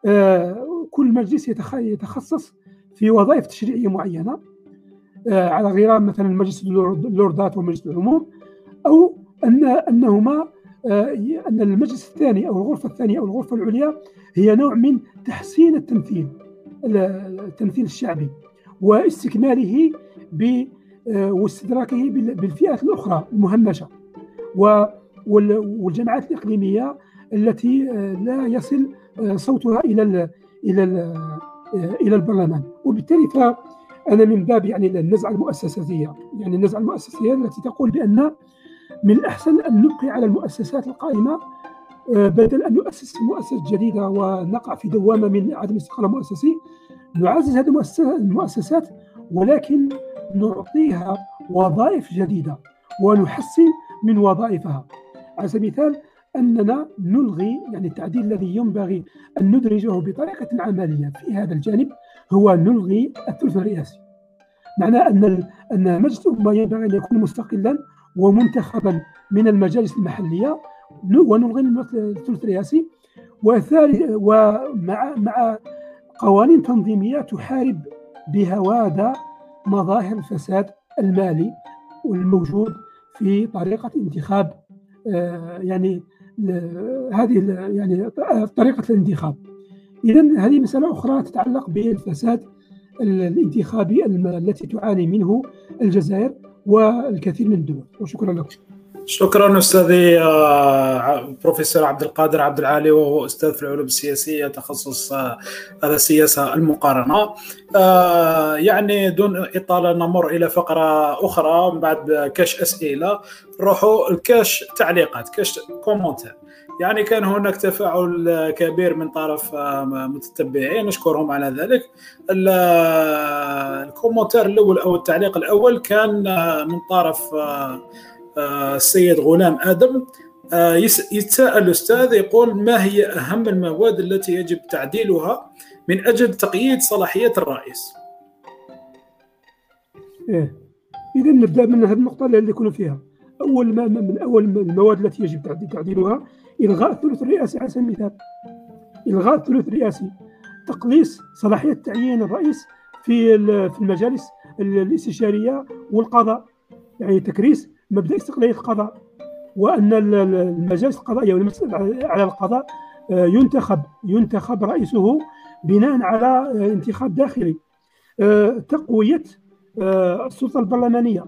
آه، كل مجلس يتخصص في وظائف تشريعية معينة آه، على غرار مثلا مجلس اللوردات ومجلس العموم أو أن أنهما آه، أن المجلس الثاني أو الغرفة الثانية أو الغرفة العليا هي نوع من تحسين التمثيل التمثيل الشعبي واستكماله واستدراكه بالفئات الأخرى المهمشة. والجماعات الإقليمية التي لا يصل صوتها إلى ال إلى ال إلى البرلمان. وبالتالي أنا من باب يعني النزعة المؤسساتية. يعني النزعة المؤسسيه التي تقول بأن من الاحسن أن نبقي على المؤسسات القائمة آه، بدل أن نؤسس مؤسسات جديدة ونقع في دوامة من عدم الاستقرار المؤسسي نعزز هذه المؤسسات ولكن نعطيها وظائف جديدة ونحسن من وظائفها. على سبيل المثال أننا نلغي يعني التعديل الذي ينبغي أن ندرجه بطريقة عملية في هذا الجانب هو نلغي الثلث الرئاسي. معناه أن أن مجلس الأمة ينبغي أن يكون مستقلا ومنتخبا من المجالس المحلية ونلغي الثلث الرئاسي. ومع مع قوانين تنظيمية تحارب بهواده مظاهر الفساد المالي والموجود في طريقة انتخاب يعني هذه يعني طريقة الانتخاب. اذا هذه مسألة أخرى تتعلق بالفساد الانتخابي التي تعاني منه الجزائر والكثير من الدول. وشكرا لكم. شكرا أستاذي آه، بروفيسور عبد القادر عبد العالي وهو أستاذ في العلوم السياسية تخصص آه، السياسة المقارنة. آه، يعني دون إطالة نمر إلى فقرة أخرى بعد كاش أسئلة. نروحوا الكاش تعليقات كاش commentaire. يعني كان هناك تفاعل كبير من طرف متتبعين نشكرهم على ذلك. الكومنتير الأول أو التعليق الأول كان من طرف السيد غلام آدم آه، يتساءل الأستاذ يقول ما هي أهم المواد التي يجب تعديلها من أجل تقييد صلاحية الرئيس؟ إيه. اذا نبدأ من هذه النقطة اللي يكون فيها. أول ما من أول المواد التي يجب تعديلها إلغاء الثلث الرئاسي على سبيل المثال. إلغاء الثلث الرئاسي. تقليص صلاحية تعيين الرئيس في في المجالس الاستشارية والقضاء. يعني تكريس مبدا استقلاليه القضاء وأن المجالس القضائية والمسؤول على القضاء آه، ينتخب ينتخب رئيسه بناء على آه، انتخاب داخلي. آه، تقوية السلطة البرلمانية.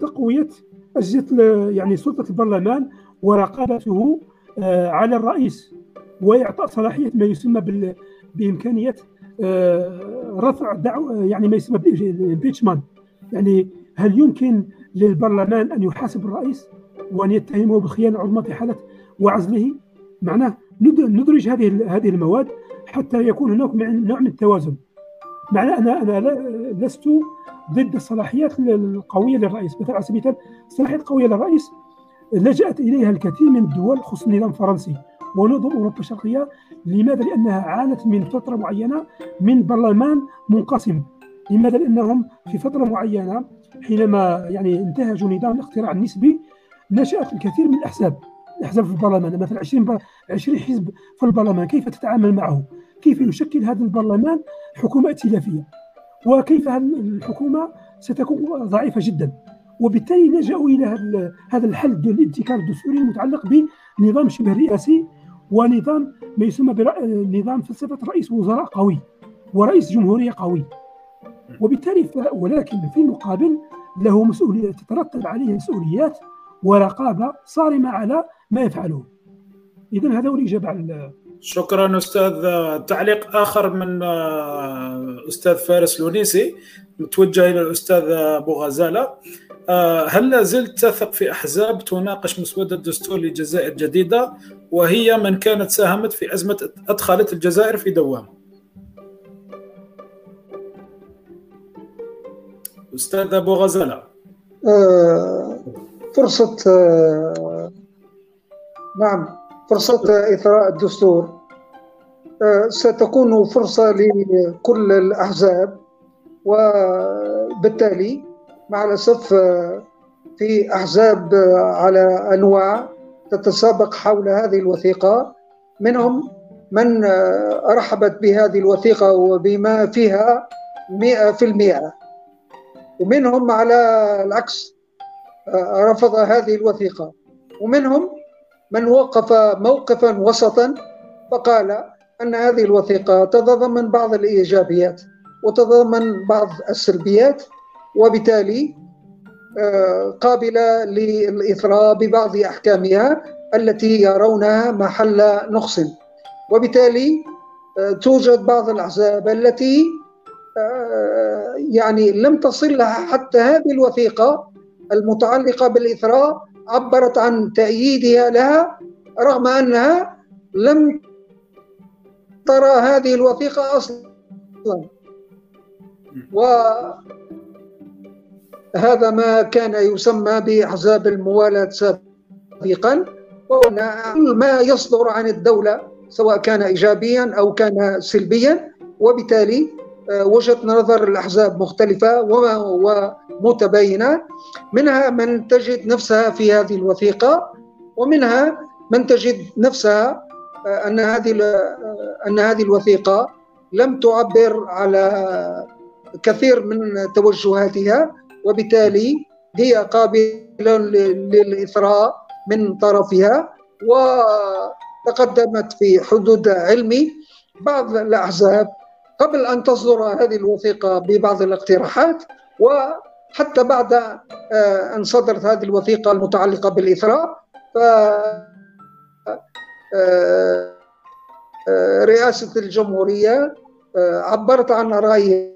تقوية أجهزة يعني سلطة البرلمان ورقابته على الرئيس وإعطاء صلاحية ما يسمى بإمكانية رفع دعوه يعني ما يسمى بالامبيتشمنت يعني هل يمكن للبرلمان أن يحاسب الرئيس وأن يتهمه بالخيانة العظمى في حالة وعزله. معناه ندرج هذه هذه المواد حتى يكون هناك نوع من التوازن. معناه أنا أنا لست ضد الصلاحيات القوية للرئيس. مثلا على سبيل المثال الصلاحيات القوية للرئيس لجأت إليها الكثير من الدول خصوصا النظام الفرنسي ونظم أوروبا الشرقية. لماذا؟ لأنها عانت من فترة معينة من برلمان منقسم. لماذا؟ لأنهم في فترة معينة حينما يعني انتهجوا نظام الاقتراع النسبي نشأت الكثير من الأحزاب الأحزاب في البرلمان مثلا 20 20 حزب في البرلمان كيف تتعامل معه؟ كيف يشكل هذا البرلمان حكومة ائتلافية؟ وكيف الحكومة ستكون ضعيفة جدا وبالتالي لجأوا إلى هذا الحل الابتكار الدستوري المتعلق بنظام شبه رئاسي ونظام ما يسمى بنظام فلسفة رئيس وزراء قوي ورئيس جمهورية قوي وبالتالي ولكن في المقابل له مسؤولية تترتب عليه مسؤوليات ورقابة صارمة على ما يفعله. إذا هذا هو الإجابة على شكرا أستاذ. تعليق آخر من آه، أستاذ فارس لونيسي. متوجه إلى الأستاذ أبو غزالة. آه، هل لا زلت تثق في أحزاب تناقش مسودة الدستور لجزائر جديدة؟ وهي من كانت ساهمت في أزمة أدخلت الجزائر في دوامة أستاذ أبو غزالة. آه، فرصة آه، نعم فرصة إثراء الدستور. آه، ستكون فرصة لكل الأحزاب وبالتالي مع الأسف في أحزاب على أنواع تتسابق حول هذه الوثيقة. منهم من رحبت بهذه الوثيقة وبما فيها مئة في المئة. ومنهم على العكس آه، رفض هذه الوثيقة. ومنهم من وقف موقفا وسطا فقال أن هذه الوثيقة تتضمن بعض الإيجابيات وتتضمن بعض السلبيات وبالتالي آه، قابلة للإثراء ببعض أحكامها التي يرونها محل نقص. وبالتالي آه، توجد بعض الأحزاب التي يعني لم تصل لها حتى هذه الوثيقة المتعلقة بالإثراء عبرت عن تأييدها لها رغم أنها لم ترى هذه الوثيقة أصلا. وهذا ما كان يسمى بأحزاب الموالاة سابقا. كل ما يصدر عن الدولة سواء كان إيجابيا أو كان سلبيا. وبالتالي آه، وجهة نظر الأحزاب مختلفة ومتباينه منها من تجد نفسها في هذه الوثيقة ومنها من تجد نفسها أن هذه أن هذه الوثيقة لم تعبر على كثير من توجهاتها وبالتالي هي قابلة للإثراء من طرفها. وتقدمت في حدود علمي بعض الأحزاب قبل أن تصدر هذه الوثيقة ببعض الاقتراحات وحتى بعد أن صدرت هذه الوثيقة المتعلقة بالإثراء ف رئاسة الجمهورية عبرت عن رأيها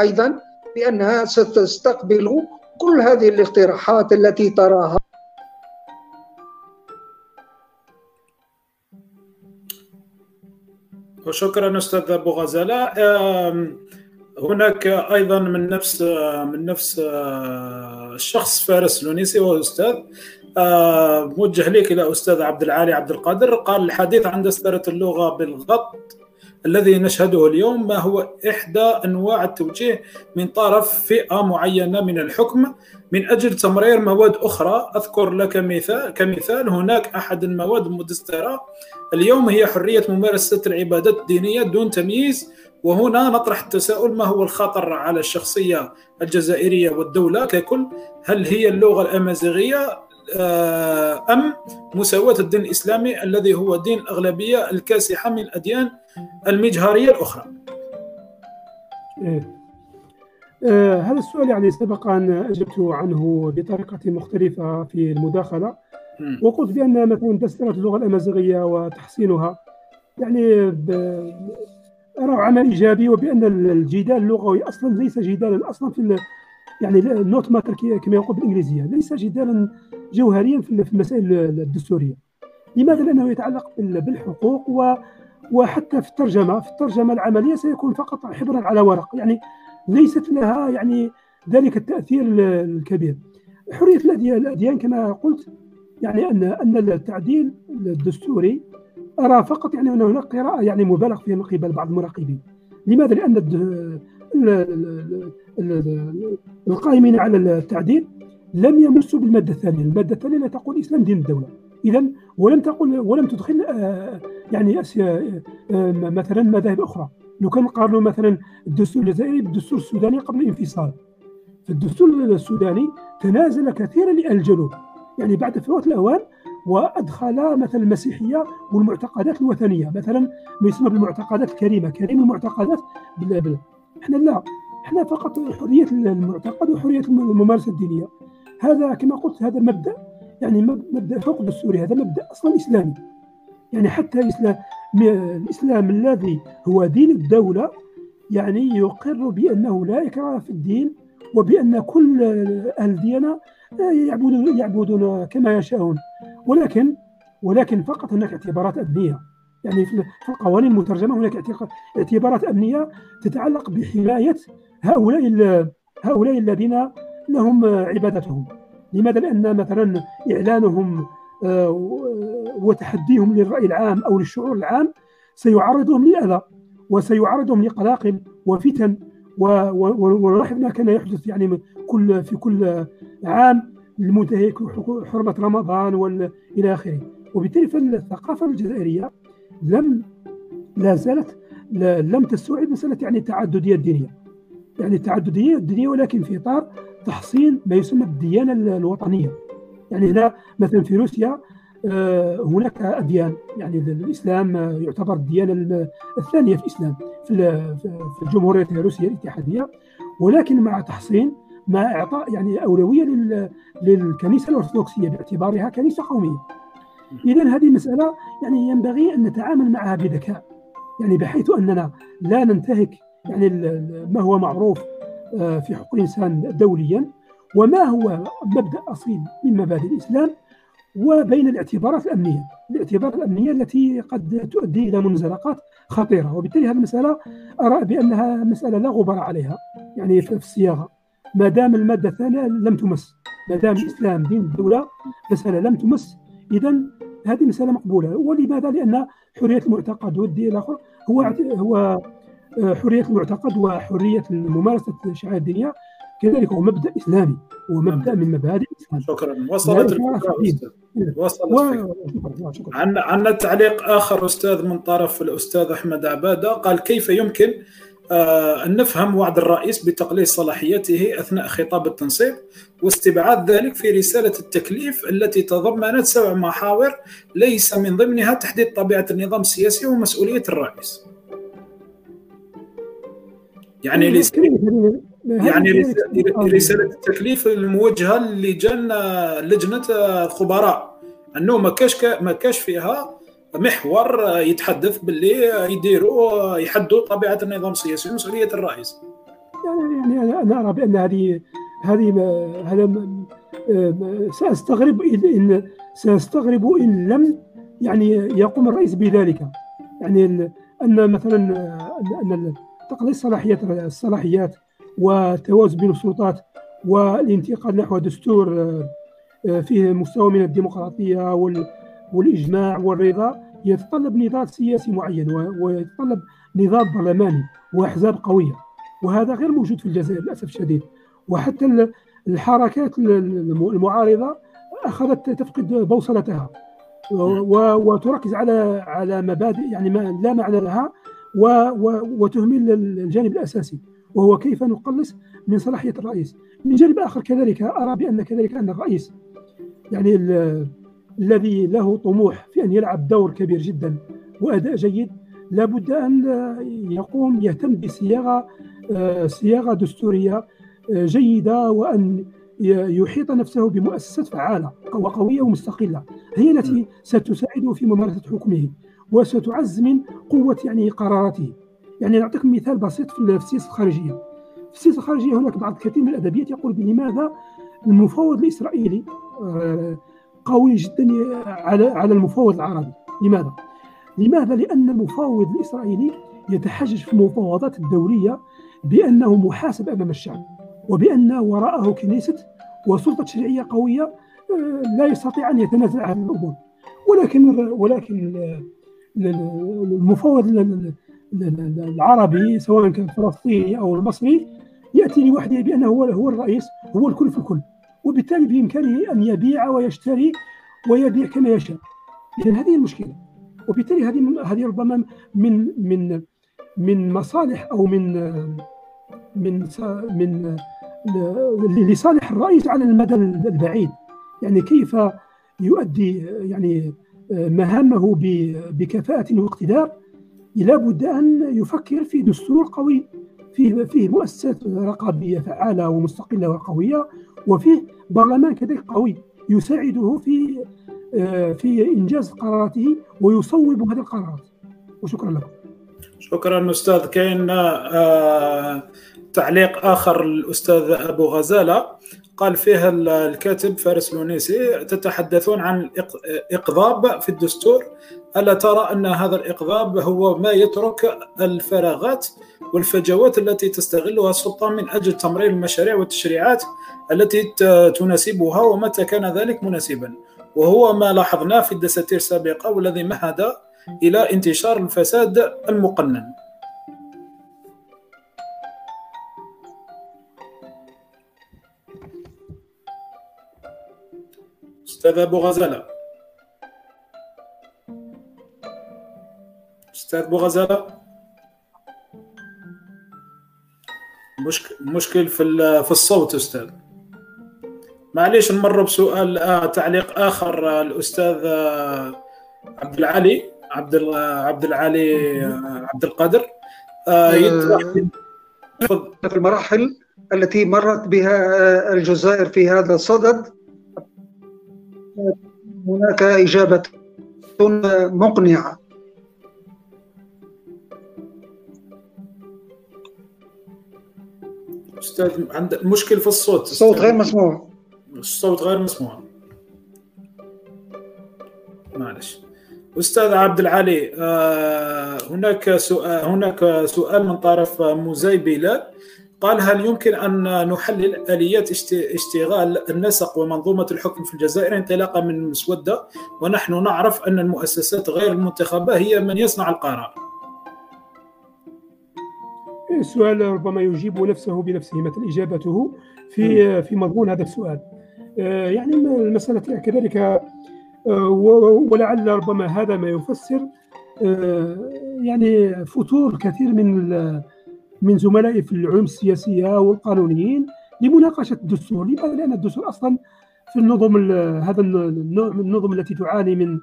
أيضا بأنها ستستقبل كل هذه الاقتراحات التي تراها. وشكرا أستاذ أبو غزالة. هناك أيضا من نفس من نفس الشخص فارس لونيسي وهو أستاذ. موجه لك إلى أستاذ عبد العالي عبد القادر. قال الحديث عن دسترة اللغة بالغط الذي نشهده اليوم ما هو إحدى أنواع التوجيه من طرف فئة معينة من الحكم من أجل تمرير مواد أخرى أذكر لك مثال كمثال هناك أحد المواد المدسترة. اليوم هي حرية ممارسة العبادات الدينية دون تمييز وهنا نطرح التساؤل ما هو الخطر على الشخصية الجزائرية والدولة ككل؟ هل هي اللغة الأمازيغية أم مساواة الدين الإسلامي الذي هو دين الأغلبية الكاسحة من الأديان المجهرية الأخرى؟ إيه. آه هذا السؤال يعني سبق أن أجبت عنه بطريقة مختلفة في المداخلة. وقلت بأن مثلا دسترة اللغة الأمازيغية وتحسينها يعني أرى عمل إيجابي وبأن الجدال اللغوي أصلا ليس جدالا أصلا في يعني النوت ماتر كما يقول بالإنجليزية ليس جدالا جوهريا في المسائل الدستورية. لماذا؟ لأنه يتعلق بالحقوق و وحتى في الترجمة في الترجمة العملية سيكون فقط حبرا على ورق. يعني ليست لها يعني ذلك التأثير الكبير. حرية الاديان كما قلت يعني ان أن التعديل الدستوري أرى فقط يعني أن هناك قراءة يعني مبالغ فيها من قبل بعض المراقبين. لماذا؟ لأن القائمين على التعديل لم يمسوا بالمادة الثانية، المادة الثانية لا تقول الاسلام دين الدولة، اذا ولم تقل ولم تدخل يعني مثلا مذاهب أخرى، لو كان قارنوا مثلا الدستور الجزائري بالدستور السوداني قبل الانفصال. في الدستور السوداني تنازل كثيرا للجنوب، يعني بعد فوات الأوان وأدخل مثلا المسيحية والمعتقدات الوثنية، مثلا ما يسمى بالمعتقدات الكريمة، كريم المعتقدات إحنا لا إحنا فقط حرية المعتقد وحرية الممارسة الدينية هذا كما قلت هذا مبدأ يعني مبدأ فوق الدستوري هذا مبدأ أصلا إسلامي يعني حتى الإسلام الإسلام الذي هو دين الدولة يعني يقر بأنه لا إكراه في الدين وبأن كل أهل الديانه يعبدون يعبدون كما يشاءون. ولكن ولكن فقط هناك اعتبارات ادبيه يعني في القوانين المترجمة هناك اعتبارات أمنية تتعلق بحماية هؤلاء هؤلاء الذين لهم عبادتهم. لماذا؟ لأن مثلا إعلانهم آه، وتحديهم للرأي العام أو للشعور العام سيعرضهم للاذى وسيعرضهم لقلاقل وفتن ونلاحظ ما كان يحدث يعني كل في كل عام المنتهك حرمة رمضان والى آخره. وبالتالي فالثقافة الجزائرية لم لا زالت لم تستوعب مسألة يعني التعددية الدينية. يعني التعددية الدينية ولكن في إطار تحصين ما يسمى الديانة الوطنية. يعني هنا مثلا في روسيا آه، هناك اديان يعني الإسلام يعتبر الديانة الثانية في الإسلام في الجمهورية الروسية الاتحادية. ولكن مع تحصين مع إعطاء يعني أولوية للكنيسة الأرثوذكسية باعتبارها كنيسة قومية. اذا هذه مساله يعني ينبغي أن نتعامل معها بذكاء. يعني بحيث أننا لا ننتهك يعني ما هو معروف آه، في حقوق الإنسان دوليا. وما هو مبدأ اصيل من مبادئ الإسلام وبين الاعتبارات الأمنية، الاعتبارات الأمنية التي قد تؤدي إلى منزلقات خطيرة، وبالتالي هذه المسألة أرى بأنها مسألة لا غبار عليها، يعني في الصياغة، ما دام المادة الثانية لم تمس، ما دام الإسلام دين الدولة مساله لم تمس، اذا هذه مسألة مقبولة، ولماذا؟ لأن حرية المعتقد والدين الآخر هو هو آه، حرية المعتقد وحرية ممارسه الشعائر الدينية كذلك هو مبدأ إسلامي هو مبدأ من مبادئ الاسلام شكرا. وصلت الفكرة وصلت عندنا عندنا تعليق آخر أستاذ من طرف الأستاذ أحمد عبادة قال كيف يمكن آه، أن نفهم وعد الرئيس بتقليص صلاحيته أثناء خطاب التنصيب واستبعاد ذلك في رسالة التكليف التي تضمنت سبع محاور ليس من ضمنها تحديد طبيعة النظام السياسي ومسؤولية الرئيس. يعني رسالة يعني رسالة التكليف الموجهة لجنة لجنة خبراء أنه ما كاش ما كاش فيها محور يتحدث باللي يديروا يحدوا طبيعة النظام السياسي ومسؤولية الرئيس. يعني يعني أنا أرى بأن هذه هذه هذا سأستغرب ان سأستغرب إن لم يعني يقوم الرئيس بذلك. يعني ان مثلا ان تقليص صلاحيات الصلاحيات والتوازن بين السلطات والانتقال نحو دستور فيه مستوى من الديمقراطية والإجماع والرضا يتطلب نضال سياسي معين ويتطلب نظام برلماني وأحزاب قوية. وهذا غير موجود في الجزائر للأسف الشديد. وحتى الحركات المعارضة أخذت تفقد بوصلتها. وتركز على على مبادئ يعني ما لا معنى لها وتهمل الجانب الأساسي. وهو كيف نقلص من صلاحية الرئيس؟ من جانب آخر كذلك أرى بأن كذلك أن الرئيس يعني الذي له طموح في أن يلعب دور كبير جدا وأداء جيد لابد أن يقوم يهتم بصياغة صياغة دستورية آه، جيدة وأن يحيط نفسه بمؤسسات فعالة وقوية ومستقلة. هي التي ستساعده في ممارسة حكمه وستعز من قوة يعني قراراته. يعني نعطيك مثال بسيط في السياسة الخارجية في السياسة الخارجية هناك بعض كثير من الأدبيات يقول بلماذا المفوض الإسرائيلي آه، قوي جدا على على المفوض العربي لماذا؟ لماذا؟ لأن المفوض الإسرائيلي يتحجج في المفاوضات الدولية بأنه محاسب أمام الشعب وبأن وراءه كنيسة وسلطة تشريعية قوية آه، لا يستطيع أن يتنازل عن الأمور ولكن ولكن المفوض العربي سواء كان الفلسطيني أو المصري يأتي لوحده بأنه هو هو الرئيس هو الكل في الكل. وبالتالي بإمكانه أن يبيع ويشتري ويبيع كما يشاء. إذا هذه المشكلة. وبالتالي هذه هذه ربما من من من مصالح أو من من من لصالح الرئيس على المدى البعيد. يعني كيف يؤدي يعني مهامه بكفاءة واقتدار لابد أن يفكر في دستور قوي فيه فيه مؤسسات رقابية فعالة ومستقلة وقوية وفيه برلمان كذلك قوي يساعده في آه، في إنجاز قراراته ويصوب هذه القرارات. وشكرا لكم. شكرا أستاذ كاين آه تعليق آخر الاستاذ أبو غزالة. قال فيه الكاتب فارس لونيسي تتحدثون عن الاقضاب في الدستور ألا ترى أن هذا الإقضاب هو ما يترك الفراغات والفجوات التي تستغلها السلطة من أجل تمرير المشاريع والتشريعات التي تناسبها ومتى كان ذلك مناسبا؟ وهو ما لاحظناه في الدساتير السابقة والذي مهد إلى انتشار الفساد المقنن. أستاذ ابو غزاله. أستاذ ابو غزاله. مشكل مشكل في في الصوت أستاذ. معليش نمر بسؤال آه تعليق آخر آه الأستاذ آه عبد العالي عبد عبد العالي آه عبد القادر. آه في المراحل التي مرت بها الجزائر في هذا الصدد. هناك إجابة مقنعة. أستاذ عند مشكل في الصوت. الصوت غير مسموع. الصوت غير مسموع. معلش. أستاذ عبد العالي آه، هناك سؤال هناك سؤال من طرف موزاي بلال قال هل يمكن أن نحلل آليات اشتغال النسق ومنظومة الحكم في الجزائر انطلاقا من المسودة ونحن نعرف أن المؤسسات غير المنتخبة هي من يصنع القرار. السؤال ربما يجيب نفسه بنفسه مثل إجابته في في مضمون هذا السؤال. يعني المسألة كذلك ولعل ربما هذا ما يفسر يعني فتور كثير من من زملائي في العلوم السياسية والقانونيين لمناقشة الدستور. لماذا لأن الدستور أصلا في النظم هذا النوع من النظم التي تعاني من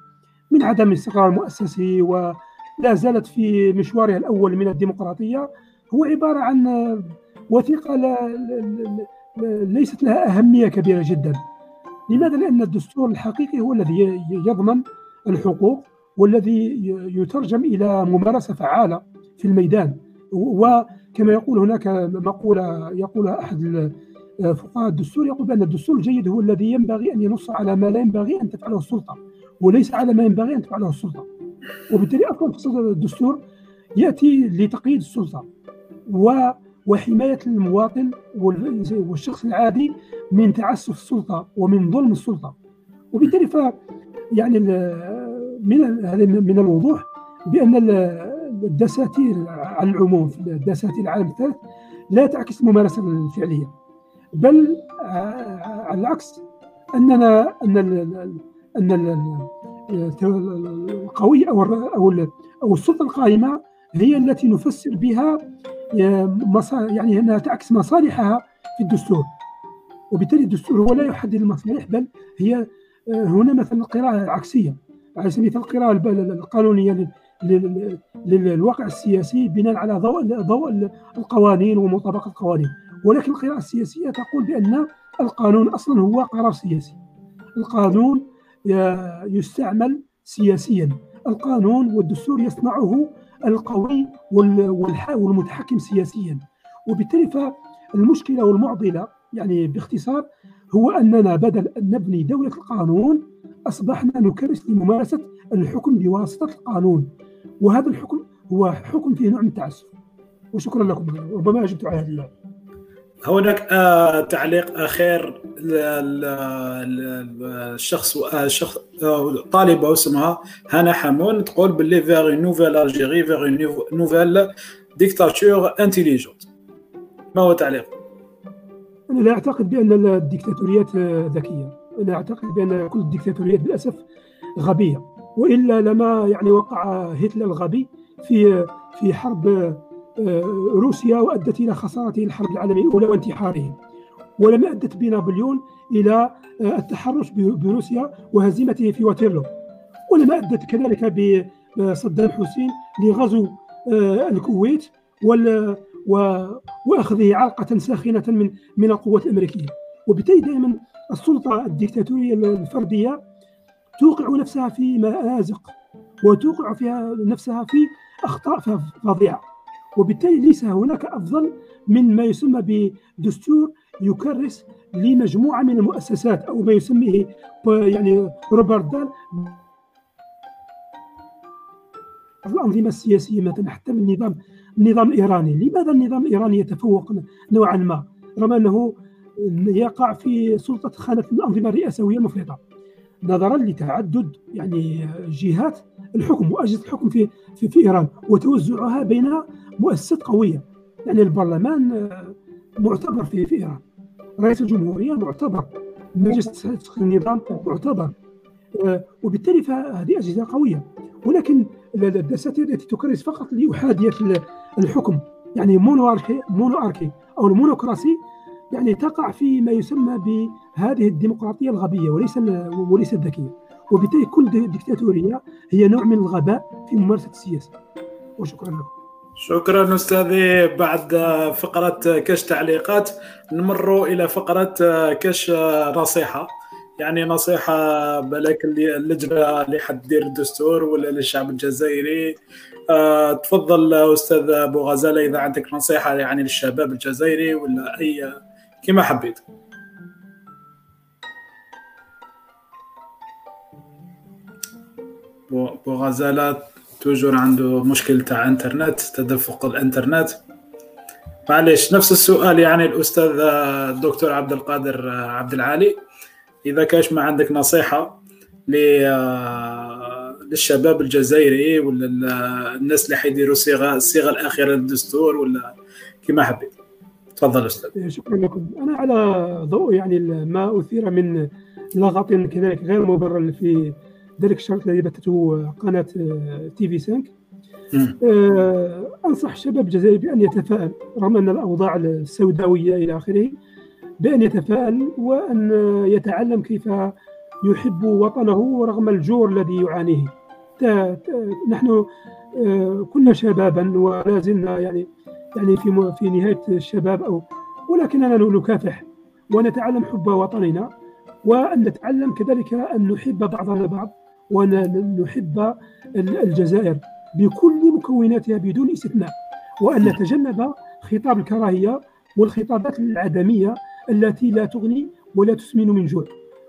من عدم الاستقرار المؤسسي ولا زالت في مشوارها الأول من الديمقراطية. هو عبارة عن وثيقة لا ليست لها أهمية كبيرة جدا. لماذا؟ لأن الدستور الحقيقي هو الذي يضمن الحقوق والذي يترجم إلى ممارسة فعالة في الميدان. وكما يقول هناك مقولة يقولها أحد فقهاء الدستور يقول بأن الدستور الجيد هو الذي ينبغي أن ينص على ما لا ينبغي أن تفعله السلطة وليس على ما ينبغي أن تفعله السلطة. وبالتالي أصلا الدستور يأتي لتقييد السلطة و وحماية المواطن والشخص العادي من تعسف السلطة ومن ظلم السلطة. وبالتالي ف يعني من من الوضوح بأن الدساتير على العموم في الدساتير العالم الثالث لا تعكس الممارسه الفعلية بل على العكس أننا أن أن القوي أو أو أو السلطة القائمة هي التي نفسر بها يعني أنها تعكس مصالحها في الدستور. وبالتالي الدستور هو لا يحدد المصالح بل هي هنا مثلا القراءة العكسية. على سبيل المثال القراءة القانونية للواقع السياسي بناء على ضوء ضوء القوانين ومطابقه القوانين. ولكن القراءة السياسية تقول بأن القانون أصلا هو قرار سياسي. القانون يستعمل سياسيا. القانون والدستور يصنعه القوي والمتحكم سياسيا. وبالتالي فالمشكلة والمعضلة يعني باختصار هو أننا بدل أن نبني دولة القانون أصبحنا نكرس لممارسة الحكم بواسطة القانون. وهذا الحكم هو حكم فيه نوع من التعسف. وشكرا لكم. ربما أجبت على هذا هناك آه تعليق اخير الشخص الشخص طالبه اسمها هنا حمون تقول باللي vers nouvelle Algérie vers nouvelle dictature intelligente ما هو تعليق؟ أنا لا أعتقد بأن الديكتاتوريات ذكية. أنا أعتقد بأن كل الديكتاتوريات للأسف غبية. وإلا لما يعني وقع هتلر الغبي في في حرب روسيا وأدت إلى خسارته الحرب العالمية الأولى وانتحاره ولما ادت بنابليون إلى التحرش بروسيا وهزيمته في واتيرلو. ولما ادت كذلك بصدام حسين لغزو الكويت وال وأخذه علقة ساخنة من من القوات الأمريكية. وبالتالي دائما السلطة الديكتاتورية الفردية توقع نفسها في مآزق وتوقع فيها نفسها في أخطاء فظيعة. وبالتالي ليس هناك أفضل من ما يسمى بدستور يكرس لمجموعة من المؤسسات أو ما يسميه يعني روبرت دال. الأنظمة السياسية مثلا حتى من النظام النظام الإيراني. لماذا النظام الإيراني يتفوق نوعا ما؟ رغم أنه يقع في سلطة خانة الأنظمة الرئاسويه المفرطه نظرا لتعدد يعني جهات الحكم وأجهزة الحكم في في, في إيران وتوزعها بين مؤسسات قوية. يعني البرلمان معتبر في في إيران. رئيس الجمهورية معتبر. مجلس النظام معتبر. وبالتالي فهذه أجهزة قوية. ولكن الدساتير التي تكرس فقط لإحادية الحكم يعني مونواركي مونواركي أو المونوكراسي يعني تقع في ما يسمى بهذه الديمقراطية الغبية وليس وليس الذكية. وبالتالي كل ديكتاتورية هي نوع من الغباء في ممارسة السياسة. وشكرا لكم. شكرا أستاذي. بعد فقرة كش تعليقات نمر إلى فقرة كش نصيحة. يعني نصيحة بالك اللجنة اللي حتدير الدستور ولا للشعب الجزائري. أه تفضل أستاذ أبو غزالة إذا عندك نصيحة يعني للشباب الجزائري ولا أي كما حبيت. بو غزاله توجور عنده مشكل تاع انترنت تدفق الانترنت. معليش نفس السؤال يعني الأستاذ الدكتور عبد القادر عبد العالي. إذا كاش ما عندك نصيحة للشباب الجزائري ولا الناس اللي حيديروا صيغة الصيغه الأخيرة للدستور ولا كما حبيت. تفضل أستاذ. شكرا لكم. أنا على ضوء يعني ما أثير من لغط كذلك غير مبرر في ذلك الشرط الذي بثته قناة تي في 5 أنصح الشباب الجزائري بأن يتفائل رغم أن الأوضاع السوداوية إلى آخره بأن يتفائل وأن يتعلم كيف يحب وطنه رغم الجور الذي يعانيه. نحن آه، كنا شبابا ولا زلنا يعني يعني في في نهاية الشباب أو ولكننا نكافح ونتعلم حب وطننا وأن نتعلم كذلك أن نحب بعضنا البعض وأن نحب الجزائر بكل مكوناتها بدون استثناء وأن نتجنب خطاب الكراهية والخطابات العدمية التي لا تغني ولا تسمن من جوع.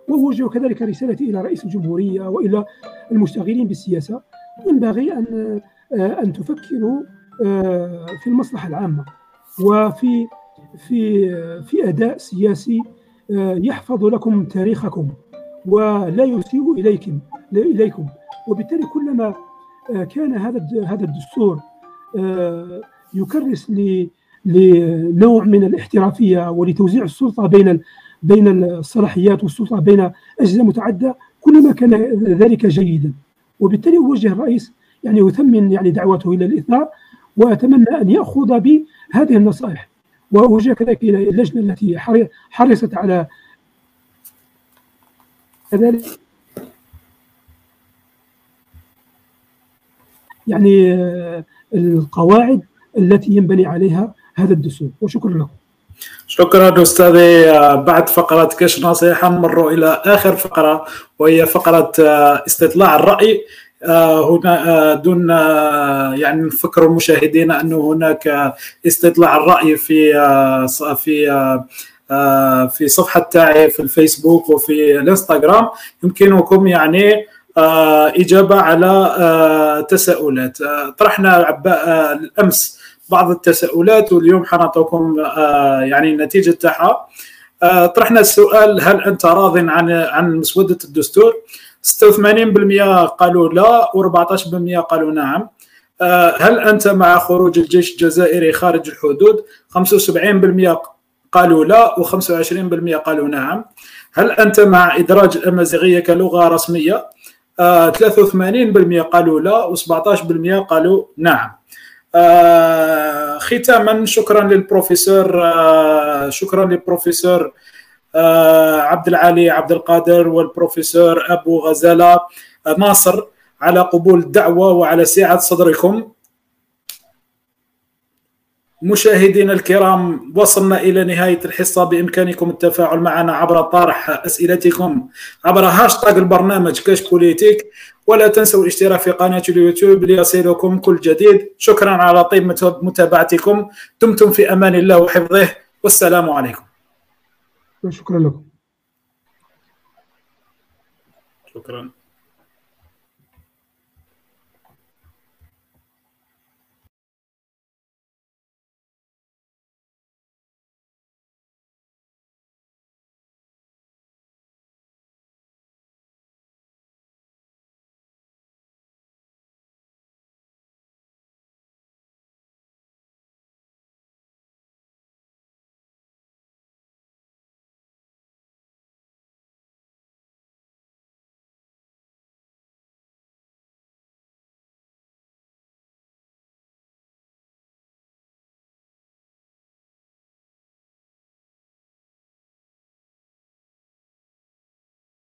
وأوجه كذلك رسالتي إلى رئيس الجمهورية وإلى المشتغلين بالسياسة. ينبغي آه، أن تفكروا في المصلحة العامة. وفي في في أداء سياسي آه، يحفظ لكم تاريخكم ولا يسيء إليكم إليكم. وبالتالي كلما كان هذا هذا الدستور يكرس لنوع من الاحترافية ولتوزيع السلطة بين بين الصلاحيات والسلطة بين أجهزة متعددة كلما كان ذلك جيدا. وبالتالي اوجه الرئيس يعني اثمن يعني دعوته إلى الإثناء. وأتمنى أن يأخذ بهذه النصائح. وأوجه كذلك إلى اللجنة التي حرصت على كذلك. يعني القواعد التي ينبني عليها هذا الدستور. وشكرا لكم. شكرا أستاذي. بعد فقرة كش نصيحة نمر إلى آخر فقرة وهي فقرة آه، استطلاع الرأي آه، هنا آه، دون يعني نفكر المشاهدين انه هناك استطلاع الرأي في في في صفحة تاعي في الفيسبوك وفي الإنستغرام. يمكنكم يعني إجابة على تساؤلات. طرحنا الأمس بعض التساؤلات واليوم حنعطيكم آه، يعني النتيجة تاعها. آه، طرحنا السؤال هل أنت راض عن عن مسودة الدستور؟ 86% قالوا لا و14% قالوا نعم. آه، هل أنت مع خروج الجيش الجزائري خارج الحدود؟ 75% قالوا لا و25% قالوا نعم. هل أنت مع إدراج الأمازيغية كلغة رسمية؟ 83% قالوا لا و17% قالوا نعم. آه ختاما شكرا للبروفيسور آه شكرا للبروفيسور آه عبد العالي عبد القادر والبروفيسور أبو غزالة. آه، ناصر على قبول الدعوة وعلى سعة صدركم. مشاهدينا الكرام وصلنا إلى نهاية الحصة. بإمكانكم التفاعل معنا عبر طرح أسئلتكم عبر هاشتاغ البرنامج كاش politique. ولا تنسوا الاشتراك في قناة اليوتيوب ليصلكم كل جديد. شكرا على طيب متابعتكم. دمتم في أمان الله وحفظه. والسلام عليكم. شكرا لكم. شكرا.